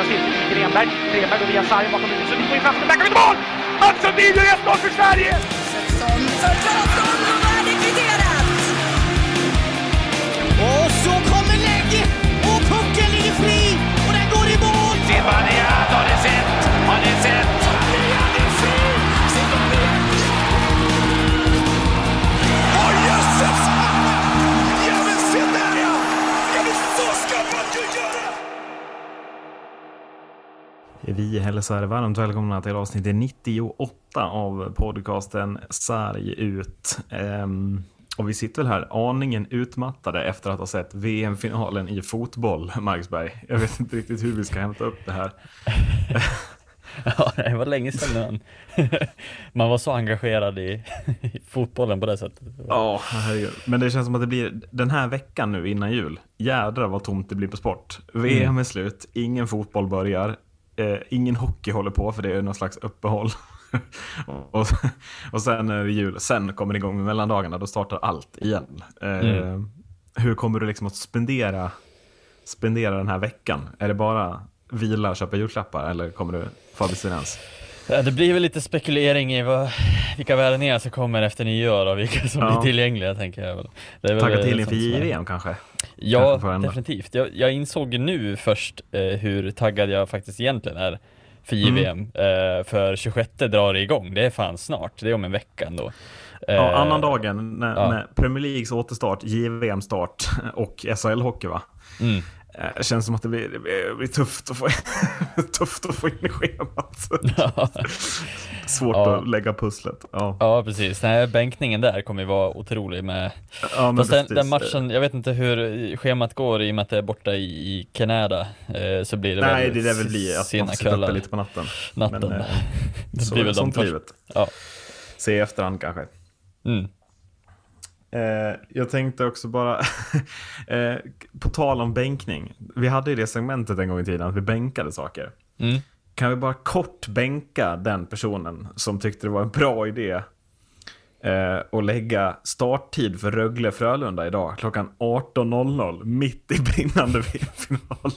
kontras till Grenberg. Grenberg går via sargen bakom huvudet. Sundin går in framför, där kan vi mål! Mats Sundin gör 1-0 för Sverige! Vi hälsar varmt välkomna till avsnitt 98 av podcasten Sarg ut. Ehm, och vi sitter väl här aningen utmattade efter att ha sett VM-finalen i fotboll, Marksberg. Jag vet inte riktigt hur vi ska hämta upp det här. Ja, det var länge sedan man, man var så engagerad i, i fotbollen på det sättet. Ja, herregud. Men det känns som att det blir den här veckan nu innan jul. Jädrar vad tomt det blir på sport. VM är slut, ingen fotboll börjar, eh, ingen hockey håller på för det är någon slags uppehåll. och, och sen är det jul, sen kommer det igång med mellandagarna, då startar allt igen. Eh, Hur kommer du liksom att spendera, spendera den här veckan? Är det bara vila och köpa julklappar eller kommer du få abstinens? Ja, Det blir väl lite spekulering i vad, vilka värvningar som kommer efter nyår och vilka som Ja. blir tillgängliga tänker jag väl. Det är det till inför JVM kanske? Ja, Kanske definitivt. Jag, jag insåg nu först eh, hur taggad jag faktiskt egentligen är för Mm. JVM. Eh, för 26 drar det igång, det är fan snart, det är om en vecka ändå. Ja, Eh, annan dagen när, ja. med Premier Leagues återstart, JVM-start och SHL-hockey va? Mm. Eh, känns som att det blir, det blir, det blir tufft, att få, tufft att få in i schemat. Svårt Ja. att lägga pusslet. Ja, Ja, precis. Här bänkningen där kommer ju vara otrolig med ja Fast den, den matchen, jag vet inte hur schemat går i och med att det är borta i, i Kanada, eh, så blir det Nej, väl det lär väl bli att man kvällar, uppe lite på natten. natten. Men, eh, det så, blir väl de sånt livet. Ja. Se i efterhand kanske. Mm. Eh, jag tänkte också bara, eh, på tal om bänkning. Vi hade ju det segmentet en gång i tiden, att vi bänkade saker. Mm. Kan vi bara kort bänka den personen som tyckte det var en bra idé eh, och lägga starttid för Rögle-Frölunda idag klockan 18.00 mitt i brinnande VM-final?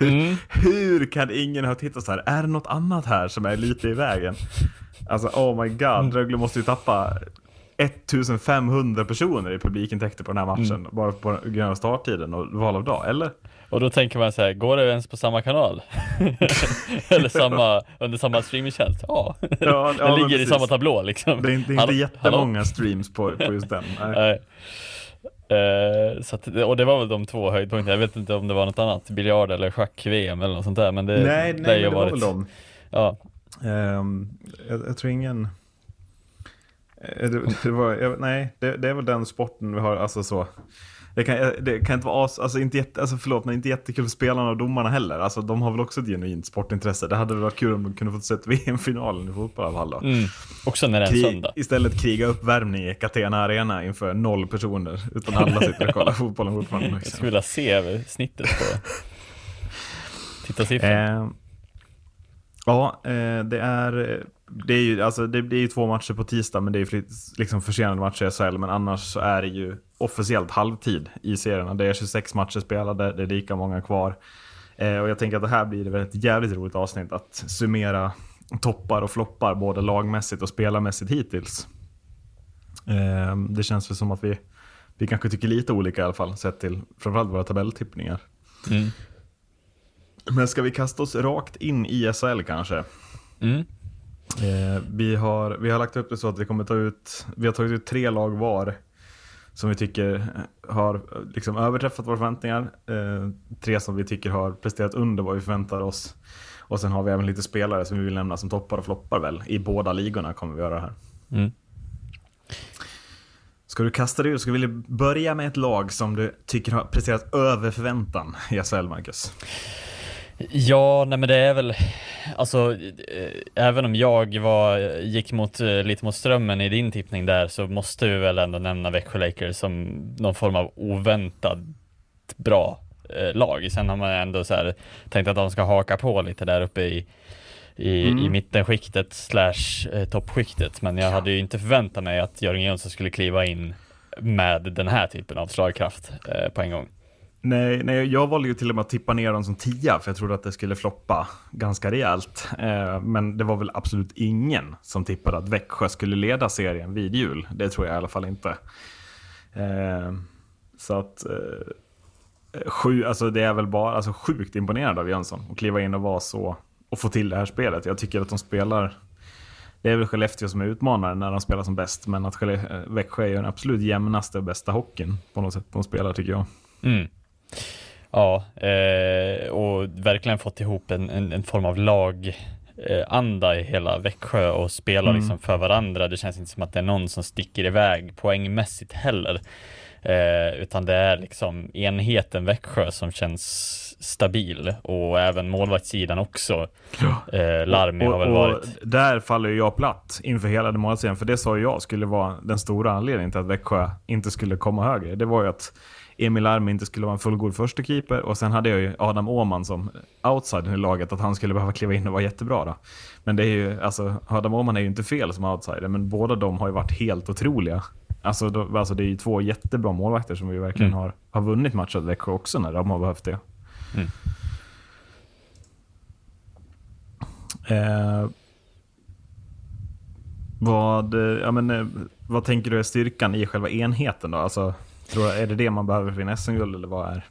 Mm. Hur kan ingen ha tittat så här? Är det något annat här som är lite i vägen? Alltså oh my god, Rögle måste ju tappa 1500 personer i publikintäkter på den här matchen bara på grund av starttiden och val av dag, eller? Och då tänker man så här, går det ens på samma kanal? Eller samma, under samma streamingtjänst? Ja, ja, den men ligger i samma tablå liksom. Det är inte, det är Hallå- inte jättemånga streams på, på just den. Nej. Eh, så att, och det var väl de två höjdpunkterna, jag vet inte om det var något annat, biljard eller schack-VM eller något sånt där, men det Nej, nej ju men det ha var väl de. Ja, jag, jag tror ingen... Eh, Det, det var, nej, det, det är väl den sporten vi har, alltså så. Det kan, det kan inte vara as, alltså inte jätte, alltså förlåt, men inte jättekul för spelarna och domarna heller. Alltså de har väl också ett genuint sportintresse. Det hade väl varit kul om de kunde fått sett VM-finalen i fotboll i alla mm. också när det är en söndag. istället kriga uppvärmning i Catena Arena inför noll personer. Utan alla sitter och kollar fotbollen fortfarande. Jag skulle vilja se snittet på tittarsiffran. Eh, ja, eh, det är, eh, det är ju alltså, det, det är två matcher på tisdag, men det är ju liksom försenade matcher i SHL. Men annars så är det ju officiellt halvtid i serierna. Det är 26 matcher spelade, det är lika många kvar. Eh, och jag tänker att det här blir väl ett jävligt roligt avsnitt att summera toppar och floppar både lagmässigt och spelarmässigt hittills. Eh, det känns väl som att vi, vi kanske tycker lite olika i alla fall, sett till framförallt våra tabelltippningar. Mm. Men ska vi kasta oss rakt in i SHL kanske? Mm. Eh, vi, har, vi har lagt upp det så att vi kommer ta ut, vi har tagit ut tre lag var som vi tycker har liksom överträffat våra förväntningar. Eh, tre som vi tycker har presterat under vad vi förväntar oss. Och sen har vi även lite spelare som vi vill nämna som toppar och floppar väl. I båda ligorna kommer vi göra det här. Mm. Ska du kasta dig ut? Ska vi börja med ett lag som du tycker har presterat över förväntan i SHL, Marcus? Ja, nej men det är väl, alltså eh, även om jag var, gick mot, eh, lite mot strömmen i din tippning där så måste vi väl ändå nämna Växjö Lakers som någon form av oväntat bra eh, lag. Sen har man ändå så här tänkt att de ska haka på lite där uppe i, i, Mm. i mittenskiktet slash eh, toppskiktet. Men jag hade ju inte förväntat mig att Jörgen Jönsson skulle kliva in med den här typen av slagkraft eh, på en gång. Nej, nej, jag valde ju till och med att tippa ner dem som tia, för jag trodde att det skulle floppa ganska rejält. Eh, men det var väl absolut ingen som tippade att Växjö skulle leda serien vid jul. Det tror jag i alla fall inte. Eh, så att... Eh, sju, alltså det är väl bara alltså sjukt imponerande av Jönsson att kliva in och vara så och få till det här spelet. Jag tycker att de spelar det är väl Skellefteå som är utmanare när de spelar som bäst, men att Skelle- eh, Växjö är ju den absolut jämnaste och bästa hockeyn på något sätt de spelar tycker jag. Mm. Ja, eh, och verkligen fått ihop en, en, en form av lag eh, anda i hela Växjö och spelar Mm. liksom för varandra. Det känns inte som att det är någon som sticker iväg poängmässigt heller. Eh, utan det är liksom enheten Växjö som känns stabil och även målvaktssidan också. Eh, Larmi har väl varit. där faller jag platt inför hela den målserien, för det sa jag skulle vara den stora anledningen till att Växjö inte skulle komma högre. Det var ju att Emil Armi inte skulle vara en fullgod första keeper och sen hade jag ju Adam Åhman som outsider i laget, att han skulle behöva kliva in och vara jättebra. Då. Men det är ju, alltså, Adam Åhman är ju inte fel som outsider, men båda de har ju varit helt otroliga. Alltså, då, alltså det är ju två jättebra målvakter som vi verkligen Mm. har, har vunnit matcher åt Växjö också när de har behövt det. Mm. Eh, vad, eh, ja, men, eh, vad tänker du är styrkan i själva enheten då? Alltså, tror jag, är det det man behöver för SM-guld eller vad är?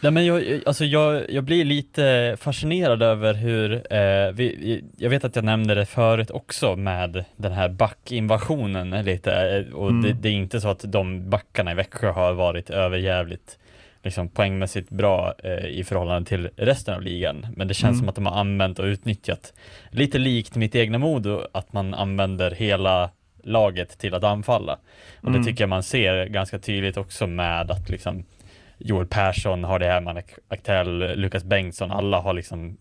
Nej men jag, alltså jag, jag blir lite fascinerad över hur, eh, vi, jag vet att jag nämnde det förut också med den här backinvasionen lite, eh, och Mm. det, det är inte så att de backarna i Växjö har varit överjävligt liksom poängmässigt bra eh, i förhållande till resten av ligan, men det känns Mm. som att de har använt och utnyttjat lite likt mitt egna Modo, att man använder hela laget till att anfalla. Och Mm. det tycker jag man ser ganska tydligt också med att liksom Joel Persson, Hardy Herman, Ak- Aktell, Lukas Bengtsson, alla har liksom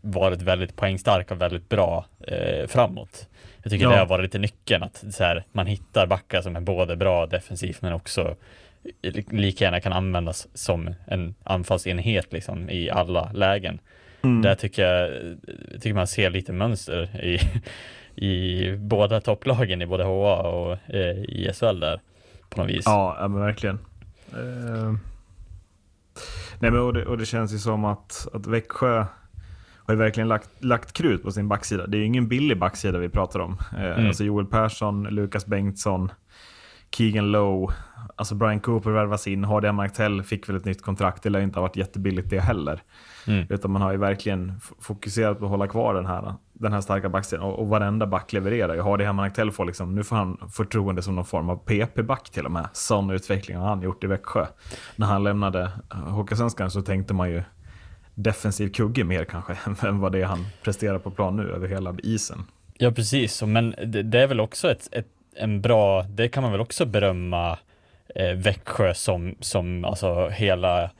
varit väldigt poängstarka och väldigt bra eh, framåt. Jag tycker Ja. det har varit lite nyckeln att så här, man hittar backar som är både bra defensivt men också li- lika gärna kan användas som en anfallsenhet liksom i alla lägen. Mm. Där tycker jag tycker man ser lite mönster i, i båda topplagen i både HA och eh, i SHL där på något vis. Ja, men verkligen. Eh, nej, men och, det, och det känns ju som att, att Växjö har ju verkligen lagt, lagt krut på sin backsida. Det är ju ingen billig backsida vi pratar om. Eh, Mm. Alltså Joel Persson, Lukas Bengtsson, Keegan Lowe, alltså Brian Cooper värvas in, Hardy Marktell fick väl ett nytt kontrakt, det lär inte ha varit jättebilligt det heller. Mm. Utan man har ju verkligen fokuserat på att hålla kvar den här, den här starka backsidan och, och varenda back levererar. Jag har det här Marktell får liksom, nu får han förtroende som någon form av PP-back till och med. Sån utveckling har han gjort i Växjö. När han lämnade eh, Hockeysvenskan så tänkte man ju defensiv kugge mer kanske än vad det är han presterar på plan nu över hela isen. Ja, precis. Men det, det är väl också ett, ett, en bra, det kan man väl också berömma eh, Växjö som, som alltså hela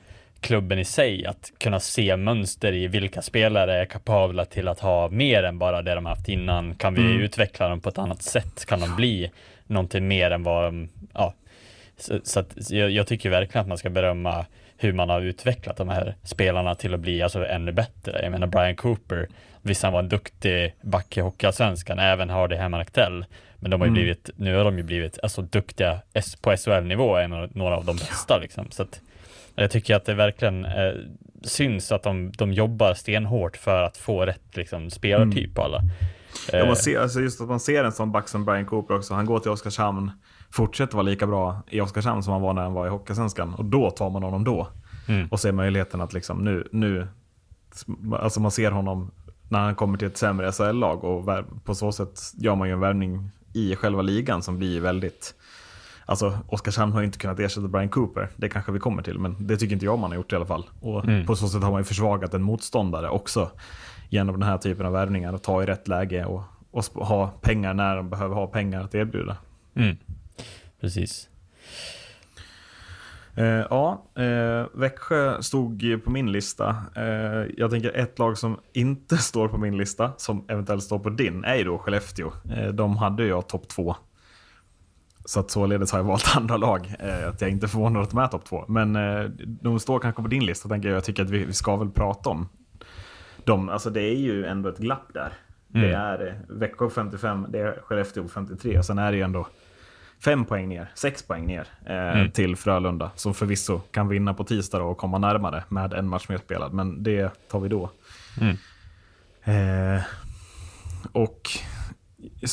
klubben i sig, att kunna se mönster i vilka spelare är kapabla till att ha mer än bara det de haft innan. Kan vi Mm. utveckla dem på ett annat sätt? Kan de bli någonting mer än vad de, ja. Så, så att jag, jag tycker verkligen att man ska berömma hur man har utvecklat de här spelarna till att bli alltså ännu bättre. Jag menar Brian Cooper, visst han var en duktig back i Hockeyallsvenskan, även Hardy Herman Aktell. Men de har ju Mm. blivit, nu har de ju blivit alltså duktiga på SHL-nivå, några av de bästa liksom. Så att jag tycker att det verkligen eh, syns att de, de jobbar stenhårt för att få rätt liksom, spelartyp på alla. Ja, Eh, man ser, alltså just att man ser en sån back som Brian Cooper också. Han går till Oskarshamn, fortsätter vara lika bra i Oskarshamn som han var när han var i Hockeysvenskan. Och då tar man honom då. Mm. Och ser möjligheten att liksom nu, nu, alltså man ser honom när han kommer till ett sämre SHL-lag och på så sätt gör man ju en värvning i själva ligan som blir väldigt Alltså Oskarshamn har inte kunnat ersätta Brian Cooper, det kanske vi kommer till, men det tycker inte jag man har gjort i alla fall. Och Mm. på så sätt har man ju försvagat en motståndare också genom den här typen av värvningar och ta i rätt läge och, och ha pengar när de behöver ha pengar att erbjuda. Mm. Precis. Eh, ja, eh, Växjö stod på min lista. Eh, jag tänker ett lag som inte står på min lista, som eventuellt står på din, är ju då Skellefteå. Eh, de hade jag topp två. Så att således har jag valt andra lag. Eh, att jag inte är förvånad att de är topp två. Men eh, de står kanske på din lista, tänker jag. Jag tycker att vi, vi ska väl prata om dem. Alltså det är ju ändå ett glapp där. Det Mm. är eh, Växjö 55, det är Skellefteå 53. Och sen är det ju ändå fem poäng ner, sex poäng ner eh, till Frölunda. Som förvisso kan vinna på tisdag och komma närmare med en match mer spelad. Men det tar vi då. Eh, och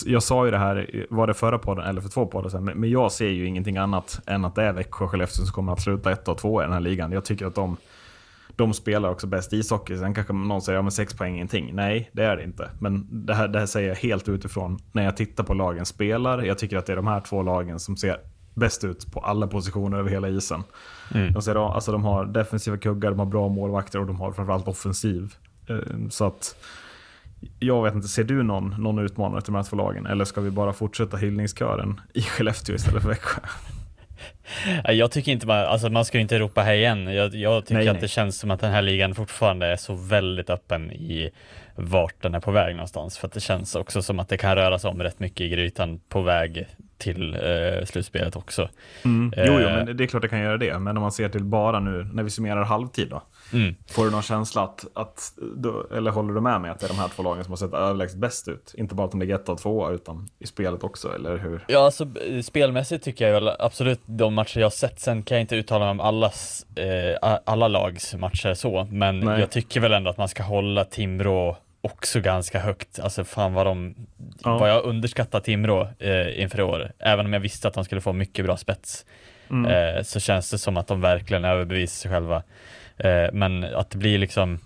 jag sa ju det här, var det förra podden eller för två poddar sedan, men men jag ser ju ingenting annat än att det är Växjö och Skellefteå som kommer att sluta ett och två i den här ligan. Jag tycker att de, de spelar också bäst ishockey. Sen kanske någon säger, ja men sex poäng är ingenting. Nej, det är det inte. Men det här, det här säger jag helt utifrån när jag tittar på lagen spelar. Jag tycker att det är de här två lagen som ser bäst ut på alla positioner över hela isen. De, ser, alltså, de har defensiva kuggar, de har bra målvakter och de har framförallt offensiv. Eh, Så att jag vet inte, ser du någon, någon utmanare till de här två lagen? Eller ska vi bara fortsätta hyllningskören i Skellefteå istället för Växjö? Jag tycker inte man, alltså man ska ju inte ropa hej igen. Jag, jag tycker Nej, att nej. det känns som att den här ligan fortfarande är så väldigt öppen i vart den är på väg någonstans. För att det känns också som att det kan röra sig om rätt mycket i grytan på väg till eh, slutspelet också. Mm. Jo, jo, Eh. men det är klart det kan göra det. Men om man ser till bara nu, när vi summerar halvtid då. Mm. Får du någon känsla att, att då, eller håller du med mig att det är de här två lagen som har sett överlägset bäst ut? Inte bara att de ligger ett och två utan i spelet också, eller hur? Ja, alltså b- spelmässigt tycker jag väl absolut de matcher jag har sett. Sen kan jag inte uttala mig om allas, eh, alla lags matcher så, men Nej. jag tycker väl ändå att man ska hålla Timrå också ganska högt. Alltså fan vad de, Ja. vad jag underskattar Timrå eh, inför år. Även om jag visste att de skulle få mycket bra spets, eh, så känns det som att de verkligen överbevisar sig själva. Eh, men att det blir liksom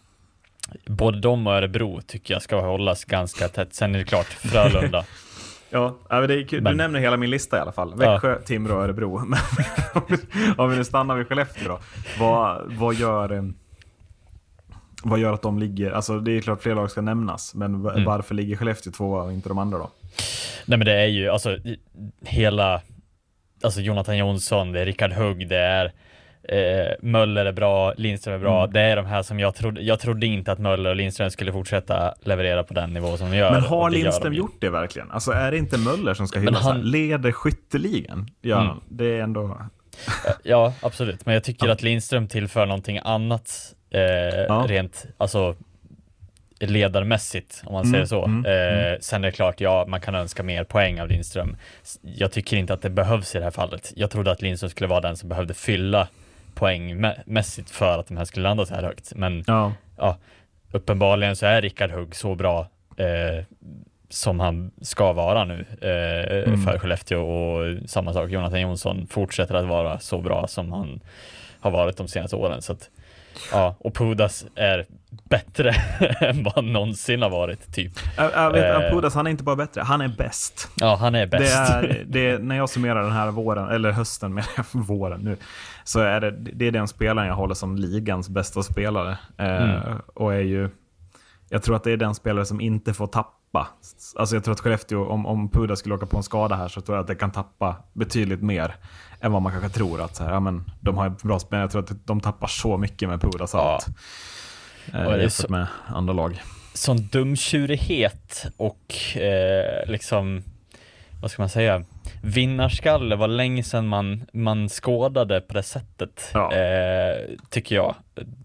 Både de och Örebro tycker jag ska hållas ganska tätt. Sen är det klart, Frölunda. Ja, ja, men det är kul. Men- du nämner hela min lista i alla fall. Ja. Växjö, Timrå och Örebro. Men om vi- nu stannar vid Skellefteå då. Vad, vad, gör, eh, vad gör att de ligger... Alltså det är klart fler lag ska nämnas, men Mm. varför ligger Skellefteå tvåa och inte de andra då? Nej men det är ju alltså hela, alltså Jonathan Jonsson, det är Rickard Hugg, det är eh, Möller är bra, Lindström är bra. Mm. Det är de här som jag trodde, jag trodde inte att Möller och Lindström skulle fortsätta leverera på den nivå som de gör. Men har gör Lindström de gjort det verkligen? Alltså är det inte Möller som ska hyllas? han- Han... Leder skytteligan? Ja, Mm. det är ändå... Ja, absolut. Men jag tycker att Lindström tillför någonting annat eh, rent, alltså ledarmässigt om man Mm, säger så. mm, eh, Sen är det klart, ja, man kan önska mer poäng av Lindström. Jag tycker inte att det behövs i det här fallet. Jag trodde att Lindström skulle vara den som behövde fylla poängmässigt för att de här skulle landa så här högt. Men Ja. ja, uppenbarligen så är Rickard Hugg så bra eh, som han ska vara nu eh, Mm. för Skellefteå och samma sak, Jonathan Jonsson fortsätter att vara så bra som han har varit de senaste åren. Så att, ja, och Pudas är bättre än vad han någonsin har varit, typ. Jag, jag vet, Eh. Pudas, han är inte bara bättre, han är bäst. Ja, han är bäst. Det är, det är, när jag summerar den här våren, eller hösten med våren nu, så är det, det är den spelaren jag håller som ligans bästa spelare. Eh, Mm. Och är ju, jag tror att det är den spelare som inte får tappa. Alltså jag tror att Skellefteå, om, om Puda skulle åka på en skada här, så tror jag att det kan tappa betydligt mer än vad man kanske tror. Att så här, ja, men, de har bra spel, jag tror att de tappar så mycket med Pudas Ja. allt. Och Eh, jämfört så- med andra lag. sån dumtjurighet och eh, liksom, vad ska man säga, vinnarskalle var länge sedan man, man skådade på det sättet, Ja. eh, tycker jag.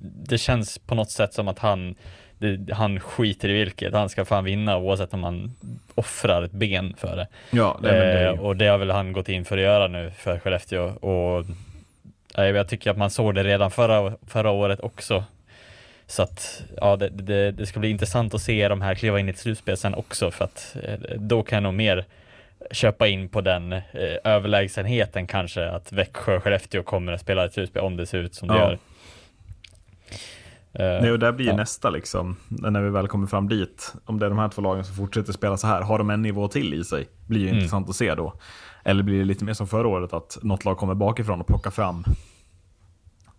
Det känns på något sätt som att han, det, han skiter i vilket, han ska fan vinna oavsett om han offrar ett ben för det. Ja, det, det Eh, och det har väl han gått in för att göra nu för Skellefteå och eh, jag tycker att man såg det redan förra, förra året också. Så att ja, det, det, det ska bli intressant att se de här kliva in i ett slutspel sen också för att eh, då kan jag nog mer köpa in på den eh, överlägsenheten kanske att Växjö och Skellefteå kommer att spela ett slutspel om det ser ut som det Ja. gör. Eh, Nej, och där blir ju ja. nästa liksom, när vi väl kommer fram dit. Om det är de här två lagen som fortsätter spela så här, har de en nivå till i sig? Blir ju Mm. intressant att se då. Eller blir det lite mer som förra året, att något lag kommer bakifrån och plockar fram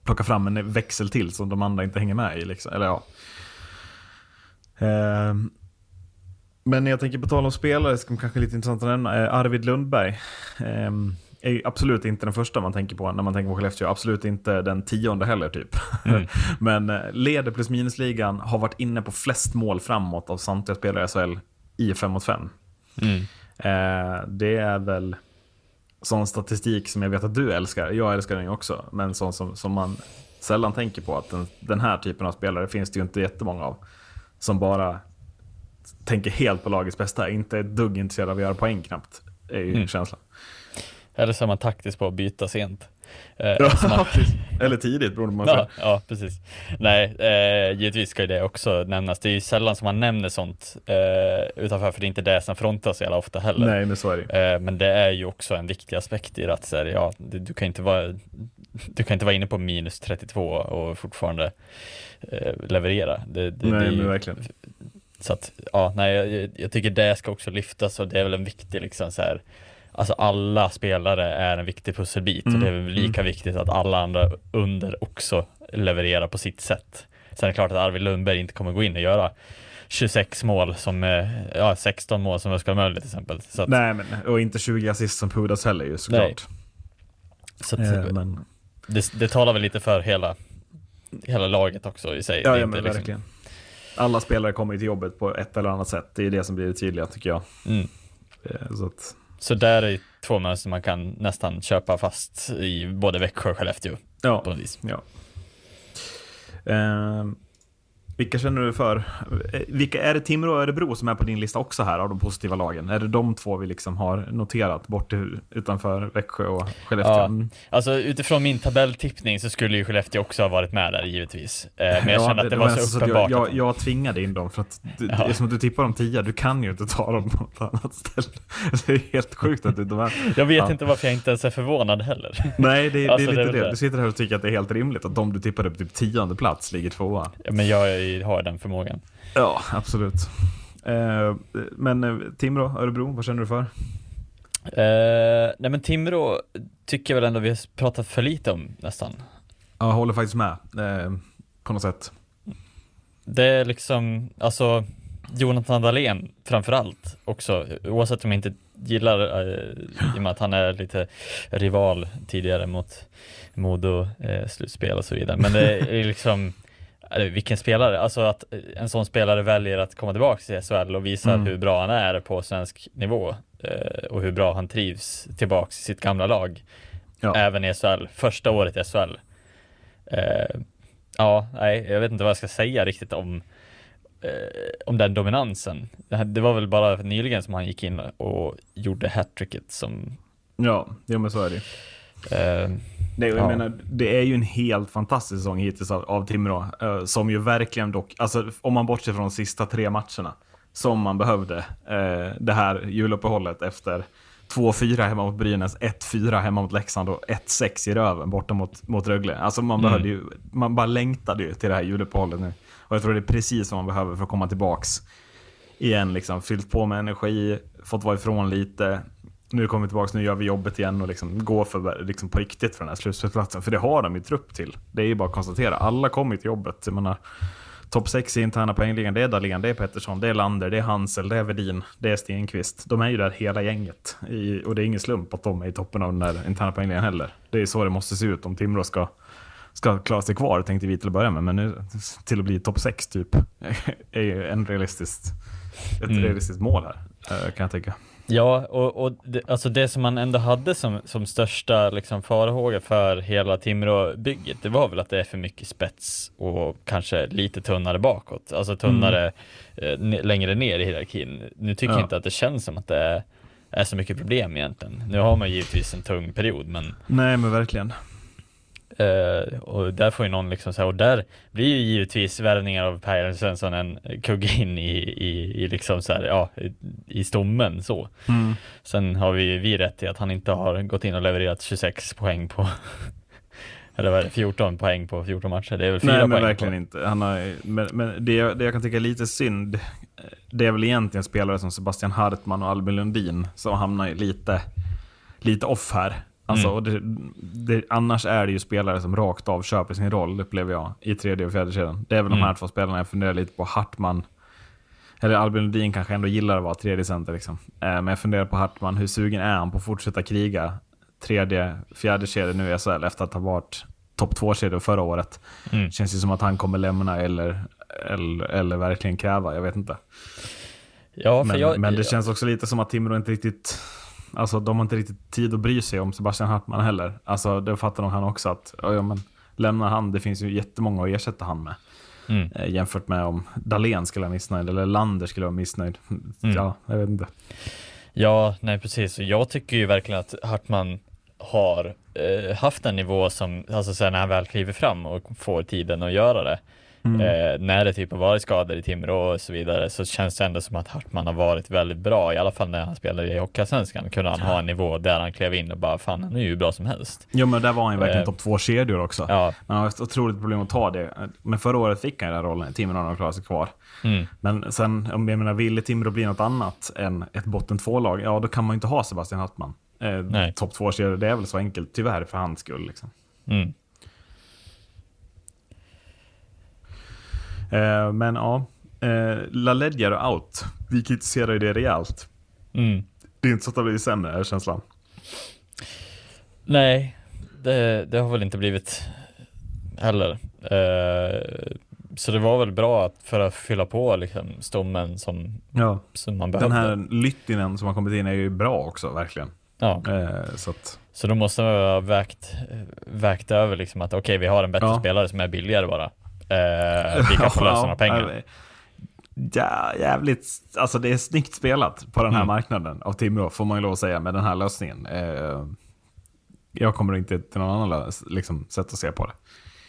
plocka fram en växel till som de andra inte hänger med i. Liksom. Eller, ja. Ehm, men jag tänker på tal om spelare, som kanske är lite intressant att nämna. Eh, Arvid Lundberg ehm, är absolut inte den första man tänker på när man tänker på Skellefteå. Absolut inte den tionde heller typ. Men eh, leder plus minusligan, har varit inne på flest mål framåt av samtliga spelare i SHL i 5 mot 5. Mm. Eh, det är väl sån statistik som jag vet att du älskar. Jag älskar den ju också, men sån som, som man sällan tänker på. Att den, den här typen av spelare finns det ju inte jättemånga av. Som bara tänker helt på lagets bästa, inte ett dugg intresserad av att göra poäng knappt. är ju Mm. känslan. Eller så är man taktisk på att byta sent. Eh, Ja, man. Eller tidigt beroende på man ja, ja, precis. Nej, eh, givetvis ska ju det också nämnas. Det är ju sällan som man nämner sånt eh, utanför, för det är inte det som frontas jävla ofta heller. Nej, men så är det. Eh, men det är ju också en viktig aspekt i det att så här, ja, du, du kan inte vara du kan inte vara inne på minus 32 och fortfarande eh, leverera. Det, det, Nej, det är ju- men verkligen. Så att, ja, nej, jag, jag tycker det ska också lyftas och det är väl en viktig liksom så här, Alltså alla spelare är en viktig pusselbit och Mm, det är väl lika viktigt att alla andra under också levererar på sitt sätt. Sen är det klart att Arvid Lundberg inte kommer gå in och göra 26 mål som, eh, ja 16 mål som Oskar Möller till exempel. Så att, Nej, men och inte 20 assist som Pudas heller ju såklart. så att, Eh, men, det, det talar väl lite för hela, hela laget också i sig. ja, Det ja, men liksom- verkligen. Alla spelare kommer ju till jobbet på ett eller annat sätt. Det är det som blir det tydliga tycker jag. Mm. Eh, Så att, Så där är två mönster man kan nästan köpa fast i både Växjö och Skellefteå ja. på något vis. Ja. Eh, vilka känner du för? Eh, Vilka är det Timrå och Örebro som är på din lista också här av de positiva lagen? Är det de två vi liksom har noterat bort utanför Växjö och Skellefteå? Ja. Alltså utifrån min tabelltippning så skulle ju Skellefteå också ha varit med där givetvis. Eh, men jag Ja, kände att det, var nästan så uppenbart. Jag, jag, jag tvingade in dem för att du, Ja. det är som att du tippar dem 10, du kan ju inte ta dem på något annat ställe. Det är helt sjukt att du de här... jag vet Ja. inte varför jag inte ens är förvånad heller. Nej, det, Alltså, det är lite det. det. Du sitter här och tycker att det är helt rimligt att de du tippade på typ tionde plats ligger tvåa. Men jag har den förmågan. Ja, absolut. Eh, men eh, Timrå, Örebro, vad känner du för? Eh, nej men Timrå tycker jag väl ändå vi har pratat för lite om nästan. Ja, Jag håller faktiskt med. Eh, på något sätt. Det är liksom, alltså Jonathan Dahlén framförallt också, oavsett om jag inte gillar, eh, i och med att han är lite rival tidigare mot Modo eh, slutspel och så vidare. Men det är liksom, vilken spelare, alltså att en sån spelare väljer att komma tillbaka till SHL och visa Mm. hur bra han är på svensk nivå eh, och hur bra han trivs tillbaks i sitt gamla lag. Ja. Även i SHL, första året i SHL. Eh, ja, nej, jag vet inte vad jag ska säga riktigt om eh, om den dominansen. Det, var väl bara nyligen som han gick in och gjorde hattricket som Ja, ja men så är det ju. Eh, Nej, och jag Ja. menar, det är ju en helt fantastisk säsong hittills av, av Timrå. eh, som ju verkligen dock, alltså om man bortser från de sista tre matcherna, som man behövde eh, det här juluppehållet efter 2-4 hemma mot Brynäs, 1-4 hemma mot Leksand och 1-6 i röven borta mot, mot Rögle. Alltså man Mm. behövde ju, man bara längtade ju till det här juluppehållet nu. Och jag tror det är precis vad man behöver för att komma tillbaks igen, liksom fyllt på med energi, fått vara ifrån lite. Nu kommer vi tillbaka, nu gör vi jobbet igen och liksom gå för liksom på riktigt för den här slutspelsplatsen. För det har de ju trupp till. Det är ju bara att konstatera. Alla kommer till jobbet. Jag menar, topp 6 i interna poängligan, det är Dahlén, det är Pettersson, det är Lander, det är Hansel, det är Vedin, det är Stenqvist. De är ju där hela gänget. I, och det är ingen slump att de är i toppen av den där interna poängligan heller. Det är så det måste se ut om Timrå ska ska klara sig kvar, tänkte vi till att börja med. Men nu till att bli topp 6 typ, är ju en realistiskt, ett Mm. realistiskt mål här, eh, kan jag tycka. Ja, och, och det, alltså det som man ändå hade som, som största liksom farhåga för hela Timrå-bygget, det var väl att det är för mycket spets och kanske lite tunnare bakåt, alltså tunnare eh, ne- längre ner i hierarkin. Nu tycker Ja. jag inte att det känns som att det är, är så mycket problem egentligen. Nu har man givetvis en tung period, men Nej, men verkligen. Eh, och där får ju någon liksom så här, och där blir ju givetvis värvningar av Per Svensson en kugge in i, i, i liksom så här, ja, i, i stommen så. Mm. Sen har vi, vi rätt i att han inte har gått in och levererat 26 poäng på eller vad är det, 14 poäng på 14 matcher. Det är väl fyra Nej, men poäng verkligen på. inte. Han har, men men det, jag- det jag kan tycka är lite synd, det är väl egentligen spelare som Sebastian Hartman och Albin Lundin som hamnar lite, lite off här. Alltså, Mm. det, det, annars är det ju spelare som rakt av köper sin roll, upplever jag, i tredje och fjärde kedjan. Det är väl de här Mm. två spelarna jag funderar lite på. Hartman, eller Albin Lundin kanske ändå gillar att vara tredje center. Liksom. Eh, men jag funderar på Hartman, hur sugen är han på att fortsätta kriga tredje, fjärde kedja nu i SHL efter att ha varit topp två kedjor förra året. Mm. Känns ju som att han kommer lämna eller, eller, eller verkligen kräva, jag vet inte. Ja, Men, jag, men det känns också lite som att Timrå inte riktigt, alltså de har inte riktigt tid att bry sig om Sebastian Hartman heller. Alltså det fattar nog han också att, ja, men lämnar han, det finns ju jättemånga att ersätta han med. Mm. Eh, jämfört med om Dahlén skulle vara missnöjd eller Lander skulle vara missnöjd. Mm. Ja, jag vet inte. Ja, nej precis. Jag tycker ju verkligen att Hartman har eh, haft en nivå som, alltså sen när han väl kliver fram och får tiden att göra det, Mm. eh, när det typ har varit skador i Timrå och så vidare, så känns det ändå som att Hartman har varit väldigt bra, i alla fall när han spelade i Hockeyallsvenskan, kunde han ha en nivå där han klev in och bara, fan han är ju hur bra som helst. Jo men där var han ju verkligen Eh, topp två kedjor också. Ja, Men han har ett otroligt problem att ta det. Men förra året fick han den rollen i Timrå när de klarade sig kvar. mm, Men sen, om jag menar, ville Timrå bli något annat än ett botten två-lag, ja då kan man ju inte ha Sebastian Hartman. Eh. Topp två kedjor, det är väl så enkelt, tyvärr för hans skull. Liksom. mm. Eh, men ja, eh, La Ledger är out. Vi kritiserar ju det rejält. Mm. Det är inte så att det blir sämre, är känslan. Nej, det, det har väl inte blivit heller. Eh, så det var väl bra att, för att fylla på liksom, stommen som, Ja. som man Den behövde. här Lyttinen som har kommit in är ju bra också, verkligen. Ja, Eh, så att, så då måste man ha vägt, vägt över liksom att okej, vi har en bättre Ja. spelare som är billigare bara. Eh, kan få lösa några pengar. Ja, jävligt, alltså det är snyggt spelat på den här Mm. marknaden av Timrå, får man ju lov att säga, med den här lösningen. Eh, jag kommer inte till någon annan lös, liksom, sätt att se på det.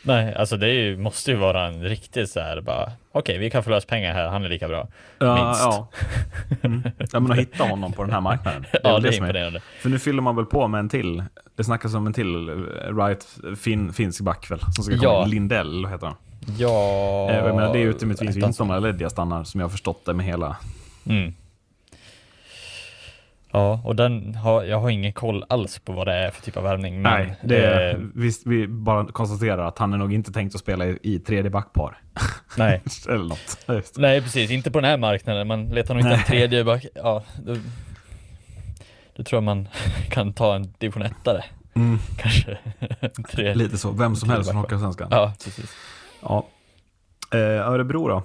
Nej, alltså det ju, måste ju vara en riktigt så här bara, okej, vi kan få lösa pengar här, han är lika bra. Ja, Minst. ja. Mm. ja men att hitta honom på den här marknaden. Det Ja, det är imponerande. För nu fyller man väl på med en till. Det snackas om en till eh, right, fin, finsk back väl? Som ska komma. Ja. Lindell heter han. Ja... Eh, jag menar, det är Ettan inte om Aledia stannar, som jag har förstått det med hela... Mm. Ja, och den har, jag har ingen koll alls på vad det är för typ av värvning. Men, Nej, det är, eh, visst, vi bara konstaterar att han är nog inte tänkt att spela i, i tredje backpar. nej. Eller något. Just nej, precis. Inte på den här marknaden. Man letar nog inte en tredje back. Ja, då, då tror jag man kan ta en division 1 Mm, kanske. Tre. lite så. Vem som helst från. Hockeyallsvenskan. Ja, precis. Ja. Eh, Örebro då?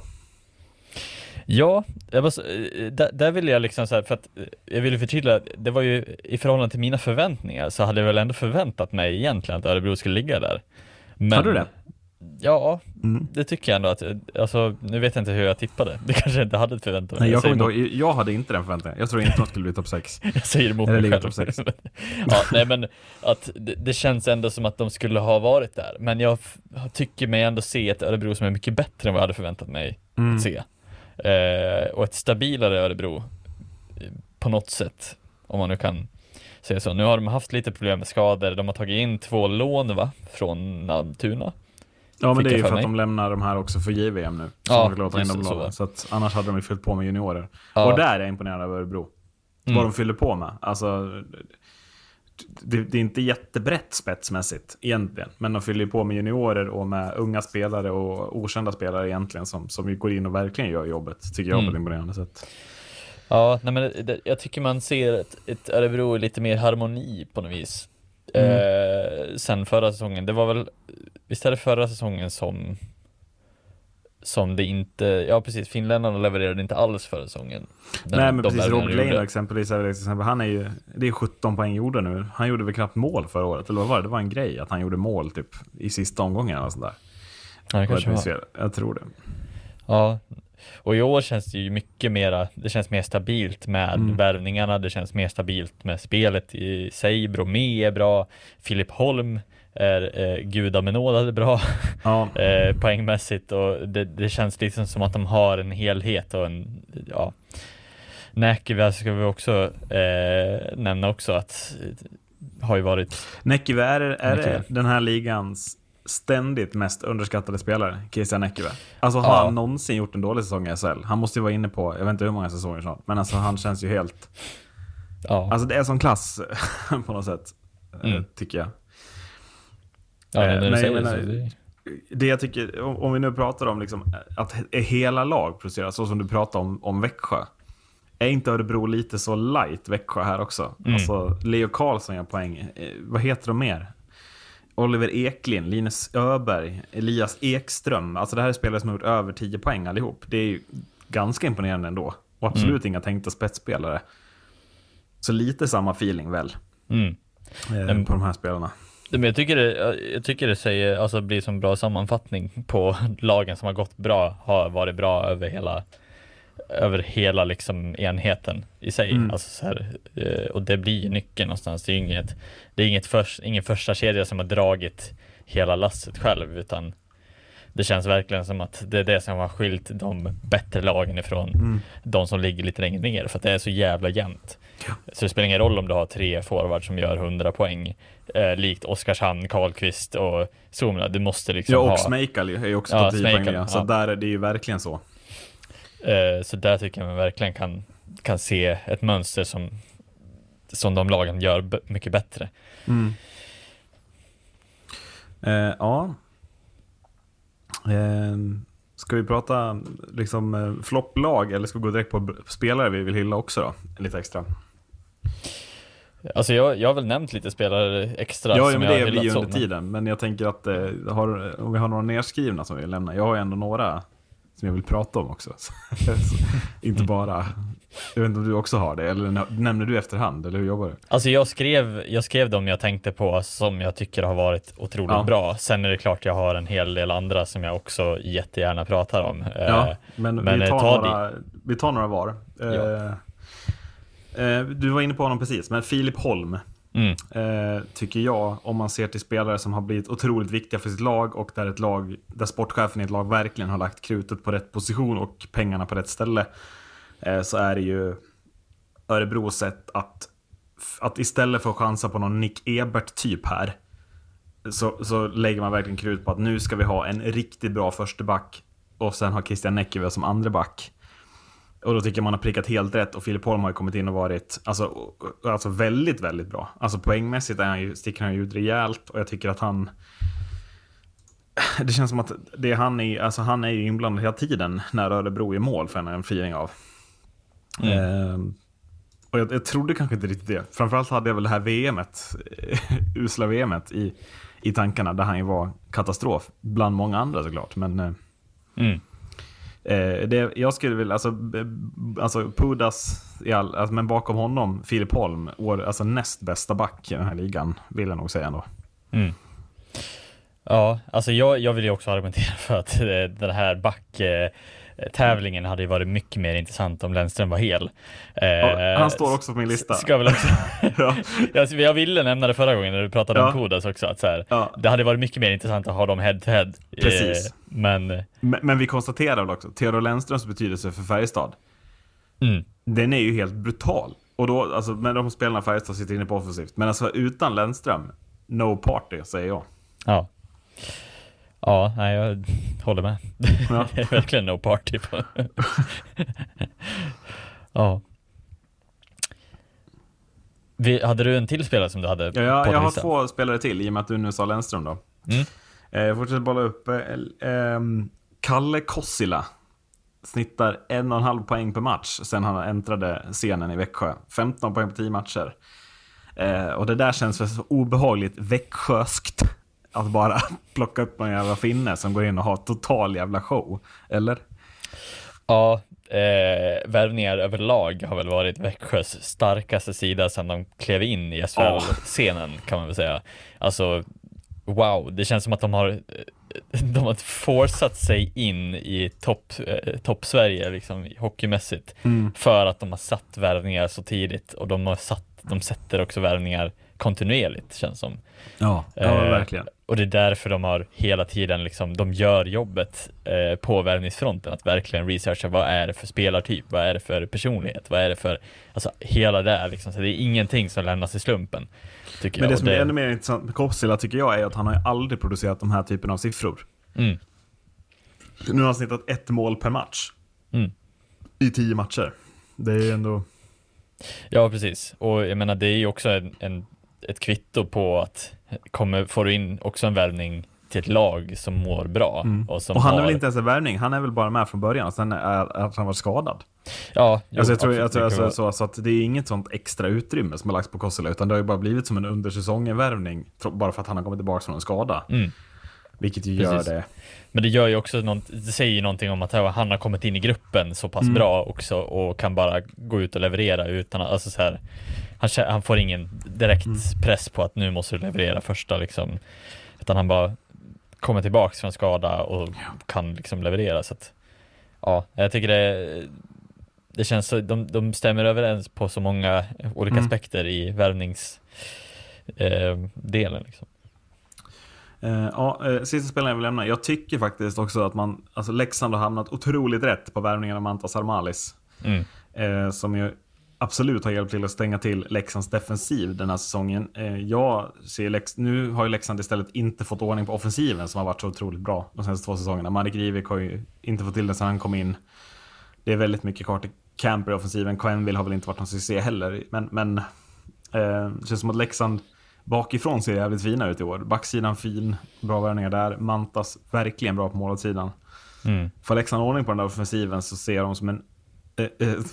Ja, så, eh, där, där ville jag liksom så här, för att eh, jag ville förtydliga, det var ju i förhållande till mina förväntningar så hade jag väl ändå förväntat mig egentligen att Örebro skulle ligga där. Men, Hade du det? Ja, Mm. det tycker jag ändå att, alltså nu vet jag inte hur jag tippade, det kanske jag inte hade förväntat mig. Nej, jag, säger kommer inte jag hade inte den förväntningen. Jag tror inte de skulle bli topp 6. Jag säger emot Eller mig själv. topp sex. ja, nej men att det, det känns ändå som att de skulle ha varit där. Men jag tycker mig ändå se ett Örebro som är mycket bättre än vad jag hade förväntat mig Mm. att se. Eh, och ett stabilare Örebro eh, på något sätt, om man nu kan säga så. Nu har de haft lite problem med skador. De har tagit in två lån va, från Almtuna. Ja, men det är ju för för att de lämnar de här också för JVM nu. Ja, de låta in dem så. så att annars hade de ju fyllt på med juniorer. Ja. Och där är jag imponerad över Örebro. Mm. Vad de fyller på med. Alltså, det, det är inte jättebrett spetsmässigt egentligen. Men de fyller ju på med juniorer och med unga spelare och okända spelare egentligen som, som går in och verkligen gör jobbet. Tycker jag på Mm. ett imponerande sätt. Ja, nej men det, jag tycker man ser ett, ett Örebro lite mer harmoni på något vis. Mm. Eh, sen förra säsongen, det var väl, visst det förra säsongen som som det inte, ja precis, finländarna levererade inte alls förra säsongen. Den- Nej men precis, Robert gjorde. exempelvis, exempel, han är ju, det är 17 poäng gjorda nu. Han gjorde väl knappt mål förra året, eller vad var det? Det var en grej att han gjorde mål typ i sista omgången eller sånt där. Ja, det kanske var. Jag tror det. Ja, och i år känns det ju mycket mera, det känns mer stabilt med Mm. värvningarna, det känns mer stabilt med spelet i sig. Bromé är bra, Filip Holm är eh, gudabenådade bra Ja, eh, poängmässigt och det, det känns liksom som att de har en helhet och en, ja. Näkyvä ska vi också eh, nämna också att eh, har ju varit, Näkyvä, är, är Näkyvä. den här ligans ständigt mest underskattade spelare, Christian Näkyvä? Alltså har Ja. han någonsin gjort en dålig säsong i SHL? Han måste ju vara inne på, jag vet inte hur många säsonger snart, men alltså han känns ju helt... ja, Alltså det är som klass på något sätt, eh, Mm. tycker jag. Ja eh, men, så, eh, det, Det jag tycker, om om vi nu pratar om liksom, att he- hela lag presterar, så som du pratar om, om Växjö. Är inte Örebro lite så light Växjö här också? Mm. Alltså, Leo Karlsson gör poäng. Eh, vad heter de mer? Oliver Eklind, Linus Öberg, Elias Ekström. Alltså det här är spelare som har gjort över 10 poäng allihop. Det är ju ganska imponerande ändå. Och absolut inga tänkta spetsspelare. Så lite samma feeling väl, mm. eh, Men- på de här spelarna. Men jag tycker det, jag tycker det säger, alltså blir som bra sammanfattning på lagen som har gått bra, har varit bra över hela, över hela liksom enheten i sig. Mm. Alltså så här, eh, och det blir ju nyckeln någonstans. Det är inget, det är inget först, ingen första kedja som har dragit hela lasset själv, utan det känns verkligen som att det är det som har skilt de bättre lagen ifrån Mm. de som ligger lite längre ner, för att det är så jävla jämnt. Så det spelar ingen roll om du har tre forwards som gör 100 poäng, eh, likt Oskarshamn, Karlqvist och Somla. Du måste liksom Ja, och ha... Smejkal är ju också Ja, på 10 poäng. Ja. Så där är det ju verkligen så. Eh, så där tycker jag man verkligen kan, kan se ett mönster som, som de lagen gör mycket bättre. Eh, ja. Eh, ska vi prata liksom eh, flopplag eller ska vi gå direkt på spelare vi vill hylla också då? Lite extra. Alltså jag, jag har väl nämnt lite spelare extra Ja, ja som men jag det har blir ju under tiden. Men jag tänker att eh, har, om vi har några nedskrivna som vi vill lämna. Jag har ju ändå några som jag vill prata om också. Så, inte bara... Jag vet inte om du också har det, eller nä- nämner du efterhand, eller hur jobbar du? Alltså jag skrev, jag skrev dem jag tänkte på som jag tycker har varit otroligt Ja. bra. Sen är det klart jag har en hel del andra som jag också jättegärna pratar om. Eh, Ja, men, men, vi, eh, tar ta några, vi tar några var. Eh, eh, du var inne på honom precis, men Filip Holm. Mm. Eh, tycker jag, om man ser till spelare som har blivit otroligt viktiga för sitt lag och där, ett lag, där sportchefen i ett lag verkligen har lagt krutet på rätt position och pengarna på rätt ställe. Eh, så är det ju Örebros sätt att, att istället för att chansa på någon Nick Ebert-typ här så, så lägger man verkligen krut på att nu ska vi ha en riktigt bra första back och sen har Christian Näckive som andra back. Och då tycker jag man har prickat helt rätt och Filip Holm har ju kommit in och varit alltså, alltså väldigt, väldigt bra. Alltså poängmässigt är han ju, sticker han ju ut rejält och jag tycker att han det känns som att det han är, alltså han är ju inblandad hela tiden när Örebro är mål för en, en firing av. Ehm, och jag, jag trodde kanske inte riktigt det. Framförallt hade jag väl det här VMet, usla VMet i, i tankarna där han ju var katastrof. Bland många andra såklart. Men eh, Mm eh, det, jag skulle vilja, alltså, alltså Pudas, i all, alltså, men bakom honom Filip Holm, år, alltså näst bästa back i den här ligan, vill jag nog säga ändå. Mm. Ja, alltså jag, jag vill ju också argumentera för att eh, den här back eh, tävlingen hade ju varit mycket mer intressant om Lennström var hel. Eh, Ja, han står också på min lista. Ska väl också, Ja. jag, ville nämna det förra gången när du pratade Ja. om Kodas också, att så här, Ja. det hade varit mycket mer intressant att ha dem head to head. Precis. Eh, men, Men, men vi konstaterar väl också, Theodor Lennströms betydelse för Färjestad, mm, den är ju helt brutal. Och då, alltså, med de spelarna Färjestad sitter inne på offensivt. Men alltså utan Lennström, no party, säger jag. ja. Ja, nej, jag håller med. Ja. det är verkligen no party på. ja. Vi, hade du en till spelare som du hade Ja, jag, jag har två spelare till, i och med att du nu sa Lennström då. Mm. Eh, Jag fortsätter bolla upp. eh, ehm, Kalle Kossila snittar en och en halv poäng per match sen han äntrade scenen i Växjö. 15 poäng på 10 matcher. Eh, och det där känns väl så obehagligt växjöskt. Att bara plocka upp någon jävla finne som går in och har total jävla show. Eller? Ja, eh, värvningar överlag har väl varit Växjös starkaste sida sedan de klev in i SHL-scenen kan man väl säga. Alltså, wow, det känns som att de har eh, de har forcat sig in i topp eh, topp Sverige liksom hockeymässigt för att de har satt värvningar så tidigt och de har satt de sätter också värvningar kontinuerligt känns som. Ja, ja Eh, verkligen. Och det är därför de har hela tiden liksom, de gör jobbet eh, på värvningsfronten, att verkligen researcha vad är det för spelartyp, vad är det för personlighet, vad är det för, alltså hela det liksom, så det är ingenting som lämnas i slumpen. Men det som är ännu mer intressant med Kossila tycker jag är att han har ju aldrig producerat de här typen av siffror. Mm. Nu har han snittat ett mål per match. Mm. I tio matcher. Det är ändå... Ja, precis. Och jag menar, det är ju också en, en, ett kvitto på att kommer, får du in också en värvning till ett lag som mår bra. Och, som Mm. Och han är har, väl inte ens en värvning, han är väl bara med från början. Sen är att han var skadad. Ja, jo, alltså jag tror alltså, det alltså, så, så att det är inget sånt extra utrymme som har lagts på Kossela, utan det har ju bara blivit som en undersäsongen-värvning. Bara för att han har kommit tillbaka från en skada. Mm. Vilket ju Precis. gör det. Men det gör ju också något, det säger ju någonting om att han har kommit in i gruppen så pass Mm. bra också och kan bara gå ut och leverera utan att, alltså så här, han, han får ingen direkt Mm. press på att nu måste du leverera första liksom, utan han bara kommer tillbaks från skada och kan liksom leverera så att, ja, jag tycker det det känns så, de, de stämmer överens på så många olika Mm. aspekter i värvningsdelen. Eh, liksom. Ja, eh, sista spelaren jag vill lämna. Jag tycker faktiskt också att man, alltså Leksand har hamnat otroligt rätt på värvningen av Mantas Armalis. mm. Eh, som ju absolut har hjälpt till att stänga till Leksands defensiv den här säsongen. Eh, jag ser Lex- nu har ju Leksand istället inte fått ordning på offensiven som har varit så otroligt bra de senaste två säsongerna. Marek Rivik har ju inte fått till det sedan han kom in. Det är väldigt mycket kvar till Camper i offensiven. Quenville har väl inte varit någon succé heller. Men, men eh, det känns som att Leksand bakifrån ser jävligt fina ut i år. Backsidan fin, bra värvningar där. Mantas verkligen bra på målvaktssidan. Mm. Får Leksand ordning på den där offensiven så ser de som en,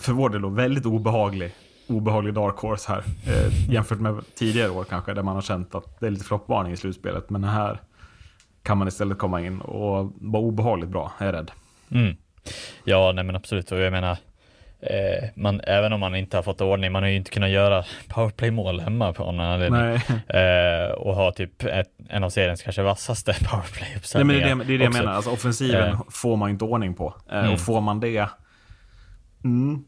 för vår del då, väldigt obehaglig, obehaglig dark horse här. Eh, jämfört med tidigare år kanske, där man har känt att det är lite floppvarning i slutspelet. Men här kan man istället komma in och vara obehagligt bra, är jag rädd. Mm. Ja, nej men absolut. Och jag menar, eh, man, även om man inte har fått ordning, man har ju inte kunnat göra powerplay-mål hemma på någon anledning. Eh, och ha typ ett, en av seriens kanske vassaste Nej powerplay-uppsättningar. men det är det, det, är det jag menar. Alltså, offensiven Eh. får man inte ordning på. Eh, Mm. Och får man det... Mm,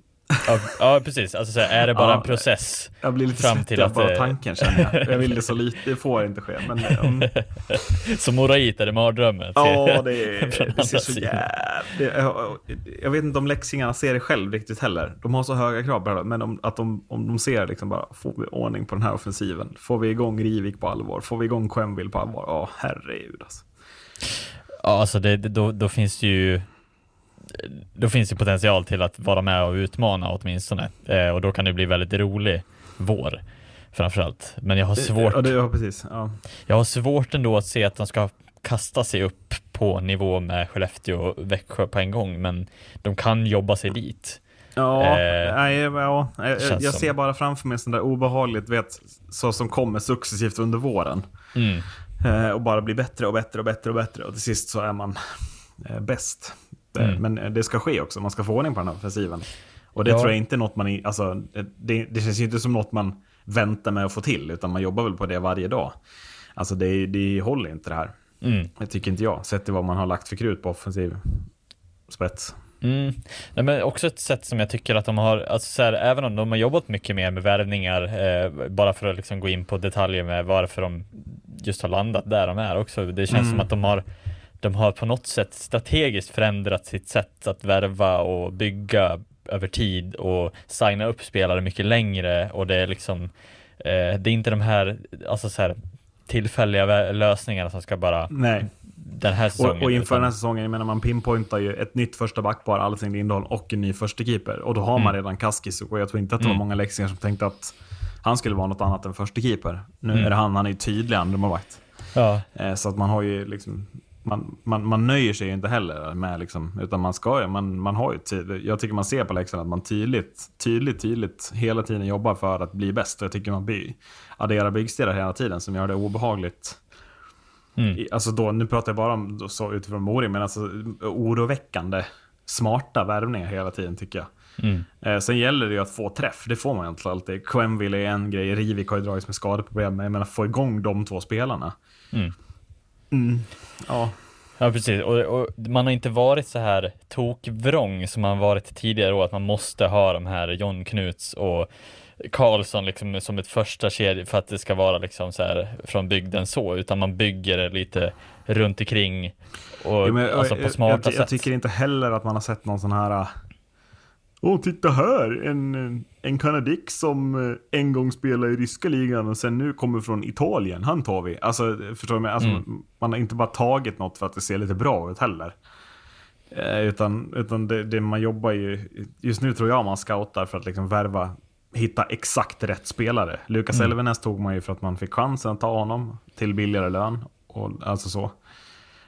Ja, ja, precis. Alltså så här, är det bara Ja, en process? jag blir lite Fram till att, bara tanken känner jag. Jag vill det så lite, det får inte ske. Men. Som Morait är det mardrömmen. Ja, det, är, det ser så jävligt... Jag, jag vet inte om läxingarna ser det själv riktigt heller. De har så höga krav på det, men om, att de, om de ser liksom bara, får vi ordning på den här offensiven? Får vi igång Rivik på allvar? Får vi igång Quenville på allvar? Ja, herregud alltså. Ja, alltså det- då, då finns det ju då finns det potential till att vara med och utmana åtminstone. Eh, och då kan det bli väldigt rolig vår framförallt. Men jag har svårt, Ja, det, ja precis. Ja. jag har svårt ändå att se att de ska kasta sig upp på nivå med Skellefteå och Växjö på en gång. Men de kan jobba sig dit. Ja, Eh, nej, ja, jag, jag ser bara framför mig sån där obehagligt, vet, så som kommer successivt under våren. Mm. Eh, och bara blir bättre och bättre och bättre och bättre. Och till sist så är man eh, bäst. Mm. Men eh, det ska ske också, man ska få ordning på den här offensiven. Och det Ja. tror jag inte är något man, alltså, eh, det, det känns ju inte som något man väntar med att få till, utan man jobbar väl på det varje dag. Alltså det, det håller inte det här. Mm. Det tycker inte jag, sett till vad man har lagt för krut på offensiv spets. Mm. Nej, men också ett sätt som jag tycker att de har, alltså så här, även om de har jobbat mycket mer med värvningar, eh, bara för att liksom gå in på detaljer med varför de just har landat där de är också. Det känns Mm. som att de har, de har på något sätt strategiskt förändrat sitt sätt att värva och bygga över tid och signa upp spelare mycket längre och det är liksom, eh, det är inte de här, alltså så här tillfälliga lösningarna som ska bara Nej, den här säsongen. och, och inför utan- den här säsongen, jag menar man pinpointar ju ett nytt första backpar, Alsing Lindholm och en ny första keeper. Och då har man Mm. redan Kaskis och jag tror inte att det var Mm. många leksingar som tänkte att han skulle vara något annat än första keeper. Nu Mm. är det han, han är ju tydlig andremålvakt. Ja, Eh, så att man har ju liksom, man, man, man nöjer sig ju inte heller med liksom, utan man ska ju, man, man har ju tid. Jag tycker man ser på Leksand att man tydligt, tydligt, tydligt hela tiden jobbar för att bli bäst. Och jag tycker man by, adderar byggstenar hela tiden som gör det obehagligt. Mm. I- Alltså då, nu pratar jag bara om då, så utifrån Mori, men alltså oroväckande smarta värvningar hela tiden tycker jag. Mm. Eh, sen gäller det ju att få träff, det får man inte alltid. Quenville är en grej, Rivik har ju dragits med skadeproblem, men jag menar få igång de två spelarna. Mm. Mm. Ja, Ja precis, och, och man har inte varit så här tokvrång som man varit tidigare år, att man måste ha de här John Knuts och Karlsson liksom som ett första kedja för att det ska vara liksom så här från bygden så, utan man bygger det lite runt omkring och Ja, men, alltså jag- på smarta jag, jag, sätt. jag tycker inte heller att man har sett någon sån här... Åh, titta här! En, en kanadick som äh, en gång spelade i ryska ligan och sen nu kommer från Italien. Han tar vi. Alltså, förstår du? mig? Alltså, Mm. Man har inte bara tagit något för att det ser lite bra ut heller. Eh, utan utan det, det man jobbar ju... Just nu tror jag man scoutar för att liksom värva, hitta exakt rätt spelare. Lukas Mm. Elvenäs tog man ju för att man fick chansen att ta honom till billigare lön. Och, alltså så.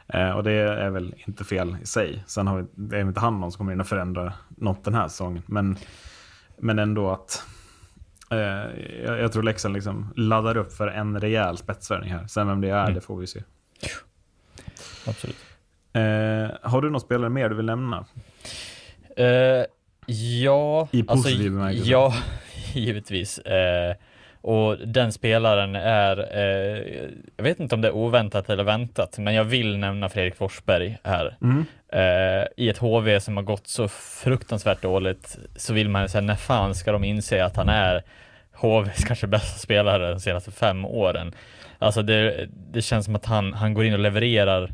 Eh, och det är väl inte fel i sig. Sen har vi, det är inte han någon som kommer in och förändra något den här säsongen. Men, men ändå att eh, jag, jag tror Leksand liksom laddar upp för en rejäl spetsvärvning här. Sen vem det är, Mm. det får vi se. Absolut. Eh, har du någon spelare mer du vill nämna? Eh, ja, I positiv alltså, bemärkelse. Ja, givetvis. Och den spelaren är, eh, jag vet inte om det är oväntat eller väntat, men jag vill nämna Fredrik Forsberg här. Eh, I ett HV som har gått så fruktansvärt dåligt så vill man säga, när fan ska de inse att han är HVs kanske bästa spelare de senaste fem åren. Alltså det, det känns som att han, han går in och levererar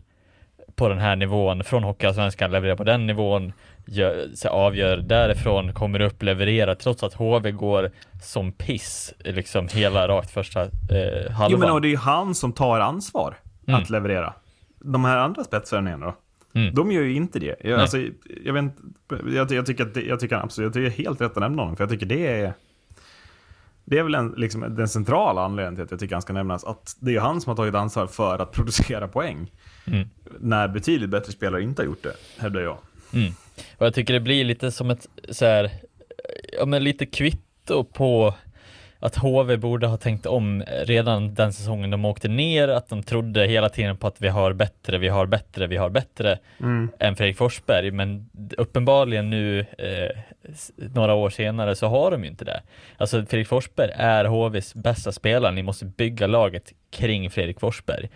på den här nivån, från Hockeyallsvenskan, levererar på den nivån, gör, så avgör därifrån, kommer upp, levererar, trots att HV går som piss, liksom hela rakt första eh, halvan. Jo men och det är ju han som tar ansvar Mm. att leverera. De här andra spetsvärvningarna då? Mm. De gör ju inte det. Jag, alltså, jag, vet, jag, jag tycker att det, jag tycker absolut, det är helt rätt att nämna honom, för jag tycker det är det är väl en, liksom, den centrala anledningen till att jag tycker han ska nämnas. Att det är han som har tagit ansvar för att producera poäng. Mm. När betydligt bättre spelare inte har gjort det, hävdar jag. Mm. Och jag tycker det blir lite som ett så här, ja men lite kvitto på att HV borde ha tänkt om redan den säsongen de åkte ner, att de trodde hela tiden på att vi har bättre, vi har bättre, vi har bättre än Fredrik Forsberg, men uppenbarligen nu eh, några år senare så har de ju inte det. Alltså Fredrik Forsberg är HVs bästa spelare, ni måste bygga laget kring Fredrik Forsberg.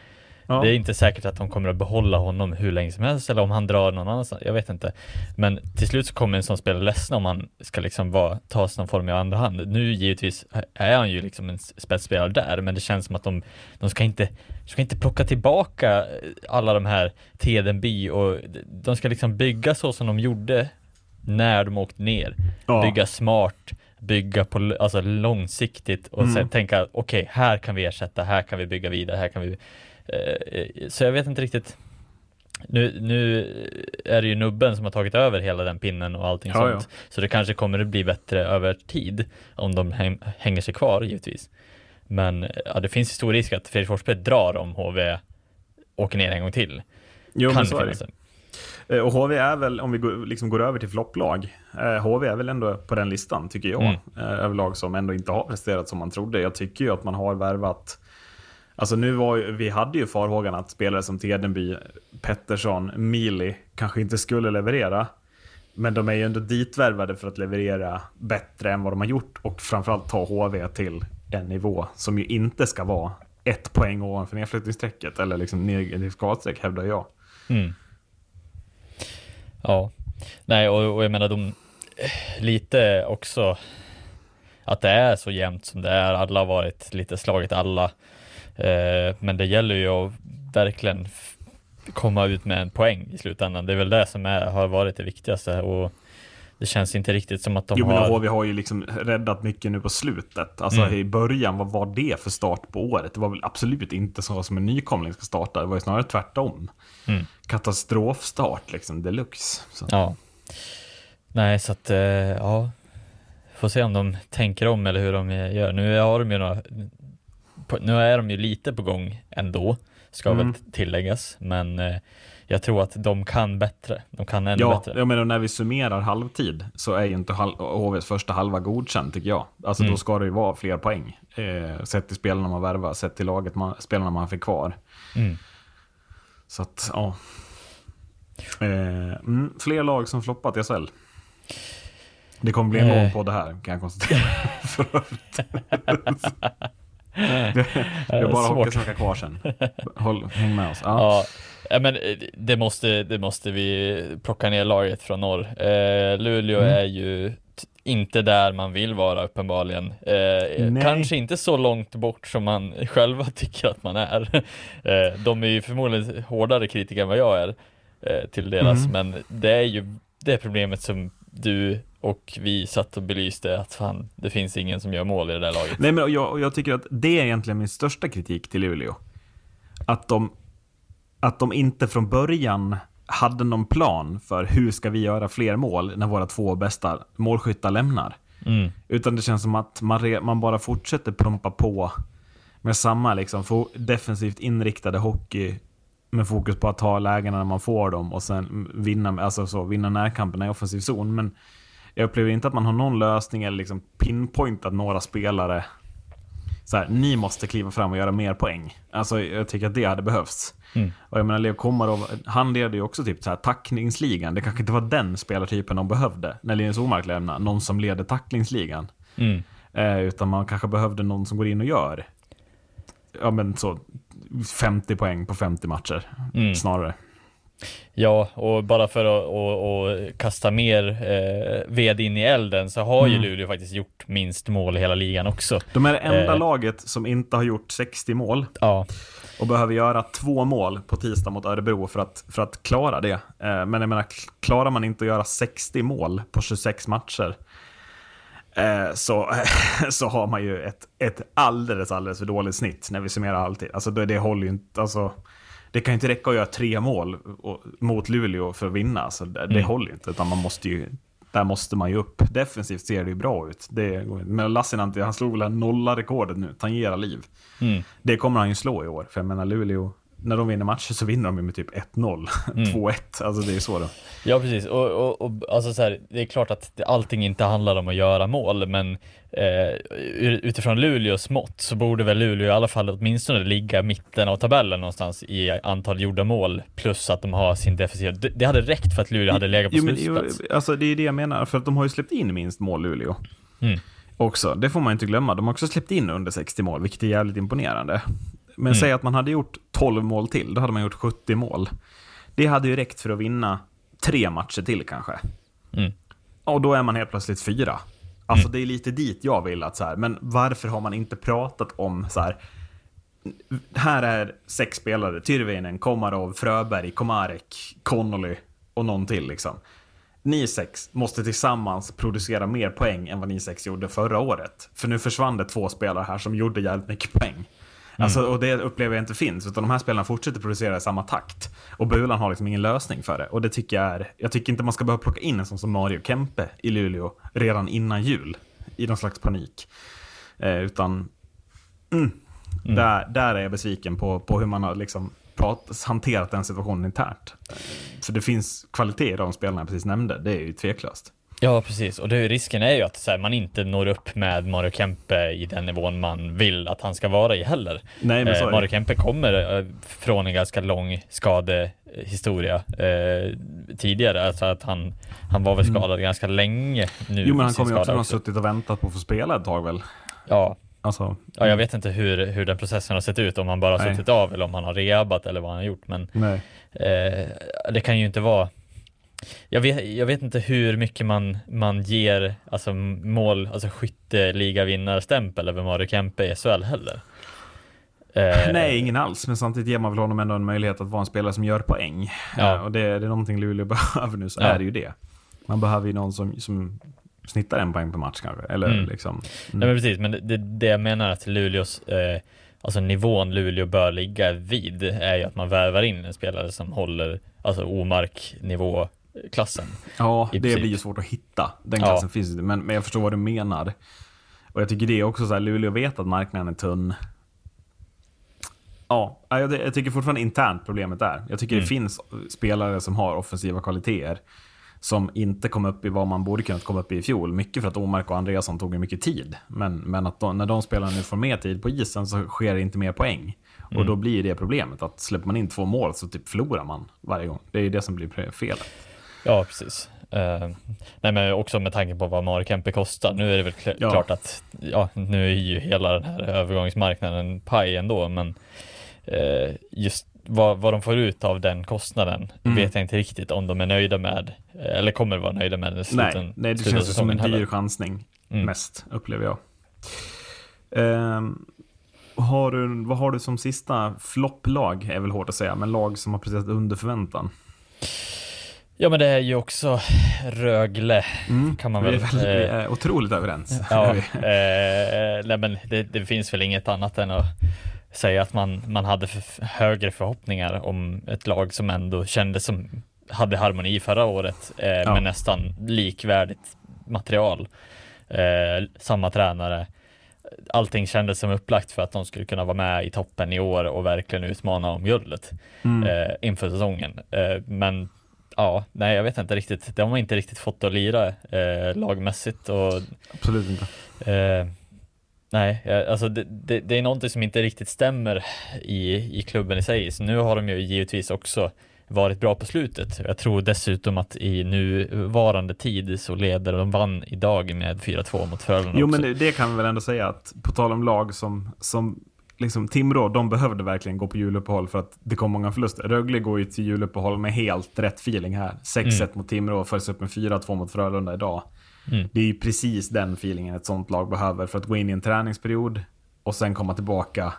Ja. Det är inte säkert att de kommer att behålla honom hur länge som helst eller om han drar någon annanstans, jag vet inte. Men till slut så kommer en sån spelare ledsna om han ska liksom vara, tas någon form i andra hand. Nu givetvis är han ju liksom en spetsspelare där, men det känns som att de, de ska inte, de ska inte plocka tillbaka alla de här Tedenby och de ska liksom bygga så som de gjorde när de åkte ner. Ja. Bygga smart, bygga på alltså långsiktigt och sen tänka okej, här kan vi ersätta, här kan vi bygga vidare, här kan vi så jag vet inte riktigt nu, nu är det ju nubben som har tagit över hela den pinnen och allting Ja, sånt. Så det kanske kommer att bli bättre över tid om de häng, hänger sig kvar givetvis. Men ja, det finns ju stor risk att Fredrik Forsberg drar om HV åker ner en gång till. Jo, kan men så är det. Eh, Och HV är väl, om vi går, liksom går över till flopplag, eh, HV är väl ändå på den listan, tycker jag, Mm. eh, överlag som ändå inte har presterat som man trodde. Jag tycker ju att man har värvat Alltså nu var ju, vi hade ju farhågan att spelare som Tedenby, Pettersson, Mili kanske inte skulle leverera. Men de är ju ändå ditvärvade för att leverera bättre än vad de har gjort och framförallt ta HV till en nivå som ju inte ska vara ett poäng ovanför nedflyttningsstrecket eller liksom negativt skadestreck hävdar jag. Mm. Ja, nej och, och jag menar de lite också att det är så jämnt som det är. Alla har varit lite slagit alla. Eh, men det gäller ju att verkligen komma ut med en poäng i slutändan. Det är väl det som är, har varit det viktigaste och det känns inte riktigt som att de Jo, men har... HV har ju liksom räddat mycket nu på slutet. Alltså Mm. i början, vad var det för start på året? Det var väl absolut inte så som en nykomling ska starta. Det var ju snarare tvärtom. Mm. Katastrofstart liksom, deluxe. Så. Ja. Nej, så att eh, ja, får se om de tänker om eller hur de gör. Nu har de ju några, på- nu är de ju lite på gång ändå, ska Mm. väl tilläggas, men eh, jag tror att de kan bättre. De kan ännu Ja, bättre. jag menar när vi summerar halvtid så är ju inte hal- HVs första halva godkänd tycker jag. Alltså Mm. då ska det ju vara fler poäng. Eh, sett till spelarna man värvar, sett till laget man, spelarna man fick kvar. Mm. Så att, ja. Eh, mm, fler lag som floppat i SHL. Det kommer bli en Eh. lång podd här, kan jag konstatera. Det, det är bara svårt. hockeysnacka kvar sen. Håll, häng med oss. Ja. Ja, men eh, det måste, det måste vi plocka ner laget från norr. Eh, Luleå Mm. är ju inte där man vill vara uppenbarligen. Eh, kanske inte så långt bort som man själva tycker att man är. Eh, de är ju förmodligen hårdare kritiker än vad jag är eh, till deras, Mm. men det är ju det problemet som du och vi satt och belyste att fan, det finns ingen som gör mål i det där laget. Nej, men jag, jag tycker att det är egentligen min största kritik till Luleå. Att de, att de inte från början hade någon plan för hur ska vi göra fler mål när våra två bästa målskyttar lämnar. Mm. Utan det känns som att man, re, man bara fortsätter pumpa på med samma liksom, defensivt inriktade hockey med fokus på att ta lägena när man får dem och sen vinna, alltså så, vinna närkamperna i offensiv zon. Men jag upplever inte att man har någon lösning eller liksom pinpointat några spelare. Så här, ni måste kliva fram och göra mer poäng. Alltså, jag tycker att det hade behövts. Mm. Och jag menar, Leo Komarov, han leder ju också typ så här tacklingsligan. Det kanske inte var den spelartypen de behövde när Linus Omark lämnade. Någon som leder tacklingsligan. Mm. Eh, utan man kanske behövde någon som går in och gör ja, men så 50 poäng på 50 matcher Mm. snarare. Ja, och bara för att och, och kasta mer eh, ved in i elden så har ju Mm. Luleå faktiskt gjort minst mål i hela ligan också. De är det enda Eh. laget som inte har gjort 60 mål Ja, och behöver göra två mål på tisdag mot Örebro för att, för att klara det. Eh, men jag menar, klarar man inte att göra 60 mål på 26 matcher så, så har man ju ett, ett alldeles, alldeles för dåligt snitt när vi summerar alltid. Alltså det, det håller ju inte, alltså, det kan ju inte räcka att göra tre mål mot Luleå för att vinna. Alltså det, det Mm. håller ju inte, utan man måste ju, där måste man ju upp. Defensivt ser det ju bra ut. Det, men Lassinantti, han slog väl en nolla rekordet nu, tangera liv. mm. Det kommer han ju slå i år. För jag menar Luleå, när de vinner matcher så vinner de ju med typ 1-0, 2-1. Alltså det är så då. ja precis. Och, och, och alltså så här, det är klart att allting inte handlar om att göra mål, men eh, utifrån Luleås mått så borde väl Luleå i alla fall åtminstone ligga i mitten av tabellen någonstans i antal gjorda mål, plus att de har sin defensiva. Det, det hade räckt för att Luleå hade legat på slutspets. alltså det är det jag menar, för att de har ju släppt in minst mål Luleå. Mm. Också, det får man inte glömma. De har också släppt in under 60 mål, vilket är jävligt imponerande. Men Mm. säg att man hade gjort 12 mål till, då hade man gjort 70 mål. Det hade ju räckt för att vinna tre matcher till kanske. Mm. Och då är man helt plötsligt fyra. Alltså det är lite dit jag vill att så här, men varför har man inte pratat om så här, här är sex spelare, Tyrväinen, Komarov, Fröberg, Komarek, Connolly och någon till liksom. Ni sex måste tillsammans producera mer poäng än vad ni sex gjorde förra året. För nu försvann det två spelare här som gjorde jävligt mycket poäng. Alltså, och det upplever jag inte finns, utan de här spelarna fortsätter producera i samma takt. Och Bulan har liksom ingen lösning för det. Och det tycker jag är, jag tycker inte man ska behöva plocka in en sån som Mario Kempe i Luleå redan innan jul. I någon slags panik. Eh, utan, mm, Där, där är jag besviken på, på hur man har liksom prat, hanterat den situationen internt. Eh, För det finns kvalitet i de spelarna jag precis nämnde, det är ju tveklöst. Ja, precis. Och det, risken är ju att så här, man inte når upp med Mario Kempe i den nivån man vill att han ska vara i heller. Nej, men Eh. Mario Kempe kommer eh, från en ganska lång skadehistoria eh, tidigare. Alltså att han, han var väl skadad ganska länge nu. Mm. Jo, men han kommer ju också ha suttit och väntat på att få spela ett tag väl? Ja, Alltså, ja, jag vet inte hur, hur den processen har sett ut, om han bara Nej. suttit av eller om han har rehabat eller vad han har gjort. Men. Eh, det kan ju inte vara jag vet, jag vet inte hur mycket man, man ger alltså mål, alltså skytteligavinnarstämpel över Mario Kempe i SHL heller. Eh, Nej, ingen alls. Men samtidigt ger man väl honom ändå en möjlighet att vara en spelare som gör poäng. Ja. Eh, Och det, det är någonting Luleå behöver nu, så Ja. är det ju det. Man behöver ju någon som, som snittar en poäng per match kanske. Eller Mm. liksom. Nej men precis, men det, det, jag menar att Luleås, eh, alltså nivån Luleå bör ligga vid är ju att man värvar in en spelare som håller, alltså omark nivå klassen. Ja, det blir ju svårt att hitta. Den Ja. klassen finns inte. Men, men jag förstår vad du menar. Och jag tycker det är också så här, Luleå vet att marknaden är tunn. Ja, jag, jag tycker fortfarande internt problemet är. Jag tycker Mm. det finns spelare som har offensiva kvaliteter. Som inte kom upp i vad man borde kunnat komma upp i i fjol. Mycket för att Omark och Andreasson tog mycket tid. Men, men att de, när de spelarna nu får mer tid på isen så sker det inte mer poäng. Och Mm. då blir det problemet att släpper man in två mål så typ förlorar man varje gång. Det är ju det som blir fel. Ja, precis. Eh, nej, men också med tanke på vad Mario Kempe kostar. Nu är det väl kl- Ja. klart att ja, nu är ju hela den här övergångsmarknaden paj ändå, men eh, just vad, vad de får ut av den kostnaden Mm. vet jag inte riktigt om de är nöjda med, eller kommer vara nöjda med den sluten, Nej, nej, det känns som en säsongen dyr heller. chansning. Mm. Mest, upplever jag. Ehm, har du, vad har du som sista flopplag, är väl hårt att säga, men lag som har presterat under förväntan? Ja, men det är ju också Rögle, kan man vi, väl... är väl vi eh, är otroligt överens. Ja, Vi- eh, nej men det, det finns väl inget annat än att säga att man, man hade för, högre förhoppningar om ett lag som ändå kändes som hade harmoni förra året eh, Ja. med nästan likvärdigt material. Eh, samma tränare. Allting kändes som upplagt för att de skulle kunna vara med i toppen i år och verkligen utmana om guldet Mm. eh, inför säsongen. Eh, men ja, nej jag vet inte riktigt. De har inte riktigt fått att lira eh, lagmässigt och Absolut inte. Eh, nej, jag- alltså det, det, det är någonting som inte riktigt stämmer i, i klubben i sig. Så nu har de ju givetvis också varit bra på slutet. Jag tror dessutom att i nuvarande tid så leder de vann idag med 4-2 mot Frölunda Jo, också. men det kan vi väl ändå säga att på tal om lag som, som liksom Timrå, de behövde verkligen gå på juluppehåll för att det kom många förluster. Rögle går ju till juluppehåll med helt rätt feeling här. 6-1 mot Timrå följs upp med 4-2 mot Frölunda idag. Mm. Det är ju precis den feelingen ett sånt lag behöver för att gå in i en träningsperiod och sen komma tillbaka.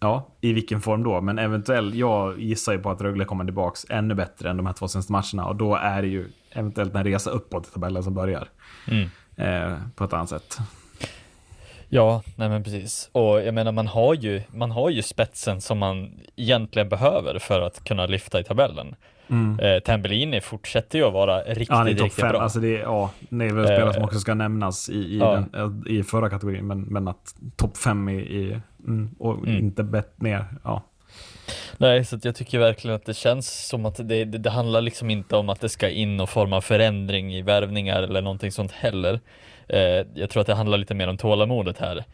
Ja, i vilken form då? Men eventuellt, jag gissar ju på att Rögle kommer tillbaka ännu bättre än de här två senaste matcherna och då är det ju eventuellt en resa uppåt i tabellen som börjar. Mm. Eh, på ett annat sätt. Ja, nej men precis. Och jag menar man har ju, man har ju spetsen som man egentligen behöver för att kunna lyfta i tabellen. Eh, Tambellini fortsätter ju att vara riktigt, Mm. Ja, riktigt fem. bra. Alltså det, är, ja, det är väl spelare som Eh, också ska nämnas i, i, ja. den, i förra kategorin. Men, men att topp fem i, i mm, och Mm. inte bett ner. Ja. Nej, så jag tycker verkligen att det känns som att det, det, det handlar liksom inte om att det ska in och forma förändring i värvningar eller någonting sånt heller. Eh, jag tror att det handlar lite mer om tålamodet här.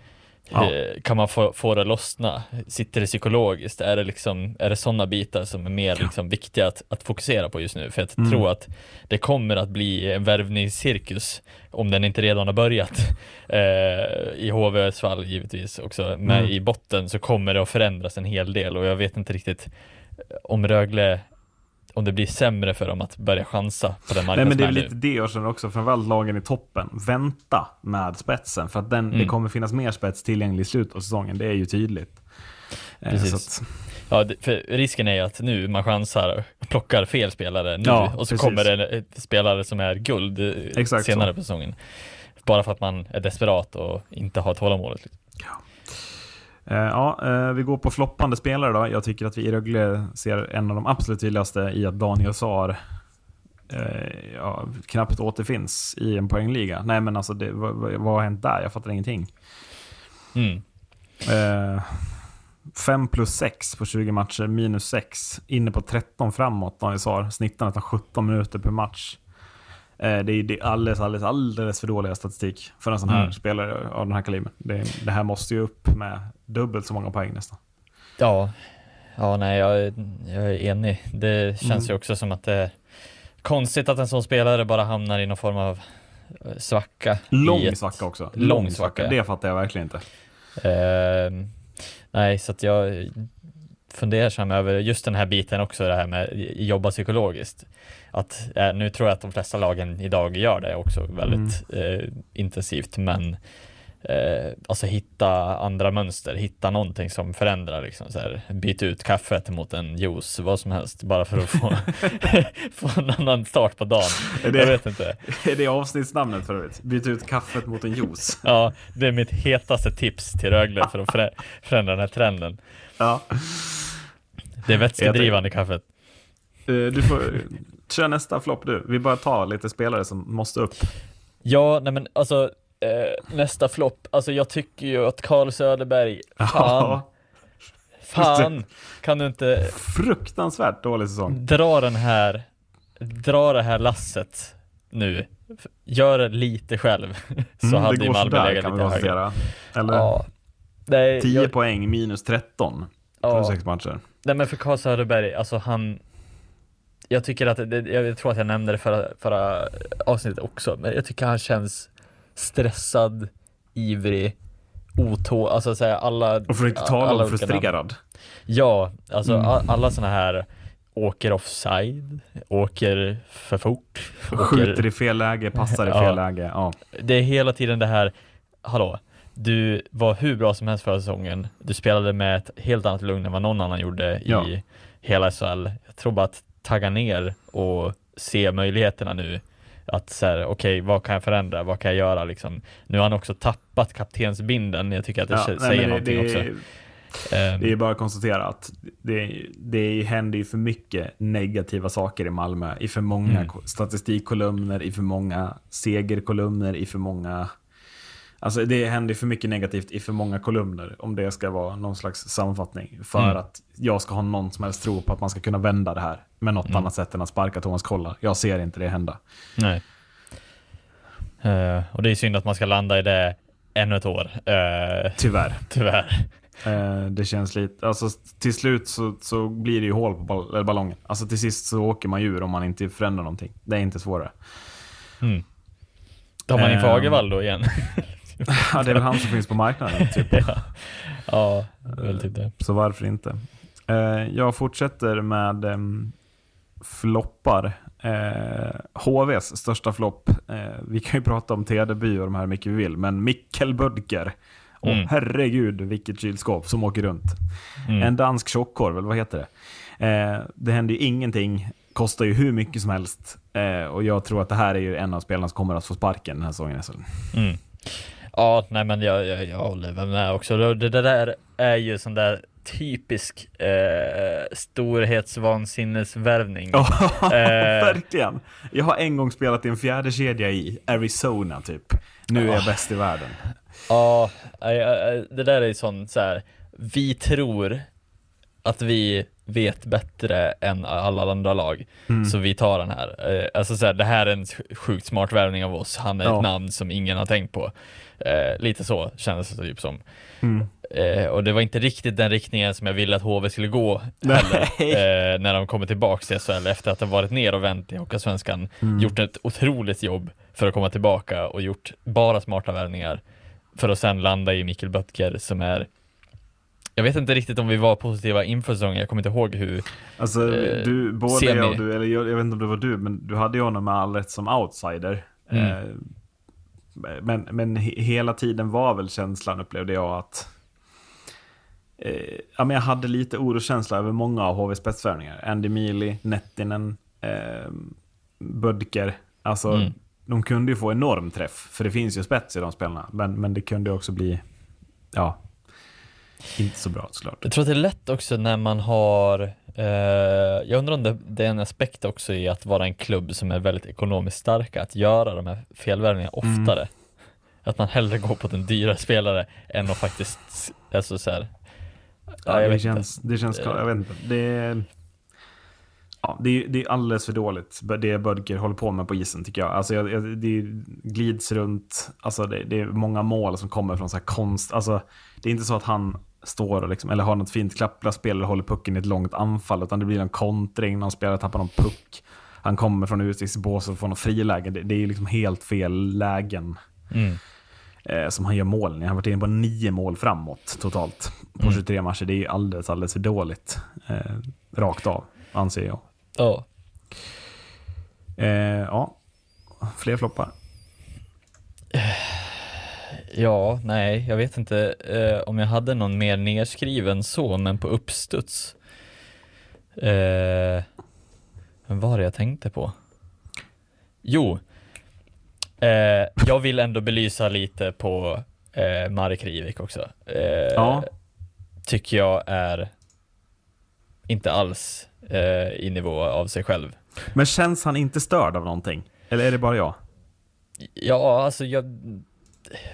Ja. Eh, kan man få, få det lossna? Sitter det psykologiskt? Är det liksom, är det sådana bitar som är mer liksom viktiga att, att fokusera på just nu? För jag Mm. tror att det kommer att bli en värvningscirkus om den inte redan har börjat. Eh, I HVs fall givetvis också. Men Mm. i botten så kommer det att förändras en hel del och jag vet inte riktigt om Rögle om det blir sämre för dem att börja chansa på den Nej, marknaden men det är lite det jag känner också, framförallt lagen i toppen. Vänta med spetsen, för att den, det Mm. kommer finnas mer spets tillgänglig i slutet av säsongen. Det är ju tydligt. Eh, Precis. att, Ja, det- för risken är ju att nu man chansar plockar fel spelare nu Ja, och så precis. kommer det en spelare som är guld eh, Exakt senare så. på säsongen. Bara för att man är desperat och inte har tålamodet. liksom. Eh, ja, eh, vi går på floppande spelare då. Jag tycker att vi i Rögle ser en av de absolut tydligaste i att Daniel Saar eh, ja, knappt återfinns i en poängliga. Nej, men alltså, det, vad, vad har hänt där? Jag fattar ingenting. Mm. Eh, 5 plus 6 på 20 matcher, minus 6. Inne på 13 framåt, Daniel Saar. Snittar nästan 17 minuter per match. Det, är, det är alldeles, alldeles, alldeles för dåliga statistik för en sån här Mm. spelare av den här kalibern. Det, det här måste ju upp med dubbelt så många poäng nästan. Ja, ja nej jag, jag är enig. Det känns Mm. ju också som att det är konstigt att en sån spelare bara hamnar i någon form av eh, svacka. Lång ett- svacka också. Lång svacka. Det fattar jag verkligen inte. Eh, nej, så att jag funderar över just den här biten också, det här med jobba psykologiskt. Att, eh, nu tror jag att de flesta lagen idag gör det också väldigt eh, intensivt, men eh, alltså hitta andra mönster, hitta någonting som förändrar liksom så här, byt ut kaffet mot en juice, vad som helst, bara för att få, få en annan start på dagen. Det- Jag vet inte. Är det avsnittsnamnet för övrigt? Byt ut kaffet mot en juice. Ja, det är mitt hetaste tips till Rögle för att förä- förändra den här trenden. Ja. Det är vätskedrivande kaffet. Eh, Du får köra nästa flopp du. Vi bara tar lite spelare som måste upp. Ja, nej men alltså eh, nästa flopp. Alltså jag tycker ju att Carl Söderberg, fan, fan, kan du inte Fruktansvärt dålig säsong. dra den här, dra det här lasset nu. Gör det lite själv. Så Mm, hade det ju går Malmö sådär legat kan vi lite högre. konstatera. Eller Ja. Nej, 10 jag, poäng minus 13 på ja. sex matcher. Nej men för Carl Söderberg, alltså han Jag tycker att, det, jag tror att jag nämnde det förra, förra avsnittet också, men jag tycker han känns stressad, ivrig, otå, alltså säga alla Och för att inte tala om frustrerad. Ja, alltså Mm. a- alla såna här åker offside, åker för fort, Skjuter åker, i fel läge, passar i Ja. fel läge. Ja. det är hela tiden det här, hallå, du var hur bra som helst förra säsongen, du spelade med ett helt annat lugn än vad någon annan gjorde Ja. i hela SHL. Jag tror bara att tagga ner och se möjligheterna nu. Att så här, okej, vad kan jag förändra? Vad kan jag göra liksom? Nu har han också tappat kaptensbinden. Jag tycker att det Ja, nej, säger men någonting det, också. det, Ehm, det är bara att konstatera att det, det händer ju för mycket negativa saker i Malmö. I för många Mm. ko- statistikkolumner, i för många segerkolumner, i för många... Alltså det händer för mycket negativt i för många kolumner om det ska vara någon slags sammanfattning. För Mm. att jag ska ha någon som helst tro på att man ska kunna vända det här med något Mm. annat sätt än att sparka Thomas Kollar. Jag ser inte det hända. Nej. Eh, och det är synd att man ska landa i det ännu ett år. Eh, Tyvärr. tyvärr. Eh, det känns lite, alltså till slut så, så blir det ju hål på ball, ballongen. Alltså till sist så åker man ju ur om man inte förändrar någonting. Det är inte svårare. Tar man in. Fagervall då igen? Ja, det är väl han som finns på marknaden, typ. ja, ja väl typ det. Så varför inte? Eh, jag fortsätter med um, floppar. Eh, HVs största flopp. Eh, vi kan ju prata om Tedeby och de här mycket vi vill, men Mikkel Bödker. Åh Mm. herregud vilket kylskåp som åker runt. Mm. En dansk tjockkorv, eller vad heter det? Eh, det händer ju ingenting, kostar ju hur mycket som helst. Eh, och jag tror att det här är ju en av spelarna som kommer att få sparken den här säsongen. Mm. Ja, nej men jag, jag, jag håller med också. Det, det där är ju sån där typisk eh, storhetsvansinnesvärvning. Ja, Eh. verkligen. Jag har en gång spelat i en fjärde kedja i Arizona typ. Nu är jag bäst i världen. Ja, nej, nej, det där är ju sån så här. vi tror att vi vet bättre än alla andra lag, Mm. så vi tar den här. Eh, Alltså så här, det här är en sjukt smart värvning av oss, han är Ja. ett namn som ingen har tänkt på. Eh, lite så kändes det typ som. Mm. Eh, och det var inte riktigt den riktningen som jag ville att HV skulle gå heller, eh, när de kommer tillbaks till SHL efter att ha varit ner och vänt i Hockeyallsvenskan. Mm. Gjort ett otroligt jobb för att komma tillbaka och gjort bara smarta värvningar för att sen landa i Mikkel Böttger som är jag vet inte riktigt om vi var positiva inför säsongen, jag kommer inte ihåg hur. Alltså, Eh, du, både semi. jag och du, eller jag, jag vet inte om det var du, men du hade ju honom med all rätt som outsider. Mm. Eh, men, men he- hela tiden var väl känslan, upplevde jag, att eh, ja, men jag hade lite oroskänsla över många av HV spetsvärvningar. Andy Mealy, Nettinen, eh, Bödker. Alltså, Mm. de kunde ju få enorm träff, för det finns ju spets i de spelarna. Men, men det kunde också bli, ja, inte så bra såklart. Jag tror att det är lätt också när man har, eh, jag undrar om det, det är en aspekt också i att vara en klubb som är väldigt ekonomiskt starka, att göra de här felvärvningarna oftare. Att man hellre går på den dyra spelare än att faktiskt, alltså så här, Ja, det, känns, det känns, jag vet inte. Det är, ja, det, är, det är alldeles för dåligt, det Bödker håller på med på isen tycker jag. Alltså, jag det glids runt, alltså, det, det är många mål som kommer från så här konst. Alltså, det är inte så att han står och liksom, eller har något fint klapplarspel eller håller pucken i ett långt anfall, utan det blir en kontring, någon spelare tappar någon puck. Han kommer från utvisningsbås och får något friläge. Det, det är ju liksom helt fel lägen mm, eh, som han gör målen i. Han har varit inne på nio mål framåt totalt på Mm. 23 matcher. Det är alldeles, alldeles för dåligt. Eh, rakt av, anser jag. ja. Eh, ja, fler floppar. Ja, nej, jag vet inte eh, om jag hade någon mer nedskriven så, men på uppstuds. Eh, vad var det jag tänkte på? Jo, eh, jag vill ändå belysa lite på eh, Marek Rivik också. Eh, Ja. Tycker jag är inte alls eh, i nivå av sig själv. Men känns han inte störd av någonting? Eller är det bara jag? Ja, alltså jag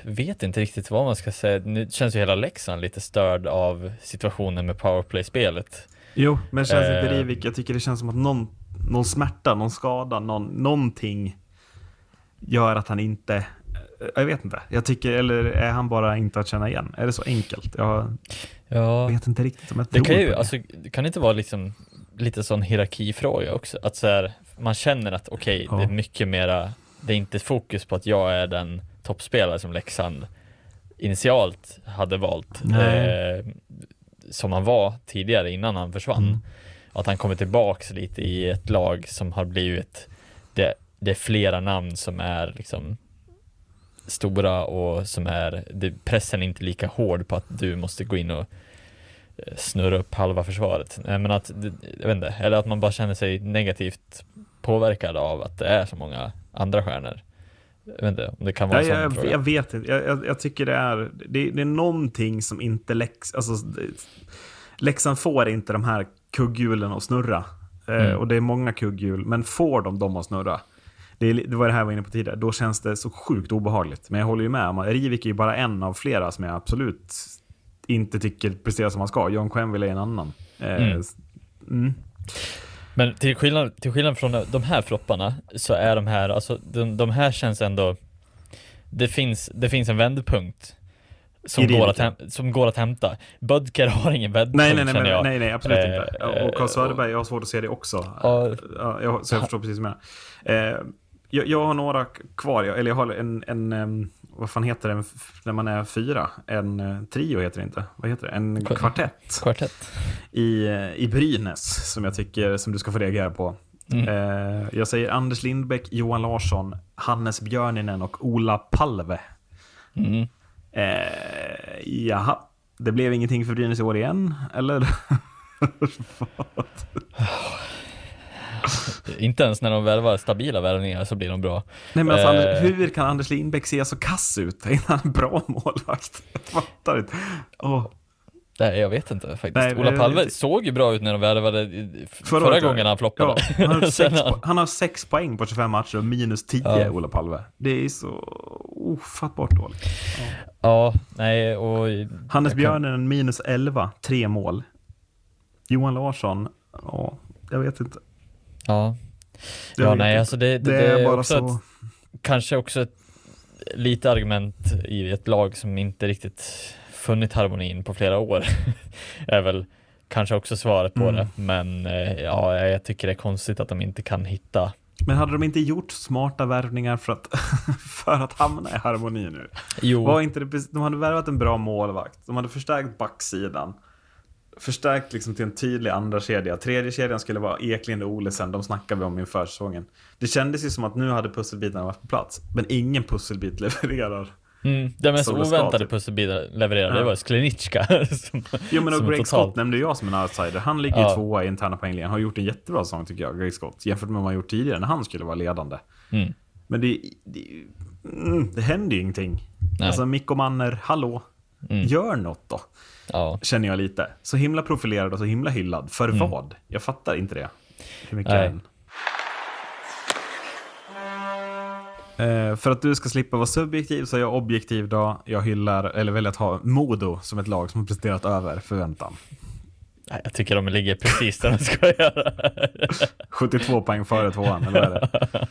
vet inte riktigt vad man ska säga. Nu känns ju hela Leksand lite störd av situationen med powerplay-spelet. Jo, men känns inte Eh. Rivik, jag tycker det känns som att någon, någon smärta, någon skada, någon, någonting gör att han inte... eh, Jag vet inte. Jag tycker, eller är han bara inte att känna igen? Är det så enkelt? Jag Ja, vet inte riktigt om jag det tror kan på ju, det. alltså, det kan inte vara liksom lite sån hierarkifråga också. Att så här, man känner att okej, Ja. det är mycket mera, det är inte fokus på att jag är den toppspelare som Leksand initialt hade valt. Eh, som han var tidigare innan han försvann. Mm. Att han kommer tillbaks lite i ett lag som har blivit, det, det är flera namn som är liksom stora och som är, det, pressen är inte lika hård på att du måste gå in och eh, snurra upp halva försvaret. Men att, jag vet inte, eller att man bara känner sig negativt påverkad av att det är så många andra stjärnor. Jag vet inte om det kan vara Ja, en sån jag, jag vet inte. Jag, jag, jag tycker det är, det, det är någonting som inte Lex, alltså, Leksand får inte de här kugghjulen att snurra. Eh, Mm. och det är många kugghjul, men får de dem att snurra? Det, är, det var det här jag var inne på tidigare. Då känns det så sjukt obehagligt. Men jag håller ju med. om att Rivik är ju bara en av flera som jag absolut inte tycker presterar som han ska. John Quenneville är en annan. Eh, Mm. mm. Men till skillnad, till skillnad från de här flopparna så är de här, alltså de, de här känns ändå Det finns, det finns en vändpunkt som, går att, lika. häm- som går att hämta. Budker har ingen bäddpunkt Nej, nej, nej, känner jag. nej, nej, absolut Eh, inte. Och Carl eh, Söderberg, jag har svårt att se det också. Ja. Ja, jag, så jag förstår precis vad du menar. Eh, jag, jag har några kvar, eller jag har en, en vad fan heter det när man är fyra? En eh, trio heter det inte. Vad heter det? En Kvar- kvartett Kvartett. i, eh, i Brynäs som jag tycker som du ska få reagera på. Mm. Eh, jag säger Anders Lindbäck, Johan Larsson, Hannes Björninen och Ola Palve. Mm. Eh, jaha, det blev ingenting för Brynäs i år igen, eller? Inte ens när de värvar stabila värvningar så blir de bra. Nej men alltså, Eh. Hur kan Anders Lindbäck se så kass ut? Han en bra målvakt? Jag fattar inte. Åh, Nej, jag vet inte faktiskt. Nej, Ola Palve såg ju bra ut när de värvade i- förra, året, gången han floppade. Ja, han, har sex, han- har sex poäng på 25 matcher och minus 10, Ja. Ola Palve. Det är så ofattbart dåligt. Ja, nej och... Hannes kan- Björnen minus 11, tre mål. Johan Larsson, ja, jag vet inte. Ja. Jag Ja, nej, alltså det, det, Det är är bara också så. ett, kanske också ett lite argument i ett lag som inte riktigt funnit harmonin på flera år. är väl kanske också svaret på Mm. det. Men eh, ja, jag tycker det är konstigt att de inte kan hitta. Men hade de inte gjort smarta värvningar för att, för att hamna i harmoni nu? Jo, Var inte det, de hade värvat en bra målvakt. De hade förstärkt backsidan. Förstärkt liksom till en tydlig andra kedja. Tredje kedjan skulle vara Eklind och Olesen. De snackade vi om inför säsongen. Det kändes ju som att nu hade pusselbitarna varit på plats. Men ingen pusselbit levererar. mm, den mest oväntade typ. pusselbiten levererade, Ja. det var Sklenicka. som, Jo men och Greg totalt- Scott nämnde jag som en outsider. Han ligger Ja. tvåa i interna poängligan. Har gjort en jättebra säsong tycker jag, Greg Scott. Jämfört med vad han gjort tidigare när han skulle vara ledande. Mm. Men det, det, mm, det händer ju ingenting. Nej. Alltså Mikko Manner, hallå. Mm. Gör något då. Ja, Känner jag lite. Så himla profilerad och så himla hyllad. För vad? Jag fattar inte det. Hur mycket Nej. Eh, för att du ska slippa vara subjektiv så är jag objektiv då. Jag hyllar, eller väljer att ha Modo som ett lag som har presterat över förväntan. Nej, jag tycker de ligger precis där de ska göra. 72 poäng före tvåan, eller vad är det?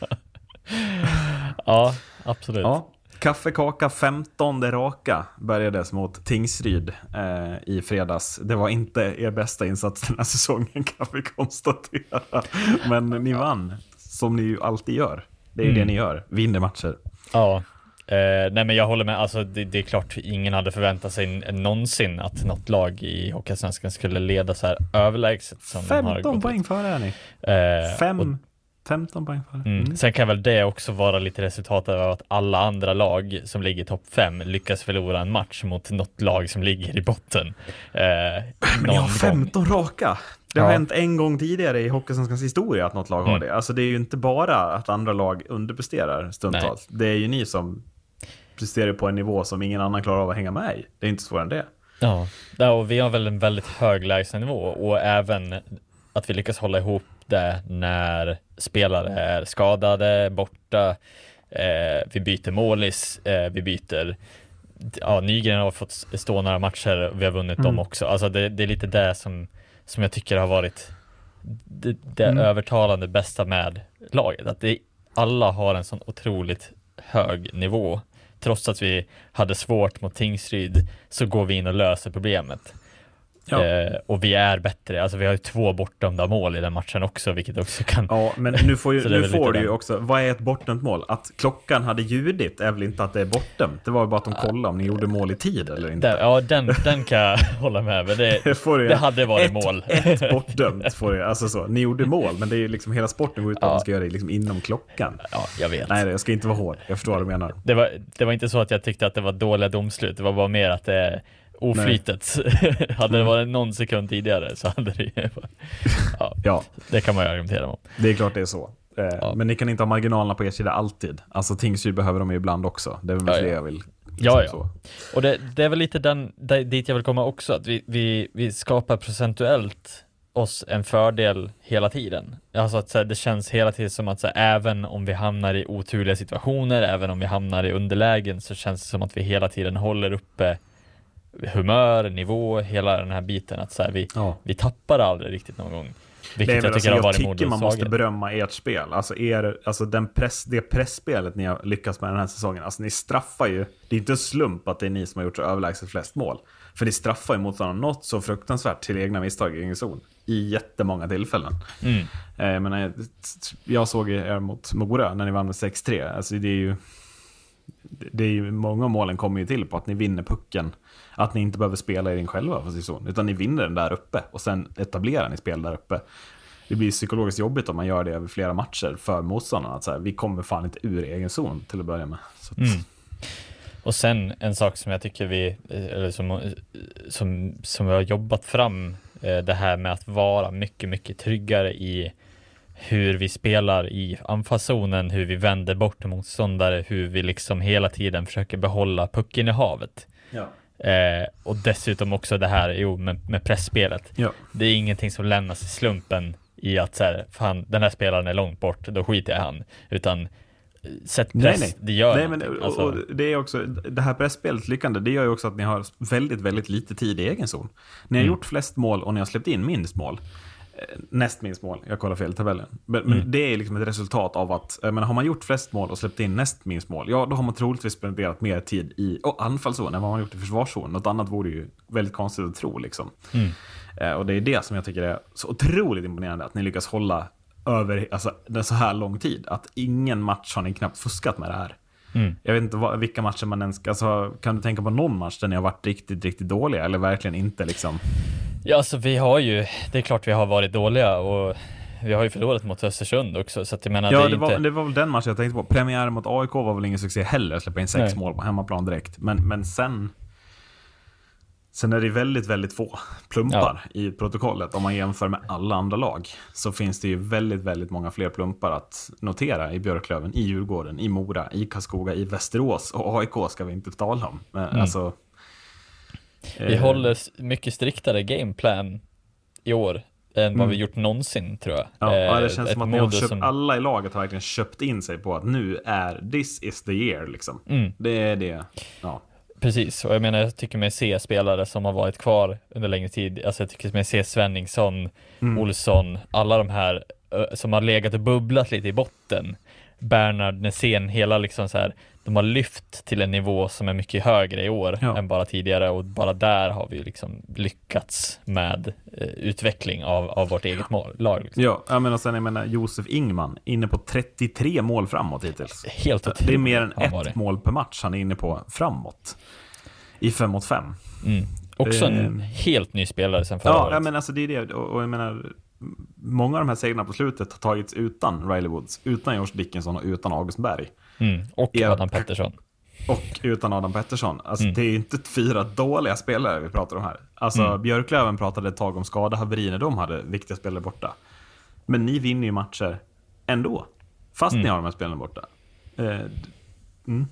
ja, absolut. Ja. Kaffekaka 15 raka börjades mot Tingsryd eh, i fredags. Det var inte er bästa insats den här säsongen kan vi konstatera. Men ni vann, som ni ju alltid gör. Det är ju det ni gör, vinner matcher. Ja, eh, nej men jag håller med. Alltså det, det är klart, ingen hade förväntat sig någonsin att något lag i Hockeyallsvenskan skulle leda så här överlägset som de har 15 gått poäng före är ni. Eh, Fem, 15 poäng före. mm. Mm. Sen kan väl det också vara lite resultatet av att alla andra lag som ligger i topp fem lyckas förlora en match mot något lag som ligger i botten. Eh, Men jag har gång. 15 raka. Det har Ja. hänt en gång tidigare i Hockeysvenskans historia att något lag har Mm. det. Alltså det är ju inte bara att andra lag underpresterar stundtals. Det är ju ni som presterar på en nivå som ingen annan klarar av att hänga med i. Det är inte svårare än det. Ja, ja, och vi har väl en väldigt hög lägstanivå och även att vi lyckas hålla ihop det när spelare är skadade, borta, eh, vi byter målis, eh, vi byter Ja, Nygren har fått stå några matcher, vi har vunnit dem också. Alltså det, det är lite det som, som jag tycker har varit det, det övertalande bästa med laget. Att det, alla har en sån otroligt hög nivå. Trots att vi hade svårt mot Tingsryd så går vi in och löser problemet. Ja. Eh, och vi är bättre, alltså vi har ju två bortdömda mål i den matchen också, vilket också kan Ja, men nu får, ju, nu får du ju den. också, vad är ett bortdömt mål? Att klockan hade ljudit är väl inte att det är bortdömt? Det var ju bara att de kollade om ni gjorde mål i tid eller inte. Där, ja, den, den kan jag hålla med men det, Det det hade varit ett, mål. Ett bortdömt får du, alltså så. Ni gjorde mål, men det är ju liksom hela sporten går ut på att Ja. man ska göra det liksom inom klockan. Ja, jag vet. Nej, jag ska inte vara hård. Jag förstår vad du menar. Det var, det var inte så att jag tyckte att det var dåliga domslut, det var bara mer att det oflytet. hade det varit någon sekund tidigare så hade det ju ja, Ja, det kan man ju argumentera om. det är klart det är så. Eh, Men ni kan inte ha marginalerna på er sida alltid. Alltså Tingsryd behöver de ju ibland också. Det är väl Ja, det ja. jag vill. liksom Ja, ja. Så. Och det, det är väl lite den, där- dit jag vill komma också, att vi, vi, vi skapar procentuellt oss en fördel hela tiden. Alltså att här, det känns hela tiden som att här, även om vi hamnar i oturliga situationer, även om vi hamnar i underlägen så känns det som att vi hela tiden håller uppe humör, nivå, hela den här biten. Att så här, vi, Ja. vi tappar aldrig riktigt någon gång. Vilket Nej, jag tycker alltså, har jag varit tycker man måste berömma ert spel. Alltså, er, alltså den press, det pressspelet ni har lyckats med den här säsongen. Alltså ni straffar ju. Det är inte en slump att det är ni som har gjort så överlägset flest mål. För ni straffar ju motståndarna något så fruktansvärt till egna misstag i egen zon. I jättemånga tillfällen. Mm. Eh, men jag, jag såg er mot Mora när ni vann med 6-3. Alltså det är ju... Det är ju, många av målen kommer ju till på att ni vinner pucken. Att ni inte behöver spela i den själva, för så, utan ni vinner den där uppe och sen etablerar ni spel där uppe. Det blir psykologiskt jobbigt om man gör det över flera matcher för motståndarna. Att så här, vi kommer fan inte ur egen zon till att börja med. Att, Mm. Och sen en sak som jag tycker vi, eller som, som, som vi har jobbat fram, eh, det här med att vara mycket, mycket tryggare i hur vi spelar i anfallszonen, hur vi vänder bort motståndare, hur vi liksom hela tiden försöker behålla pucken i havet. Ja. Eh, och dessutom också det här, jo, med, med pressspelet. Ja. Det är ingenting som lämnas i slumpen i att så här, fan, den här spelaren är långt bort, då skiter jag i han. Utan eh, sätt press, Nej, nej. det gör Nej, men, och, Alltså- och det är också, det här pressspelet lyckande, det gör ju också att ni har väldigt, väldigt lite tid i egen zon. Ni har Mm. gjort flest mål och ni har släppt in minst mål. Eh, Näst minst mål, jag kollar fel i tabellen. Men, Mm. men det är liksom ett resultat av att, jag menar, har man gjort flest mål och släppt in näst minst mål, ja då har man troligtvis spenderat mer tid i oh, anfallszon än vad man har gjort i försvarszon. Något annat vore ju väldigt konstigt att tro liksom. Mm. Eh, och det är det som jag tycker är så otroligt imponerande, att ni lyckas hålla över alltså, den så här lång tid. Att ingen match har ni knappt fuskat med det här. Mm. Jag vet inte vad, vilka matcher man ens... Alltså, kan du tänka på någon match där ni har varit riktigt, riktigt dåliga? Eller verkligen inte liksom? Ja, alltså vi har ju, det är klart vi har varit dåliga och vi har ju förlorat mot Östersund också, så att jag menar, Ja, det det, är var, inte... det var väl den matchen jag tänkte på. Premiären mot AIK var väl ingen succé heller, släppa in sex Nej. mål på hemmaplan direkt. Men, men sen... Sen är det väldigt, väldigt få plumpar i protokollet. Om man jämför med alla andra lag så finns det ju väldigt, väldigt många fler plumpar att notera i Björklöven, i Djurgården, i Mora, i Karlskoga, i Västerås och AIK ska vi inte tala om. Men, alltså, Vi eh, håller mycket striktare gameplan i år än vad Mm. vi gjort någonsin tror jag. Ja, ja, det Eh, känns som att ni har köpt, som- alla i laget har verkligen köpt in sig på att nu är this is the year liksom. Mm. Det är det. Ja. Precis, och jag menar jag tycker mig se spelare som har varit kvar under längre tid. Alltså jag tycker mig se Svenningsson, Mm. Olsson, alla de här som har legat och bubblat lite i botten. Bernhard, Nässén, hela liksom så här, de har lyft till en nivå som är mycket högre i år Ja. än bara tidigare och bara där har vi liksom lyckats med eh, utveckling av, av vårt eget mål, lag. Liksom. Ja, ja, men och sen jag menar Josef Ingman inne på 33 mål framåt hittills. Helt otroligt. Det är mer än ett mål per match han är inne på framåt. I 5 mot 5. Mm. Också Det- en helt ny spelare sen förra Ja, året. ja, men alltså det är det. Och, och jag menar, många av de här segrarna på slutet har tagits utan Riley Woods, utan Josh Dickinson och utan August Berg. Mm. Och Ja. Adam Pettersson. Och utan Adam Pettersson. Alltså Mm. det är inte fyra dåliga spelare vi pratar om här. Alltså Mm. Björklöven pratade ett tag om skadehaveri när de hade viktiga spelare borta. Men ni vinner ju matcher ändå. Fast Mm. ni har de här spelarna borta. Eh, mm.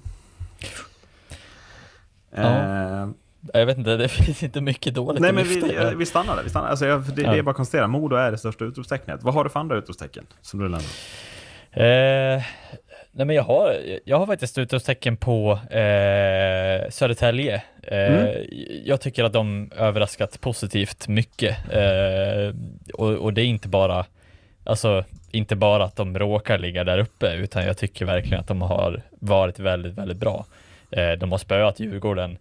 Eh, Jag vet inte, det finns inte mycket dåligt nej men vi, eh, vi stannar där. Vi stannar. Alltså, jag, det, Ja. det är bara att konstatera. Modo är det största utropstecknet. Vad har du för andra utropstecken som du lämnar? Eh, nej men jag har, jag har faktiskt utropstecken på eh, Södertälje. Eh, Mm. Jag tycker att de överraskat positivt mycket. Eh, och, och det är inte bara, alltså inte bara att de råkar ligga där uppe, utan jag tycker verkligen att de har varit väldigt, väldigt bra. Eh, de har spöat Djurgården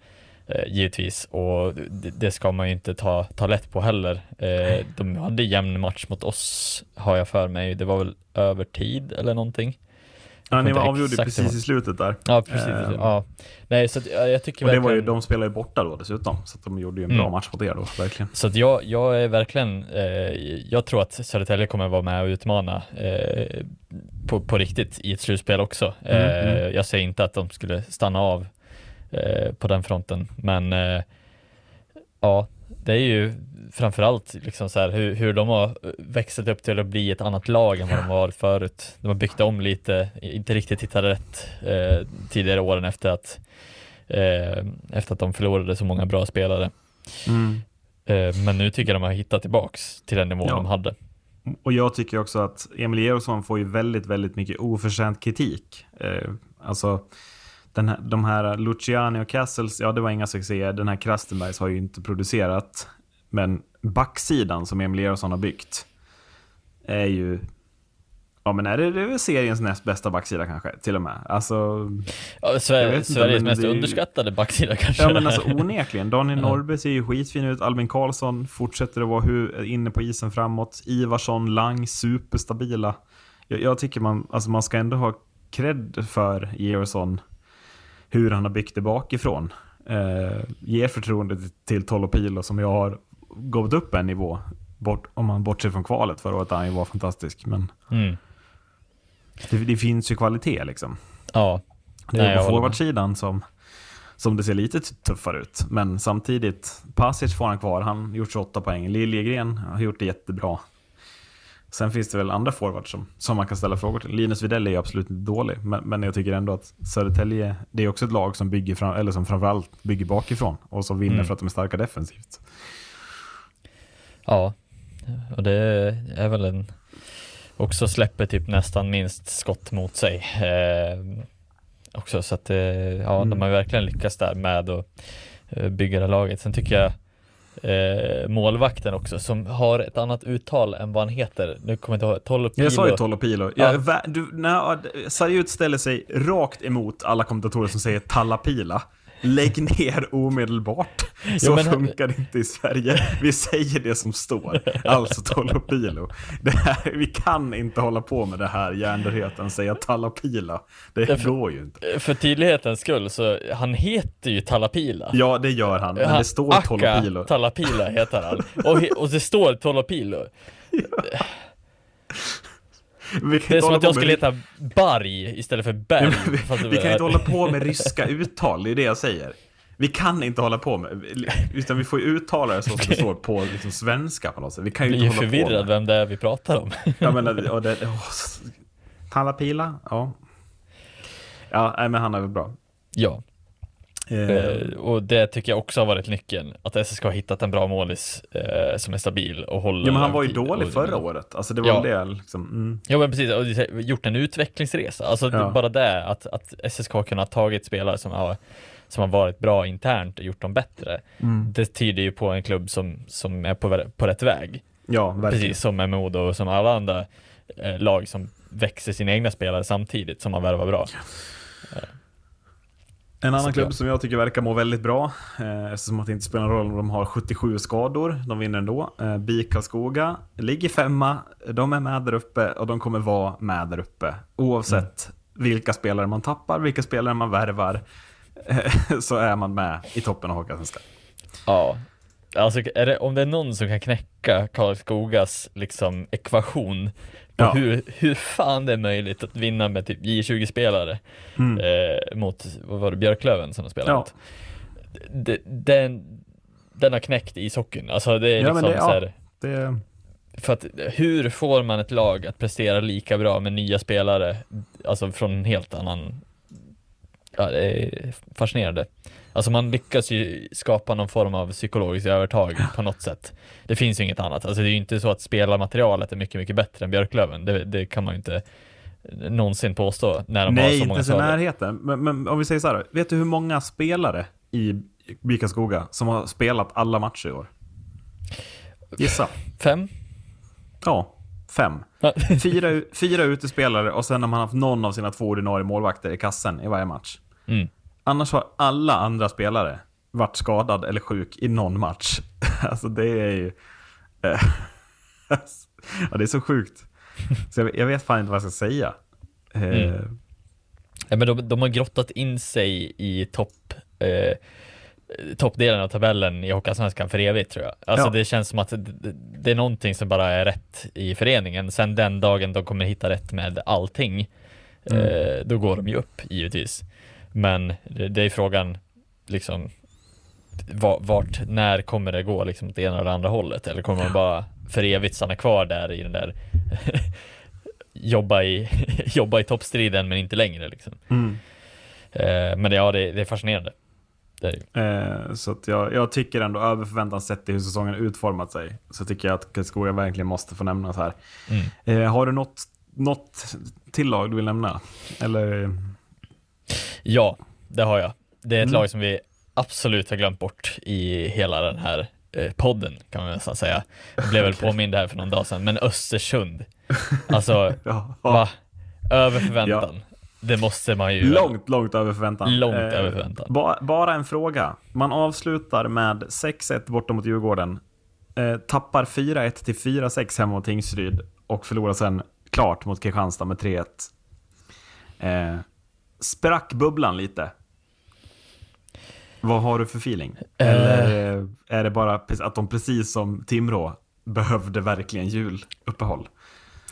eh, givetvis och det, det ska man ju inte ta, ta lätt på heller. Eh, de hade jämn match mot oss har jag för mig. Det var väl över tid eller någonting. Ja, ni avgjorde precis i slutet där. Ja, precis. Ehm, ja. Nej, så att, ja, jag tycker Och det verkligen... var ju, de spelade ju borta då dessutom. Så de gjorde ju en bra Mm. match mot er då, verkligen. Så att jag, jag är verkligen, eh, jag tror att Södertälje kommer vara med och utmana eh, på, på riktigt i ett slutspel också. Mm, eh, mm. Jag säger inte att de skulle stanna av eh, på den fronten, men eh, ja, det är ju framförallt liksom så här hur, hur de har växlat upp till att bli ett annat lag än vad de varit förut. De har byggt om lite, inte riktigt hittat rätt eh, tidigare åren efter att, eh, efter att de förlorade så många bra spelare. Mm. Eh, Men nu tycker jag de har hittat tillbaks till den nivån Ja. de hade. Och jag tycker också att Emil Georgsson får ju väldigt, väldigt mycket oförtjänt kritik. Eh, alltså, den här, de här Luciani och Castles, ja det var inga succéer. Den här Krastenbergs har ju inte producerat. Men backsidan som Emil Eriksson har byggt är ju Ja men är det, det är väl seriens näst bästa backsida kanske, till och med. Alltså, Ja, Jag Sver vet inte, Sveriges mest ju- underskattade backsida kanske. ja men alltså onekligen. Daniel Norrby ser ju skitfin ut, Albin Karlsson fortsätter att vara hu- inne på isen framåt. Ivarsson, Lang, superstabila. Jag, jag tycker man, alltså man ska ändå ha cred för Georgsson, hur han har byggt det bakifrån. Eh, ger förtroende till- Tolopilo som jag har gått upp en nivå. Bort, om man bortser från kvalet förra året, han var fantastisk. Men Mm. det, det finns ju kvalitet liksom. Ja. Det Nej, är jag på forwardsidan som, som det ser lite tuffare ut. Men samtidigt, Pasic får han kvar. Han har gjort 28 poäng. Liljegren har gjort det jättebra. Sen finns det väl andra forwards som, som man kan ställa frågor till. Linus Widell är ju absolut inte dålig, men, men jag tycker ändå att Södertälje, det är också ett lag som bygger fram, eller som framförallt bygger bakifrån och som vinner Mm. för att de är starka defensivt. Ja, och det är väl en också släpper typ nästan minst skott mot sig. Eh, också så att eh, ja, Mm. de har ju verkligen lyckats där med att eh, bygga det laget. Sen tycker jag eh, målvakten också som har ett annat uttal än vad han heter. Nu kommer jag inte ihåg, Tolopilo. Jag sa ju Tolopilo. Ja. Jag, du, ställer sig rakt emot alla kommentatorer som säger Tallapila. Lägg ner omedelbart. Så men- funkar det inte i Sverige. Vi säger det som står. Alltså Tolopilo. Det här, vi kan inte hålla på med det här hjärndörrheten, säga Tallapila. Det Därför- går ju inte. För tydlighetens skull så han heter ju Talapila. Ja, det gör han. Men det står Akka Tolopilo. Talapila heter han. Och, och det står Tolopilo. Vi kan Det är som att jag skulle med- heta Barg istället för Berg. vi, det vi kan inte hålla på med ryska uttal, det är det jag säger. Vi kan inte hålla på med, utan vi får ju uttala det så som det står på liksom svenska på något sätt. Vi kan ju blir inte hålla på förvirrad med. vem det är vi pratar om. Jag menar, och det, åh, s- Tallapila, ja. Ja, nej, men han är väl bra. ja, Eh, eh, och det tycker jag också har varit nyckeln. Att SSK har hittat en bra målis eh, som är stabil och håller ja, men han var ju dålig Och- förra året. Alltså det var Ja. det liksom. Mm. Ja men precis, och gjort en utvecklingsresa. Alltså Ja. bara det att, att SSK har kunnat tagit spelare som har, som har varit bra internt och gjort dem bättre. Mm. Det tyder ju på en klubb som, som är på, på rätt väg. Ja, verkligen. Precis som med Modo och som alla andra eh, lag som växer sina egna spelare samtidigt som man värvar bra. En annan klubb som jag tycker verkar må väldigt bra, eh, eftersom att det inte spelar någon roll om de har 77 skador, de vinner ändå. Eh, BIK Karlskoga ligger femma, de är med där uppe och de kommer vara med där uppe. Oavsett vilka spelare man tappar, vilka spelare man värvar, eh, så är man med i toppen av Hockeyallsvenskan. Ja, alltså det, om det är någon som kan knäcka Karlskogas liksom ekvation Ja. hur, hur fan det är möjligt att vinna med typ J20-spelare Mm. eh, mot, vad var det, Björklöven som de spelade Ja. mot. Den, den har knäckt ishockeyn, alltså det är Ja, liksom det- så här, Det, för att hur får man ett lag att prestera lika bra med nya spelare, alltså från en helt annan, ja det är fascinerande. Alltså man lyckas ju skapa någon form av psykologiskt övertag på något sätt. Det finns ju inget annat, alltså det är ju inte så att spelarmaterialet är mycket, mycket bättre än Björklöven, det, det kan man ju inte någonsin påstå när de har nej, så inte många ens i närheten. Men, men om vi säger så här, vet du hur många spelare i BIK Karlskoga som har spelat alla matcher i år? Gissa. Fem? Ja, fem. Fyra, fyra utespelare och sen har man haft någon av sina två ordinarie målvakter i kassen i varje match. Mm. Annars har alla andra spelare varit skadad eller sjuk i någon match. Alltså det är ju... eh, ja, det är så sjukt. Så jag, jag vet fan inte vad jag ska säga. Eh, Mm. Ja, men de, de har grottat in sig i topp eh, toppdelen av tabellen i Hockeyallsvenskan för evigt tror jag. Alltså Ja. det känns som att det, är någonting som bara är rätt i föreningen. Sen den dagen de kommer hitta rätt med allting, eh, då går de ju upp givetvis. Men det, är frågan, liksom, va- vart, när kommer det gå liksom åt det ena eller andra hållet? Eller kommer man bara för evigt stanna kvar där i den där jobba i, jobba i toppstriden men inte längre liksom. mm. Eh, men ja, det, det är fascinerande. Det är. Eh, så att jag, jag tycker ändå över förväntan sett i hur säsongen utformat sig, så tycker jag att Karlskoga verkligen måste få nämnas här. Mm. Eh, har du något, något till lag du vill nämna? Eller? Ja, det har jag. Det är ett Mm. lag som vi absolut har glömt bort i hela den här eh, podden kan man nästan säga. Jag blev väl påmind här för någon dag sedan, men Östersund. Alltså, Ja. va? Över förväntan. Det måste man ju. Långt, långt över förväntan. Eh, Långt över förväntan. Ba, bara en fråga. Man avslutar med 6-1 borta mot Djurgården. Eh, tappar 4-1 till 4-6 hemma mot Tingsryd och förlorar sen klart mot Kristianstad med 3-1. Eh, sprack bubblan lite? Vad har du för feeling? Eh. Eller eh, är det bara att de precis som Timrå behövde verkligen juluppehåll?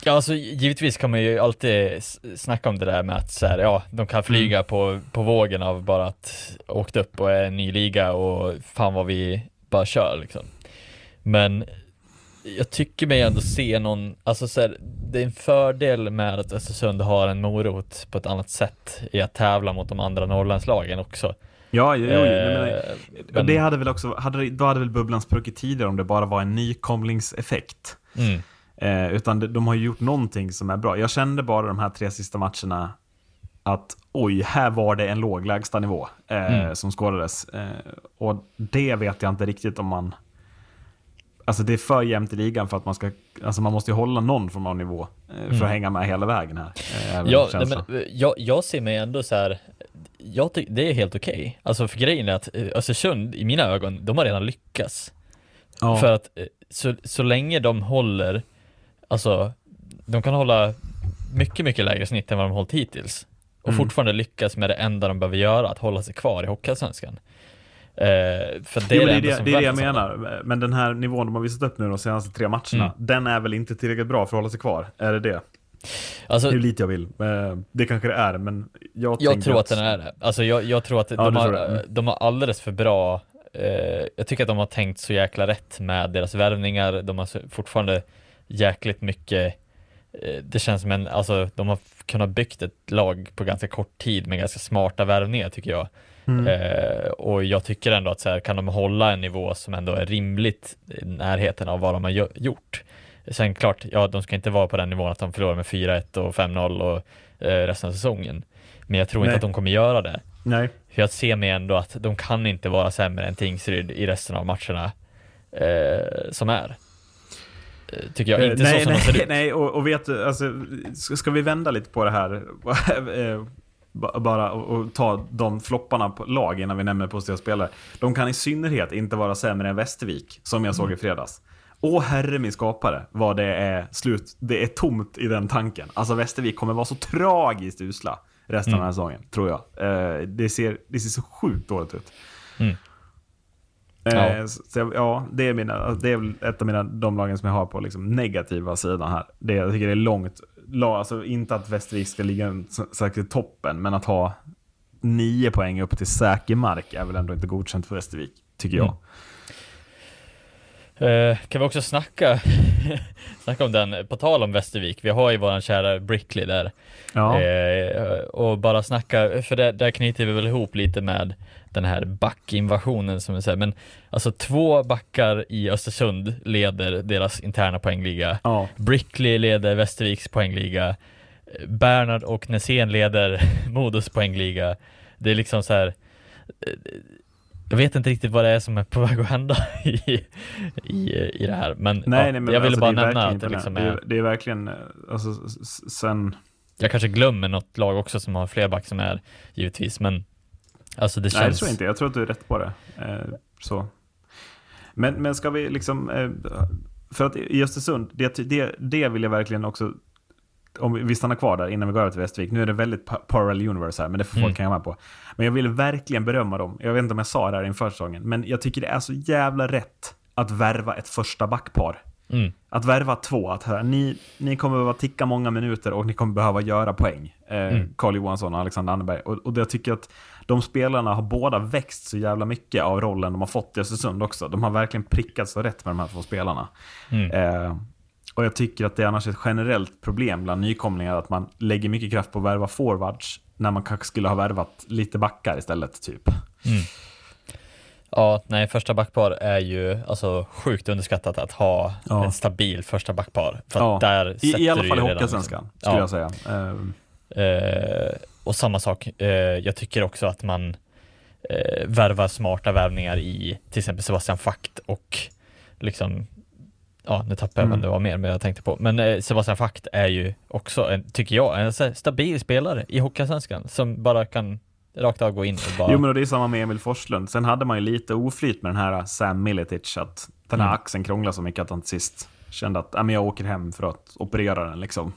Ja, alltså givetvis kan man ju alltid snacka om det där med att så här, ja, de kan flyga Mm. på, på vågen av bara att åkt upp och är en ny liga och fan vad vi bara kör liksom. Men jag tycker mig ändå se någon, alltså så här, det är en fördel med att Östersund har en morot på ett annat sätt i att tävla mot de andra Norrlandslagen också. Ja, jo, jo. Eh, Men, men- det hade väl också, hade, då hade väl bubblan spruckit tidigare om det bara var en nykomlingseffekt. Mm. Eh, utan de, de har ju gjort någonting som är bra. Jag kände bara de här tre sista matcherna att oj, här var det en låg lägstanivå eh, Mm. som skådades. Eh, och det vet jag inte riktigt om man... Alltså det är för jämnt i ligan för att man ska... Alltså man måste ju hålla någon form av nivå eh, för att hänga med hela vägen här. Eh, Mm. Ja, nej, men, eh, jag, jag ser mig ändå så här. Jag tycker det är helt okej. Alltså för grejen är att Östersund, i mina ögon, de har redan lyckats. ja. För att så, så länge de håller, alltså, de kan hålla mycket, mycket lägre snitt än vad de hållit hittills. Och Mm. fortfarande lyckas med det enda de behöver göra, att hålla sig kvar i Hockeyallsvenskan. Eh, för det Det är det, det, det, är det jag menar. Men den här nivån de har visat upp nu de senaste tre matcherna, Mm. den är väl inte tillräckligt bra för att hålla sig kvar? Är det det? Alltså, Det är lite jag vill. Eh, Det kanske det är, men jag, Jag tror att den är det. Alltså jag, jag tror att Ja, de, har. Mm. de har alldeles för bra eh, Jag tycker att de har tänkt så jäkla rätt med deras värvningar. De har fortfarande jäkligt mycket eh, Det känns som en, alltså de har kunnat byggt ett lag på ganska kort tid med ganska smarta värvningar tycker jag. Mm. Eh, och jag tycker ändå att så här, kan de hålla en nivå som ändå är rimligt i närheten av vad de har gjort. Sen klart, ja de ska inte vara på den nivån att de förlorar med 4-1 och 5-0 och eh, resten av säsongen. Men jag tror Nej. inte att de kommer göra det. Nej. För jag ser mig ändå att de kan inte vara sämre än Tingsryd i resten av matcherna eh, som är. Eh, Tycker jag, Eh, inte nej, så som de ser nej, ut. nej, och, och vet du, alltså, ska ska vi vända lite på det här? Ba- Bara och, och ta de flopparna på lag innan vi nämner positiva spelare. De kan i synnerhet inte vara sämre än Västervik, som jag såg i fredags. Åh herre min skapare, vad det är slut. Det är tomt i den tanken. Alltså Västervik kommer vara så tragiskt usla resten av den här säsongen, tror jag. Eh, det, ser, det ser så sjukt dåligt ut. Mm. Eh, Ja. Så, ja, det är, mina, det är ett av mina, de lagen som jag har på liksom negativa sidan här. Det, jag tycker det är långt, la, alltså inte att Västervik ska ligga säkert i toppen, men att ha nio poäng upp till säker mark är väl ändå inte godkänt för Västervik, tycker jag. Mm. Eh, kan vi också snacka, snacka om den, på tal om Västervik, vi har ju våran kära Brickley där. Ja. Eh, och bara snacka, för det, där knyter vi väl ihop lite med den här backinvasionen som vi säger, men alltså två backar i Östersund leder deras interna poängliga. Ja. Brickley leder Västerviks poängliga. Bernhard och Nässén leder Modos poängliga. Det är liksom så här. eh, Jag vet inte riktigt vad det är som är på väg att hända i, i, i det här, men, Nej, ja, nej, men jag ville alltså, bara är nämna att det liksom är, det, är, det är verkligen, eh, alltså, sen... jag kanske glömmer något lag också som har fler back som är givetvis, men alltså det Nej, det känns. tror jag inte. Jag tror att du är rätt på det. Eh, så. Men, men ska vi liksom... Eh, för att i Östersund, det, det, det vill jag verkligen också... Om vi stannar kvar där innan vi går över till Västervik. Nu är det väldigt pa- parallel universe här, men det får Mm. folk hänga med på. Men jag vill verkligen berömma dem. Jag vet inte om jag sa det här inför säsongen, men jag tycker det är så jävla rätt att värva ett första backpar. Mm. Att värva två, att här, ni, ni kommer behöva ticka många minuter och ni kommer behöva göra poäng. Eh, Mm. Carl Johansson och Alexander Anneberg. Och, och jag tycker att de spelarna har båda växt så jävla mycket av rollen de har fått i Östersund också. De har verkligen prickat så rätt med de här två spelarna. Mm. Eh, och jag tycker att det är annars ett generellt problem bland nykomlingar att man lägger mycket kraft på att värva forwards när man kanske skulle ha värvat lite backar istället, typ. Ja, nej, första backpar är ju alltså sjukt underskattat att ha Ja. ett stabil första backpar. För Ja. där I, I alla fall i Hockeyallsvenskan, liksom- skulle Ja. jag säga. Eh, Eh, och samma sak, eh, jag tycker också att man eh, värvar smarta värvningar i till exempel Sebastian Fakt och liksom Ja, nu tappade jag Mm. vem det var mer, men jag tänkte på. Men eh, Sebastian Fakt är ju också, en, tycker jag, en stabil spelare i Hockeyallsvenskan som bara kan rakt av gå in och bara... Jo, men det är samma med Emil Forslund. Sen hade man ju lite oflyt med den här Sam Miletic, att den här Mm. axeln krånglade så mycket att han till sist kände att "Ja, men jag åker hem för att operera den. Liksom.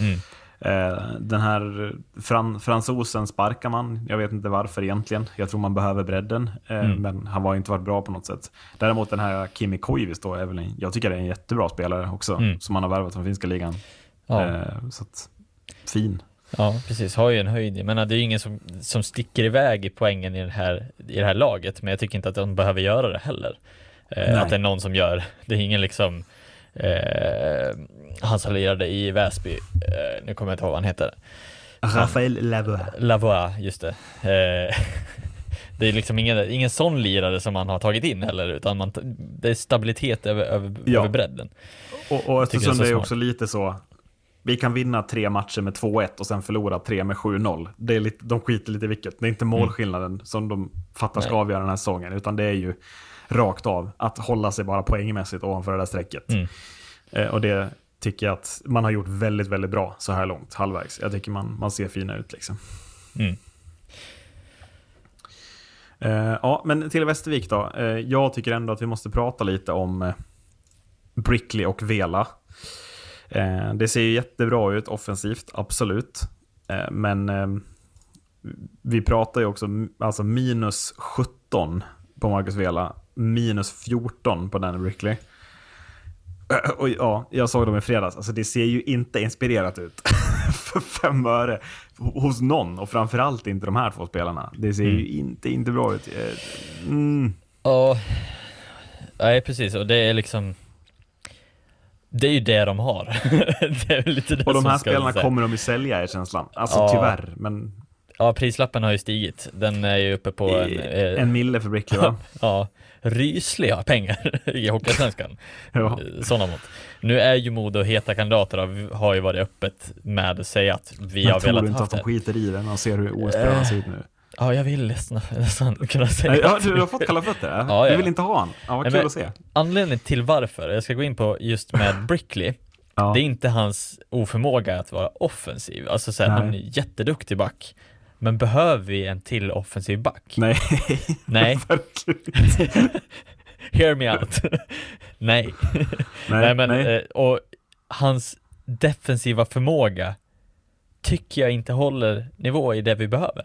Mm. Eh, den här fran fransosen sparkar man. Jag vet inte varför egentligen. Jag tror man behöver bredden, eh, Mm. men han var inte varit bra på något sätt. Däremot den här Kimi Koivis då, en, jag tycker det är en jättebra spelare också, Mm. som man har värvat från finska ligan. Ja. Eh, så att, fin. Ja, precis. Har ju en höjd. Menar, det är ju ingen som, som sticker iväg i poängen i det, här, i det här laget, men jag tycker inte att de behöver göra det heller. Nej. att det är någon som gör. Det är ingen liksom eh, han som lirade i Väsby, eh, nu kommer jag inte ihåg vad han heter. Rafael Lavoie. Lavoie, just det. Eh, det är liksom ingen, ingen sån lirare som man har tagit in heller, utan man, det är stabilitet över, över, Ja. över bredden. Och, och tycker det är så är också lite så. Vi kan vinna tre matcher med 2-1 och sen förlora tre med 7-0. Det är lite, de skiter lite i vilket. Det är inte målskillnaden som de fattar ska Nej. avgöra den här säsongen, utan det är ju rakt av att hålla sig bara poängmässigt ovanför det där strecket. Mm. Eh, och det tycker jag att man har gjort väldigt, väldigt bra så här långt, halvvägs. Jag tycker man, man ser fina ut liksom. Mm. Eh, ja, men till Västervik då. Eh, jag tycker ändå att vi måste prata lite om eh, Brickley och Vela. Eh, det ser ju jättebra ut offensivt, absolut. Eh, men vi pratar ju också alltså minus 17 på Marcus Vela, minus 14 på Danny Brickley. Eh, Och ja, jag såg dem i fredags. Alltså det ser ju inte inspirerat ut. För fem öre. Hos någon. Och framförallt inte de här två spelarna. Det ser ju inte, inte bra ut. Eh, Mm. Ja, nej precis och det är liksom Det är ju det de har. det är lite det Och de här spelarna kommer de ju sälja är känslan. Alltså Ja. tyvärr. Men Ja, prislappen har ju stigit. Den är ju uppe på en, en, eh, en mille för Brickley va? ja, rysliga pengar i Hockeysvenskan. Ja. Sådana mått. Nu är ju Modo heta kandidater har ju varit öppet med att säga att vi Men har tror velat du inte att de det. skiter i det när de ser hur OS-spelarna ser ut nu? Ja, jag vill nästan, kunna säga Ja, du har fått kalla fötter? Ja, Ja. Du vill inte ha han? Ja, vad kul men- att se. Anledningen till varför, jag ska gå in på just med Brickley, Ja. det är inte hans oförmåga att vara offensiv. Alltså så här, han är jätteduktig back. Men behöver vi en till offensiv back? Nej, Nej. Hear me out. nej. nej. men, nej. Eh, och hans defensiva förmåga tycker jag inte håller nivå i det vi behöver.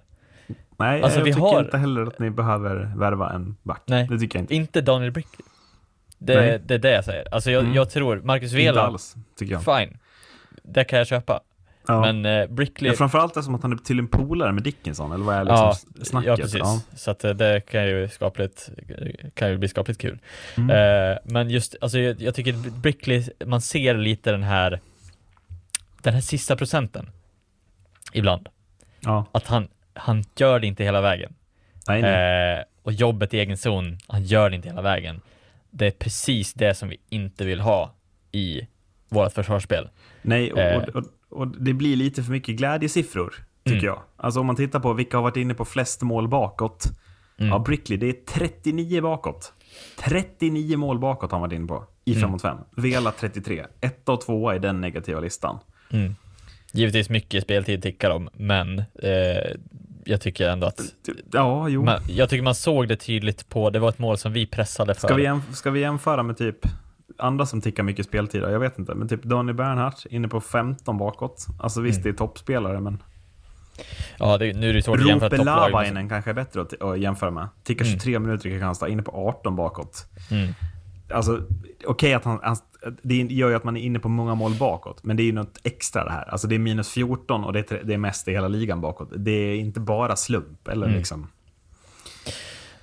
nej alltså, jag vi tycker har- inte heller att ni behöver värva en back. Nej. Det tycker jag inte. Inte Daniel Brickley. Det, Nej. det är det jag säger. Alltså jag, Mm. jag tror, Marcus Inte Vela, alls, tycker jag. fine. Det kan jag köpa. Ja. Men eh, Brickley, Ja, framförallt eftersom att han är tydligen polare med Dickinson, eller vad är liksom ja, snacket? ja, precis. Så att eh, det kan ju skapligt, kan ju bli skapligt kul. Mm. Eh, men just, alltså jag, jag tycker Brickley, man ser lite den här, den här sista procenten ibland. Ja. Att han, han gör det inte hela vägen. Nej, nej. Eh, och jobbet i egen zon, han gör det inte hela vägen. Det är precis det som vi inte vill ha i vårt försvarsspel. nej och, eh. och, och, och det blir lite för mycket glädjesiffror, tycker Mm. jag. Alltså om man tittar på vilka har varit inne på flest mål bakåt. Mm. Ja, Brickley, det är 39 bakåt. 39 mål bakåt har han varit inne på i 5 Mm. mot 5. Vela 33. Etta och tvåa i den negativa listan. Mm. Givetvis mycket speltid tickar om, men eh, jag tycker ändå att Ja, jo. man, jag tycker man såg det tydligt på, det var ett mål som vi pressade för. Ska vi, jämf- ska vi jämföra med typ andra som tickar mycket speltid? Jag vet inte, men typ Daniel Bernhardt inne på 15 bakåt. Alltså visst, Mm. det är toppspelare, men Ja, det, nu är det svårt att jämföra topplag. Lavainen kanske är bättre att, att jämföra med. Tickar Mm. 23 minuter i Kristianstad, inne på 18 bakåt. Mm. Alltså, okej att han, han, det gör ju att man är inne på många mål bakåt, men det är ju något extra det här. Alltså det är minus 14 och det är, det är mest i hela ligan bakåt. Det är inte bara slump, eller Mm. liksom.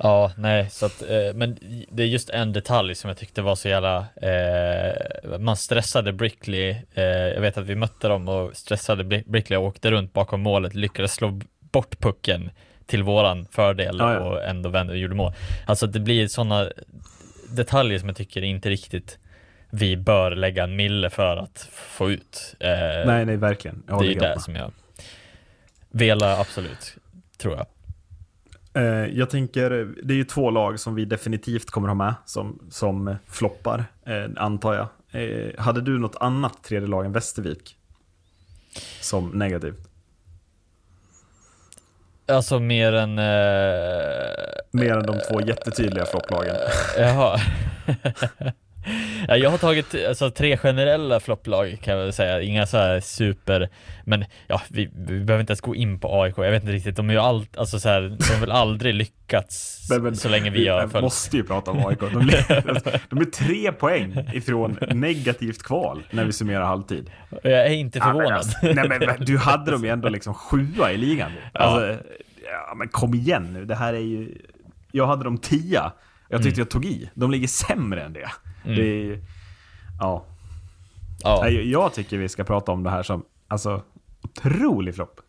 Ja, nej, så att, eh, men det är just en detalj som jag tyckte var så jävla, eh, man stressade Brickley, eh, jag vet att vi mötte dem och stressade Bri- Brickley och åkte runt bakom målet, lyckades slå bort pucken till våran fördel Ja, ja. och ändå vände och gjorde mål. Alltså det blir sådana detaljer som jag tycker inte riktigt vi bör lägga en mille för att få ut. Eh, Nej, nej, verkligen. Jag det är det som jag Vela, absolut, tror jag. Eh, jag tänker, det är ju två lag som vi definitivt kommer ha med som, som floppar, eh, antar jag. Eh, hade du något annat tredje lag än Västervik? Som negativt? Alltså mer än... Eh, Mer än de två jättetydliga flopplagen. jaha. ja, jag har tagit alltså, tre generella flopplag kan jag väl säga, inga så här super, men ja, vi, vi behöver inte ens gå in på AIK, jag vet inte riktigt, de är ju allt, alltså så här, de har väl aldrig lyckats Men- men så länge vi har följt. måste ju prata om AIK. De, de är tre poäng ifrån negativt kval när vi summerar halvtid. Jag är inte Ja, men förvånad. alltså, nej, men, men du hade dem ju ändå liksom sjua i ligan. Alltså, ja, men kom igen nu, det här är ju... Jag hade dem tia. Jag tyckte jag tog i. De ligger sämre än det. Det är, ju- ja. ja. Nej, Jag tycker vi ska prata om det här som, alltså, otrolig flopp.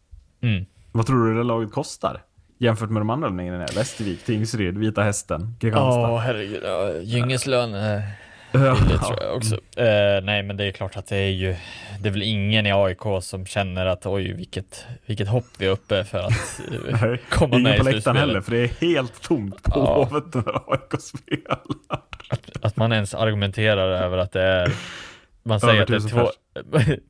Mm. Vad tror du det laget kostar? Jämfört med de andra linjerna? Västervik, Tingsryd, Vita Hästen, Kristianstad. Åh herregud, ja, Gynges lön eh, Ja. Det tror jag också. Eh, nej men det är klart att det är ju, det är väl ingen i AIK som känner att oj vilket, vilket hopp vi är uppe för att eh, Nej, komma med Ingen i på läktaren slutspelet. heller, för det är helt tomt på Ja. Hovet när AIK spelar. Att man ens argumenterar över att det är man säger att det är två,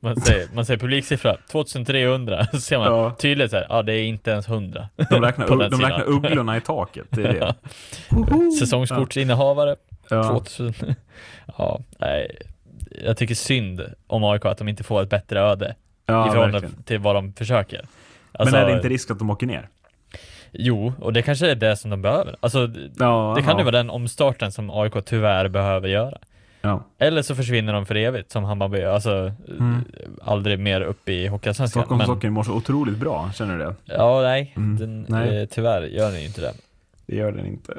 man säger, man säger publiksiffra 2300, så ser man Ja. tydligt så här, ja det är inte ens 100. De räknar, de räknar ugglorna i taket, det är det. Säsongskortsinnehavare, Ja. 2000. Ja, nej. Jag tycker synd om AIK att de inte får ett bättre öde i Ja, förhållande verkligen. till vad de försöker. Men Alltså, är det inte risk att de åker ner? Jo, och det kanske är det som de behöver. Alltså, Ja, det kan ju ja. vara den omstarten som AIK tyvärr behöver göra. Ja. Eller så försvinner de för evigt som Hammarby, alltså aldrig mer upp i Hockeyallsvenskan. Men, Stockholmshockeyn mår så otroligt bra, känner du det? ja, nej, Mm. den, Nej. Eh, tyvärr gör den ju inte det. Det gör den inte.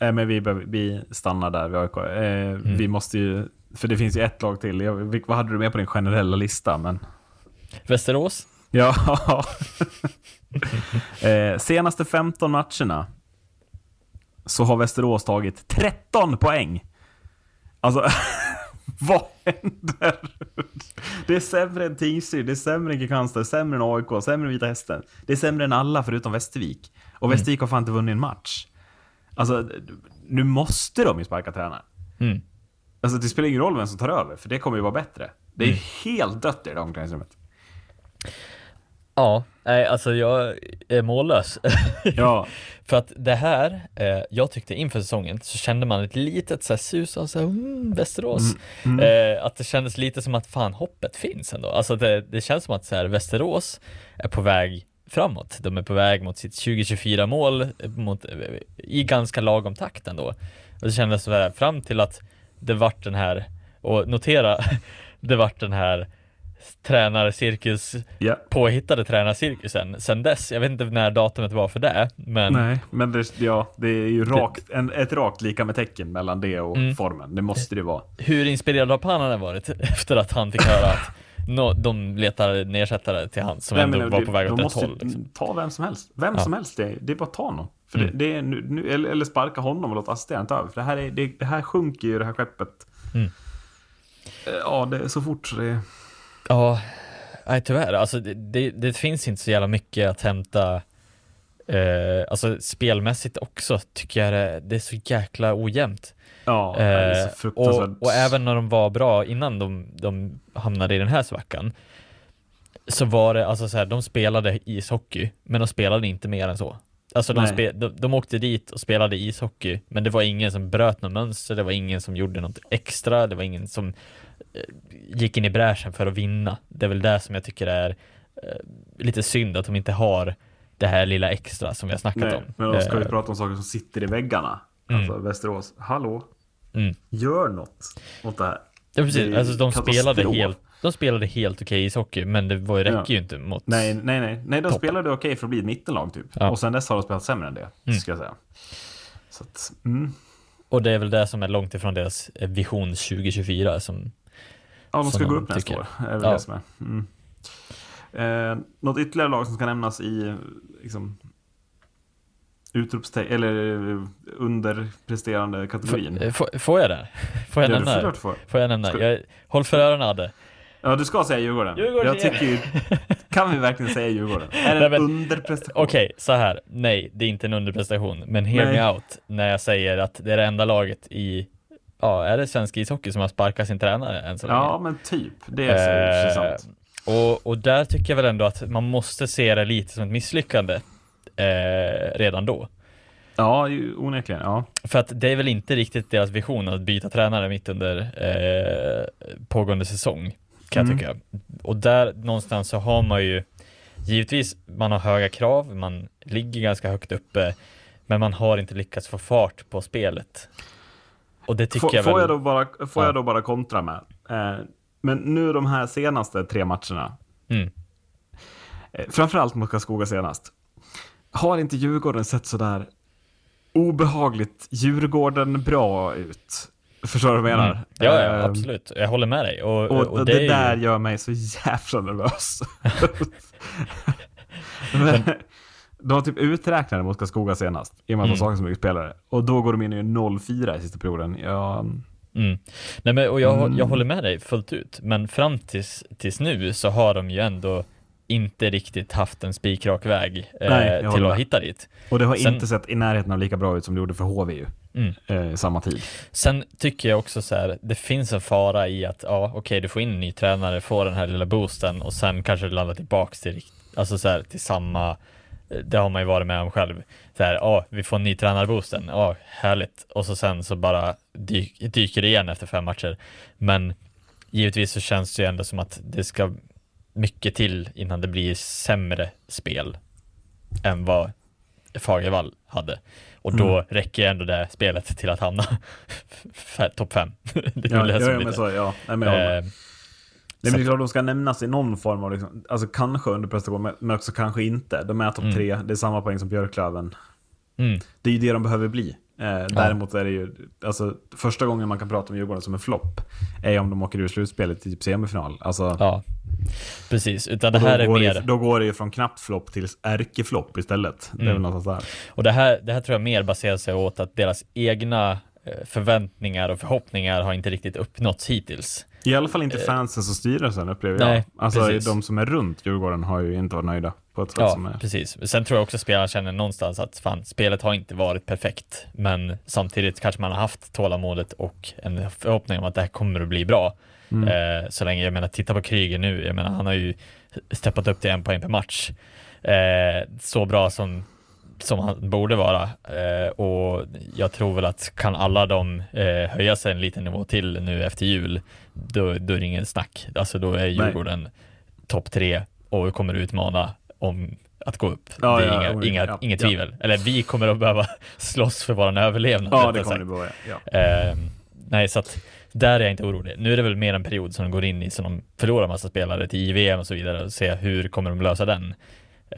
Nej, men vi, vi stannar där vid AIK. Eh, Vi måste ju, för det finns ju ett lag till. Jag, vad hade du med på din generella lista? Men... Västerås? Ja. eh, senaste 15 matcherna så har Västerås tagit 13 poäng. Alltså, vad händer? Det är sämre än Tingsryd, det är sämre än Kristianstad, det är sämre än AIK, sämre än Vita Hästen. Det är sämre än alla förutom Västervik. Och Västervik har fan inte vunnit en match. Alltså, nu måste de ju sparka tränare. Mm. Alltså det spelar ingen roll vem som tar över, för det kommer ju vara bättre. Det är helt dött i det omklädningsrummet. Ja, nej alltså jag är mållös. Ja, För att det här, eh, jag tyckte inför säsongen så kände man ett litet så här sus av så här, mm, Västerås. Eh, att det kändes lite som att fan hoppet finns ändå. Alltså det, det känns som att så här, Västerås är på väg framåt. De är på väg mot sitt 2024 mål mot, i ganska lagom takt ändå. Och det kändes så här fram till att det vart den här, och notera, det vart den här tränarcirkus ja. påhittade tränarcirkusen sen dess. Jag vet inte när datumet var för det, men Nej, men det, ja, det är ju rakt, en, ett rakt lika med tecken mellan det och Mm. formen. Det måste det vara. hur inspirerad har Pannanen varit efter att han fick höra att nå- de letar en ersättare till han som ändå men var det- på väg åt rätt håll. Liksom. ta vem som helst. Vem Ja. som helst, det, det är bara att ta honom. För Mm. det, det är nu, nu, eller, sparka honom och låta assisterande ta över. För det här, är, det, det här sjunker ju, det här skeppet. Mm. Eh, Ja, det är så fort så det... Ja, nej tyvärr. Alltså det, det, det finns inte så jävla mycket att hämta eh, Alltså spelmässigt också tycker jag det, det är så jäkla ojämnt. Ja, det är så Eh, och, och även när de var bra innan de, de hamnade i den här svackan så var det alltså så här, de spelade ishockey, men de spelade inte mer än så. Alltså de, spe, de, de åkte dit och spelade ishockey, men det var ingen som bröt något mönster, det var ingen som gjorde något extra, det var ingen som eh, gick in i bräschen för att vinna. Det är väl det som jag tycker är eh, lite synd att de inte har det här lilla extra som vi har snackat Nej, om. men då ska vi Eh, prata om saker som sitter i väggarna. Mm. Alltså Västerås, hallå? Mm. Gör något åt det här. Ja precis, alltså de spelade helt, de spelade helt okej ishockey, men det var, räcker Ja. ju inte mot Nej, nej, nej. nej de Toppen. spelade okej för att bli ett mittenlag typ. Ja. Och sen dess har de spelat sämre än det, Mm. ska jag säga. Så att, mm. Och det är väl det som är långt ifrån deras eh, vision 2024 som Ja, de ska gå upp nästa år. är väl Ja. det som är. Mm. Eh, något ytterligare lag som ska nämnas i liksom, utropstecken, eller underpresterande kategorin? Får, eh, får, får jag det? Får jag Ja, nämna får det? klart få. Får jag nämna? Ska- Jag, håll för öronen Adde. Ja, du ska säga Djurgården. Djurgården jag tycker ju, Kan vi verkligen säga Djurgården? Är det en men- underprestation? Okej, så här. Nej, det är inte en underprestation, men hear Nej. me out när jag säger att det är det enda laget i, ja, är det svensk ishockey som har sparkat sin tränare än så länge? Ja, men typ. Det är så Eh, sant. och, och där tycker jag väl ändå att man måste se det lite som ett misslyckande eh, redan då. Ja, onekligen. Ja. För att det är väl inte riktigt deras vision att byta tränare mitt under eh, pågående säsong, kan jag Mm. tycka. Och där någonstans så har man ju, givetvis, man har höga krav, man ligger ganska högt uppe, men man har inte lyckats få fart på spelet. Och det tycker Får, jag får, väl... jag då bara, får Ja. jag då bara kontra med? Eh, men nu de här senaste tre matcherna, Mm. eh, framförallt mot Karlskoga senast, har inte Djurgården sett sådär obehagligt Djurgården bra ut? Förstår du vad jag menar? Mm. Ja, ja, Eh, absolut. Jag håller med dig. Och, Och, och, det, det, är där ju... gör mig så jävla nervös. Men, de har typ uträknade mot Karlskoga senast, i och med att de Mm. saknar så mycket spelare. Och då går de in i 0-4 i sista perioden. Ja, Mm. Nej, men, och jag, Mm. jag håller med dig fullt ut, men fram tills, tills nu så har de ju ändå inte riktigt haft en spikrak väg eh, Nej, till att hitta dit. och det har Sen- inte sett i närheten av lika bra ut som det gjorde för HV ju. Mm. Eh, samma tid. Sen tycker jag också så här, det finns en fara i att, ja okej du får in en ny tränare, får den här lilla boosten och sen kanske det landar tillbaks till, alltså så här, till samma, eh, det har man ju varit med om själv. Så här, ja vi får en ny tränarboosten, ja härligt. Och så sen så bara dyk, dyker det igen efter fem matcher. Men givetvis så känns det ju ändå som att det ska mycket till innan det blir sämre spel än vad Fagervall hade. Och då Mm. räcker ändå det spelet till att hamna topp fem. det är Ja, väl det ja, som ja, blir men det. så, ja. Nej, men jag med. Eh, det är klart de ska nämnas i någon form av, liksom, alltså kanske underprestation, men också kanske inte. De är topp Mm. tre, det är samma poäng som Björklöven. mm, Det är ju det de behöver bli. Eh, däremot är det ju, alltså första gången man kan prata om Djurgården som en flopp är om de åker ur slutspelet i typ semifinal. Alltså, ja, precis. Utan det här är mer, Det, då går det ju från knappt flopp till ärkeflopp istället. Det är Mm. väl någonstans där. och det här, det här tror jag mer baserar sig åt att deras egna eh, förväntningar och förhoppningar har inte riktigt uppnåtts hittills. I alla fall inte fansen och styrelsen upplever jag. Eh, Nej, alltså precis. de som är runt Djurgården har ju inte varit nöjda på ett sätt Ja, som är... precis. Sen tror jag också spelarna känner någonstans att fan, spelet har inte varit perfekt, men samtidigt kanske man har haft tålamodet och en förhoppning om att det här kommer att bli bra. Mm. Eh, så länge, jag menar, titta på Kryger nu, jag menar, han har ju steppat upp till en poäng per match. Eh, så bra som, som han borde vara. Eh, och jag tror väl att kan alla de eh, höja sig en liten nivå till nu efter jul, då, då är det ingen snack. Alltså då är Djurgården topp tre och kommer utmana om att gå upp. Ja, det är ja, inga, ja, inga, ja, inget tvivel. Eller vi kommer att behöva slåss för vår överlevnad. Ja, det kommer det. Ja. Eh, nej, så att där är jag inte orolig. Nu är det väl mer en period som de går in i som de förlorar massa spelare till JVM och så vidare och se hur kommer de lösa den.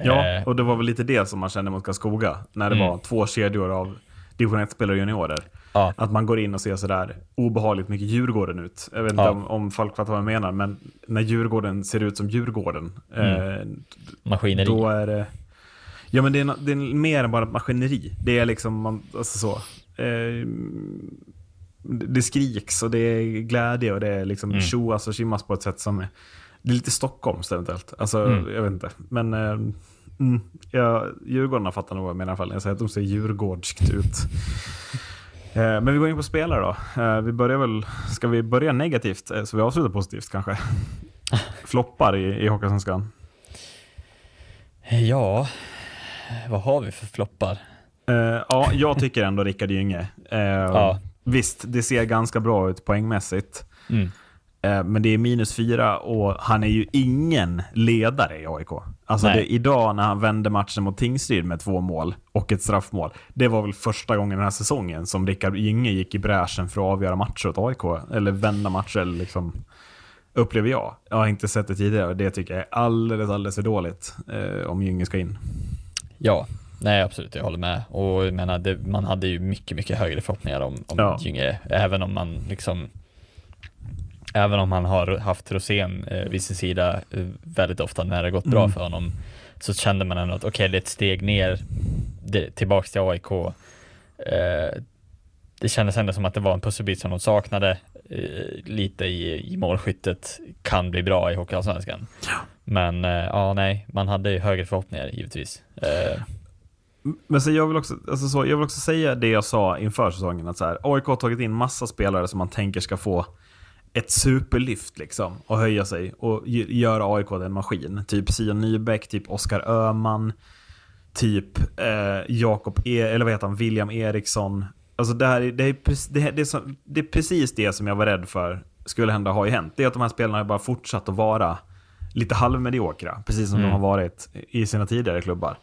Ja, Eh, och det var väl lite det som man kände mot Karlskoga. När det Mm. var två kedjor av division 1-spelare och juniorer. Ja, Att man går in och ser sådär obehagligt mycket Djurgården ut. Jag vet inte Ja. om, om folk fattar vad jag menar, men när Djurgården ser ut som Djurgården, Mm. eh, maskineri. då är det... Ja, men det är, det är mer än bara ett maskineri. Det är liksom, man, alltså så. Eh, det det skriks och det är glädje och det är liksom Mm. tjoas och tjimmas på ett sätt som är... Det är lite Stockholms eventuellt. Alltså, Mm. jag vet inte. Men eh, mm, ja, Djurgårdarna fattar nog vad jag menar i alla fall. Jag säger att de ser djurgårdskt ut. Eh, Men vi går in på spelare då. Eh, Vi börjar väl, ska vi börja negativt eh, så vi avslutar positivt kanske? Floppar i, i Hockeyallsvenskan. Ja, vad har vi för floppar? Ja, jag tycker ändå Rickard Gynge. Ja. Visst, det ser ganska bra ut poängmässigt. Mm. Eh, men det är minus fyra och han är ju ingen ledare i AIK. Alltså det, idag när han vände matchen mot Tingsryd med två mål och ett straffmål. Det var väl första gången den här säsongen som Rickard Gynge gick i bräschen för att avgöra matcher åt AIK. Eller vända matcher, liksom, upplever jag. Jag har inte sett det tidigare och det tycker jag är alldeles, alldeles för dåligt eh, om Gynge ska in. Ja, nej absolut, jag håller med. Och jag menar, det, man hade ju mycket, mycket högre förhoppningar om, om Ja. Gynge, även om man liksom Även om han har haft Rosén eh, vid sin sida eh, väldigt ofta när det gått bra Mm. för honom så kände man ändå att okej, det är ett steg ner det, tillbaks till AIK. Eh, det kändes ändå som att det var en pusselbit som de saknade. eh, lite i, i målskyttet kan bli bra i Hockeyallsvenskan. Men eh, ja, nej, man hade ju högre förhoppningar givetvis. Eh, Men så jag, vill också, alltså så, jag vill också säga det jag sa inför säsongen. Att så här, AIK har tagit in massa spelare som man tänker ska få ett superlyft liksom. Och höja sig och göra AIK till en maskin. Typ Sion Nybeck, typ Oskar Öhman. Typ eh, Jakob, e eller vad heter han, William Eriksson. Alltså det, här, är- det, är, det, är- det, är som, det är precis det som jag var rädd för skulle hända har ju hänt. Det är att de här spelarna bara fortsatt att vara lite halvmediokra. Precis som de har varit i sina tidigare klubbar.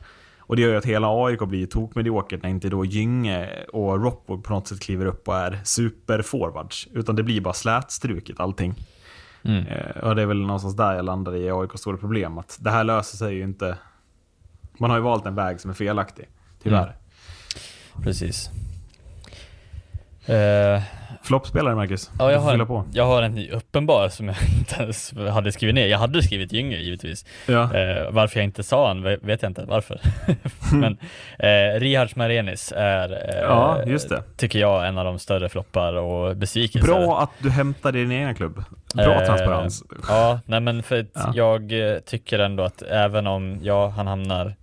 Och det gör ju att hela AIK blir tokmediokert när inte då Gynge och Rockwood på något sätt kliver upp och är superforwards. Utan det blir bara slätstruket allting. Mm. Eh, och det är väl någonstans där jag landar i AIKs stora problem. Att det här löser sig ju inte. Man har ju valt en väg som är felaktig. Tyvärr. Mm. precis. Eh, Floppspelare, Marcus. Ja, jag har, på. jag har en uppenbar som jag inte ens hade skrivit ner. Jag hade skrivit Gynge givetvis. Ja. Eh, varför jag inte sa han ve- vet jag inte varför. Men eh, Rihards Marenis är, eh, Ja, just det. tycker jag, en av de större floppar och besvikelser. Bra att du hämtade din egna klubb. Bra Eh, transparens. Ja, nej men för att Ja. jag eh, tycker ändå att även om, ja, han hamnar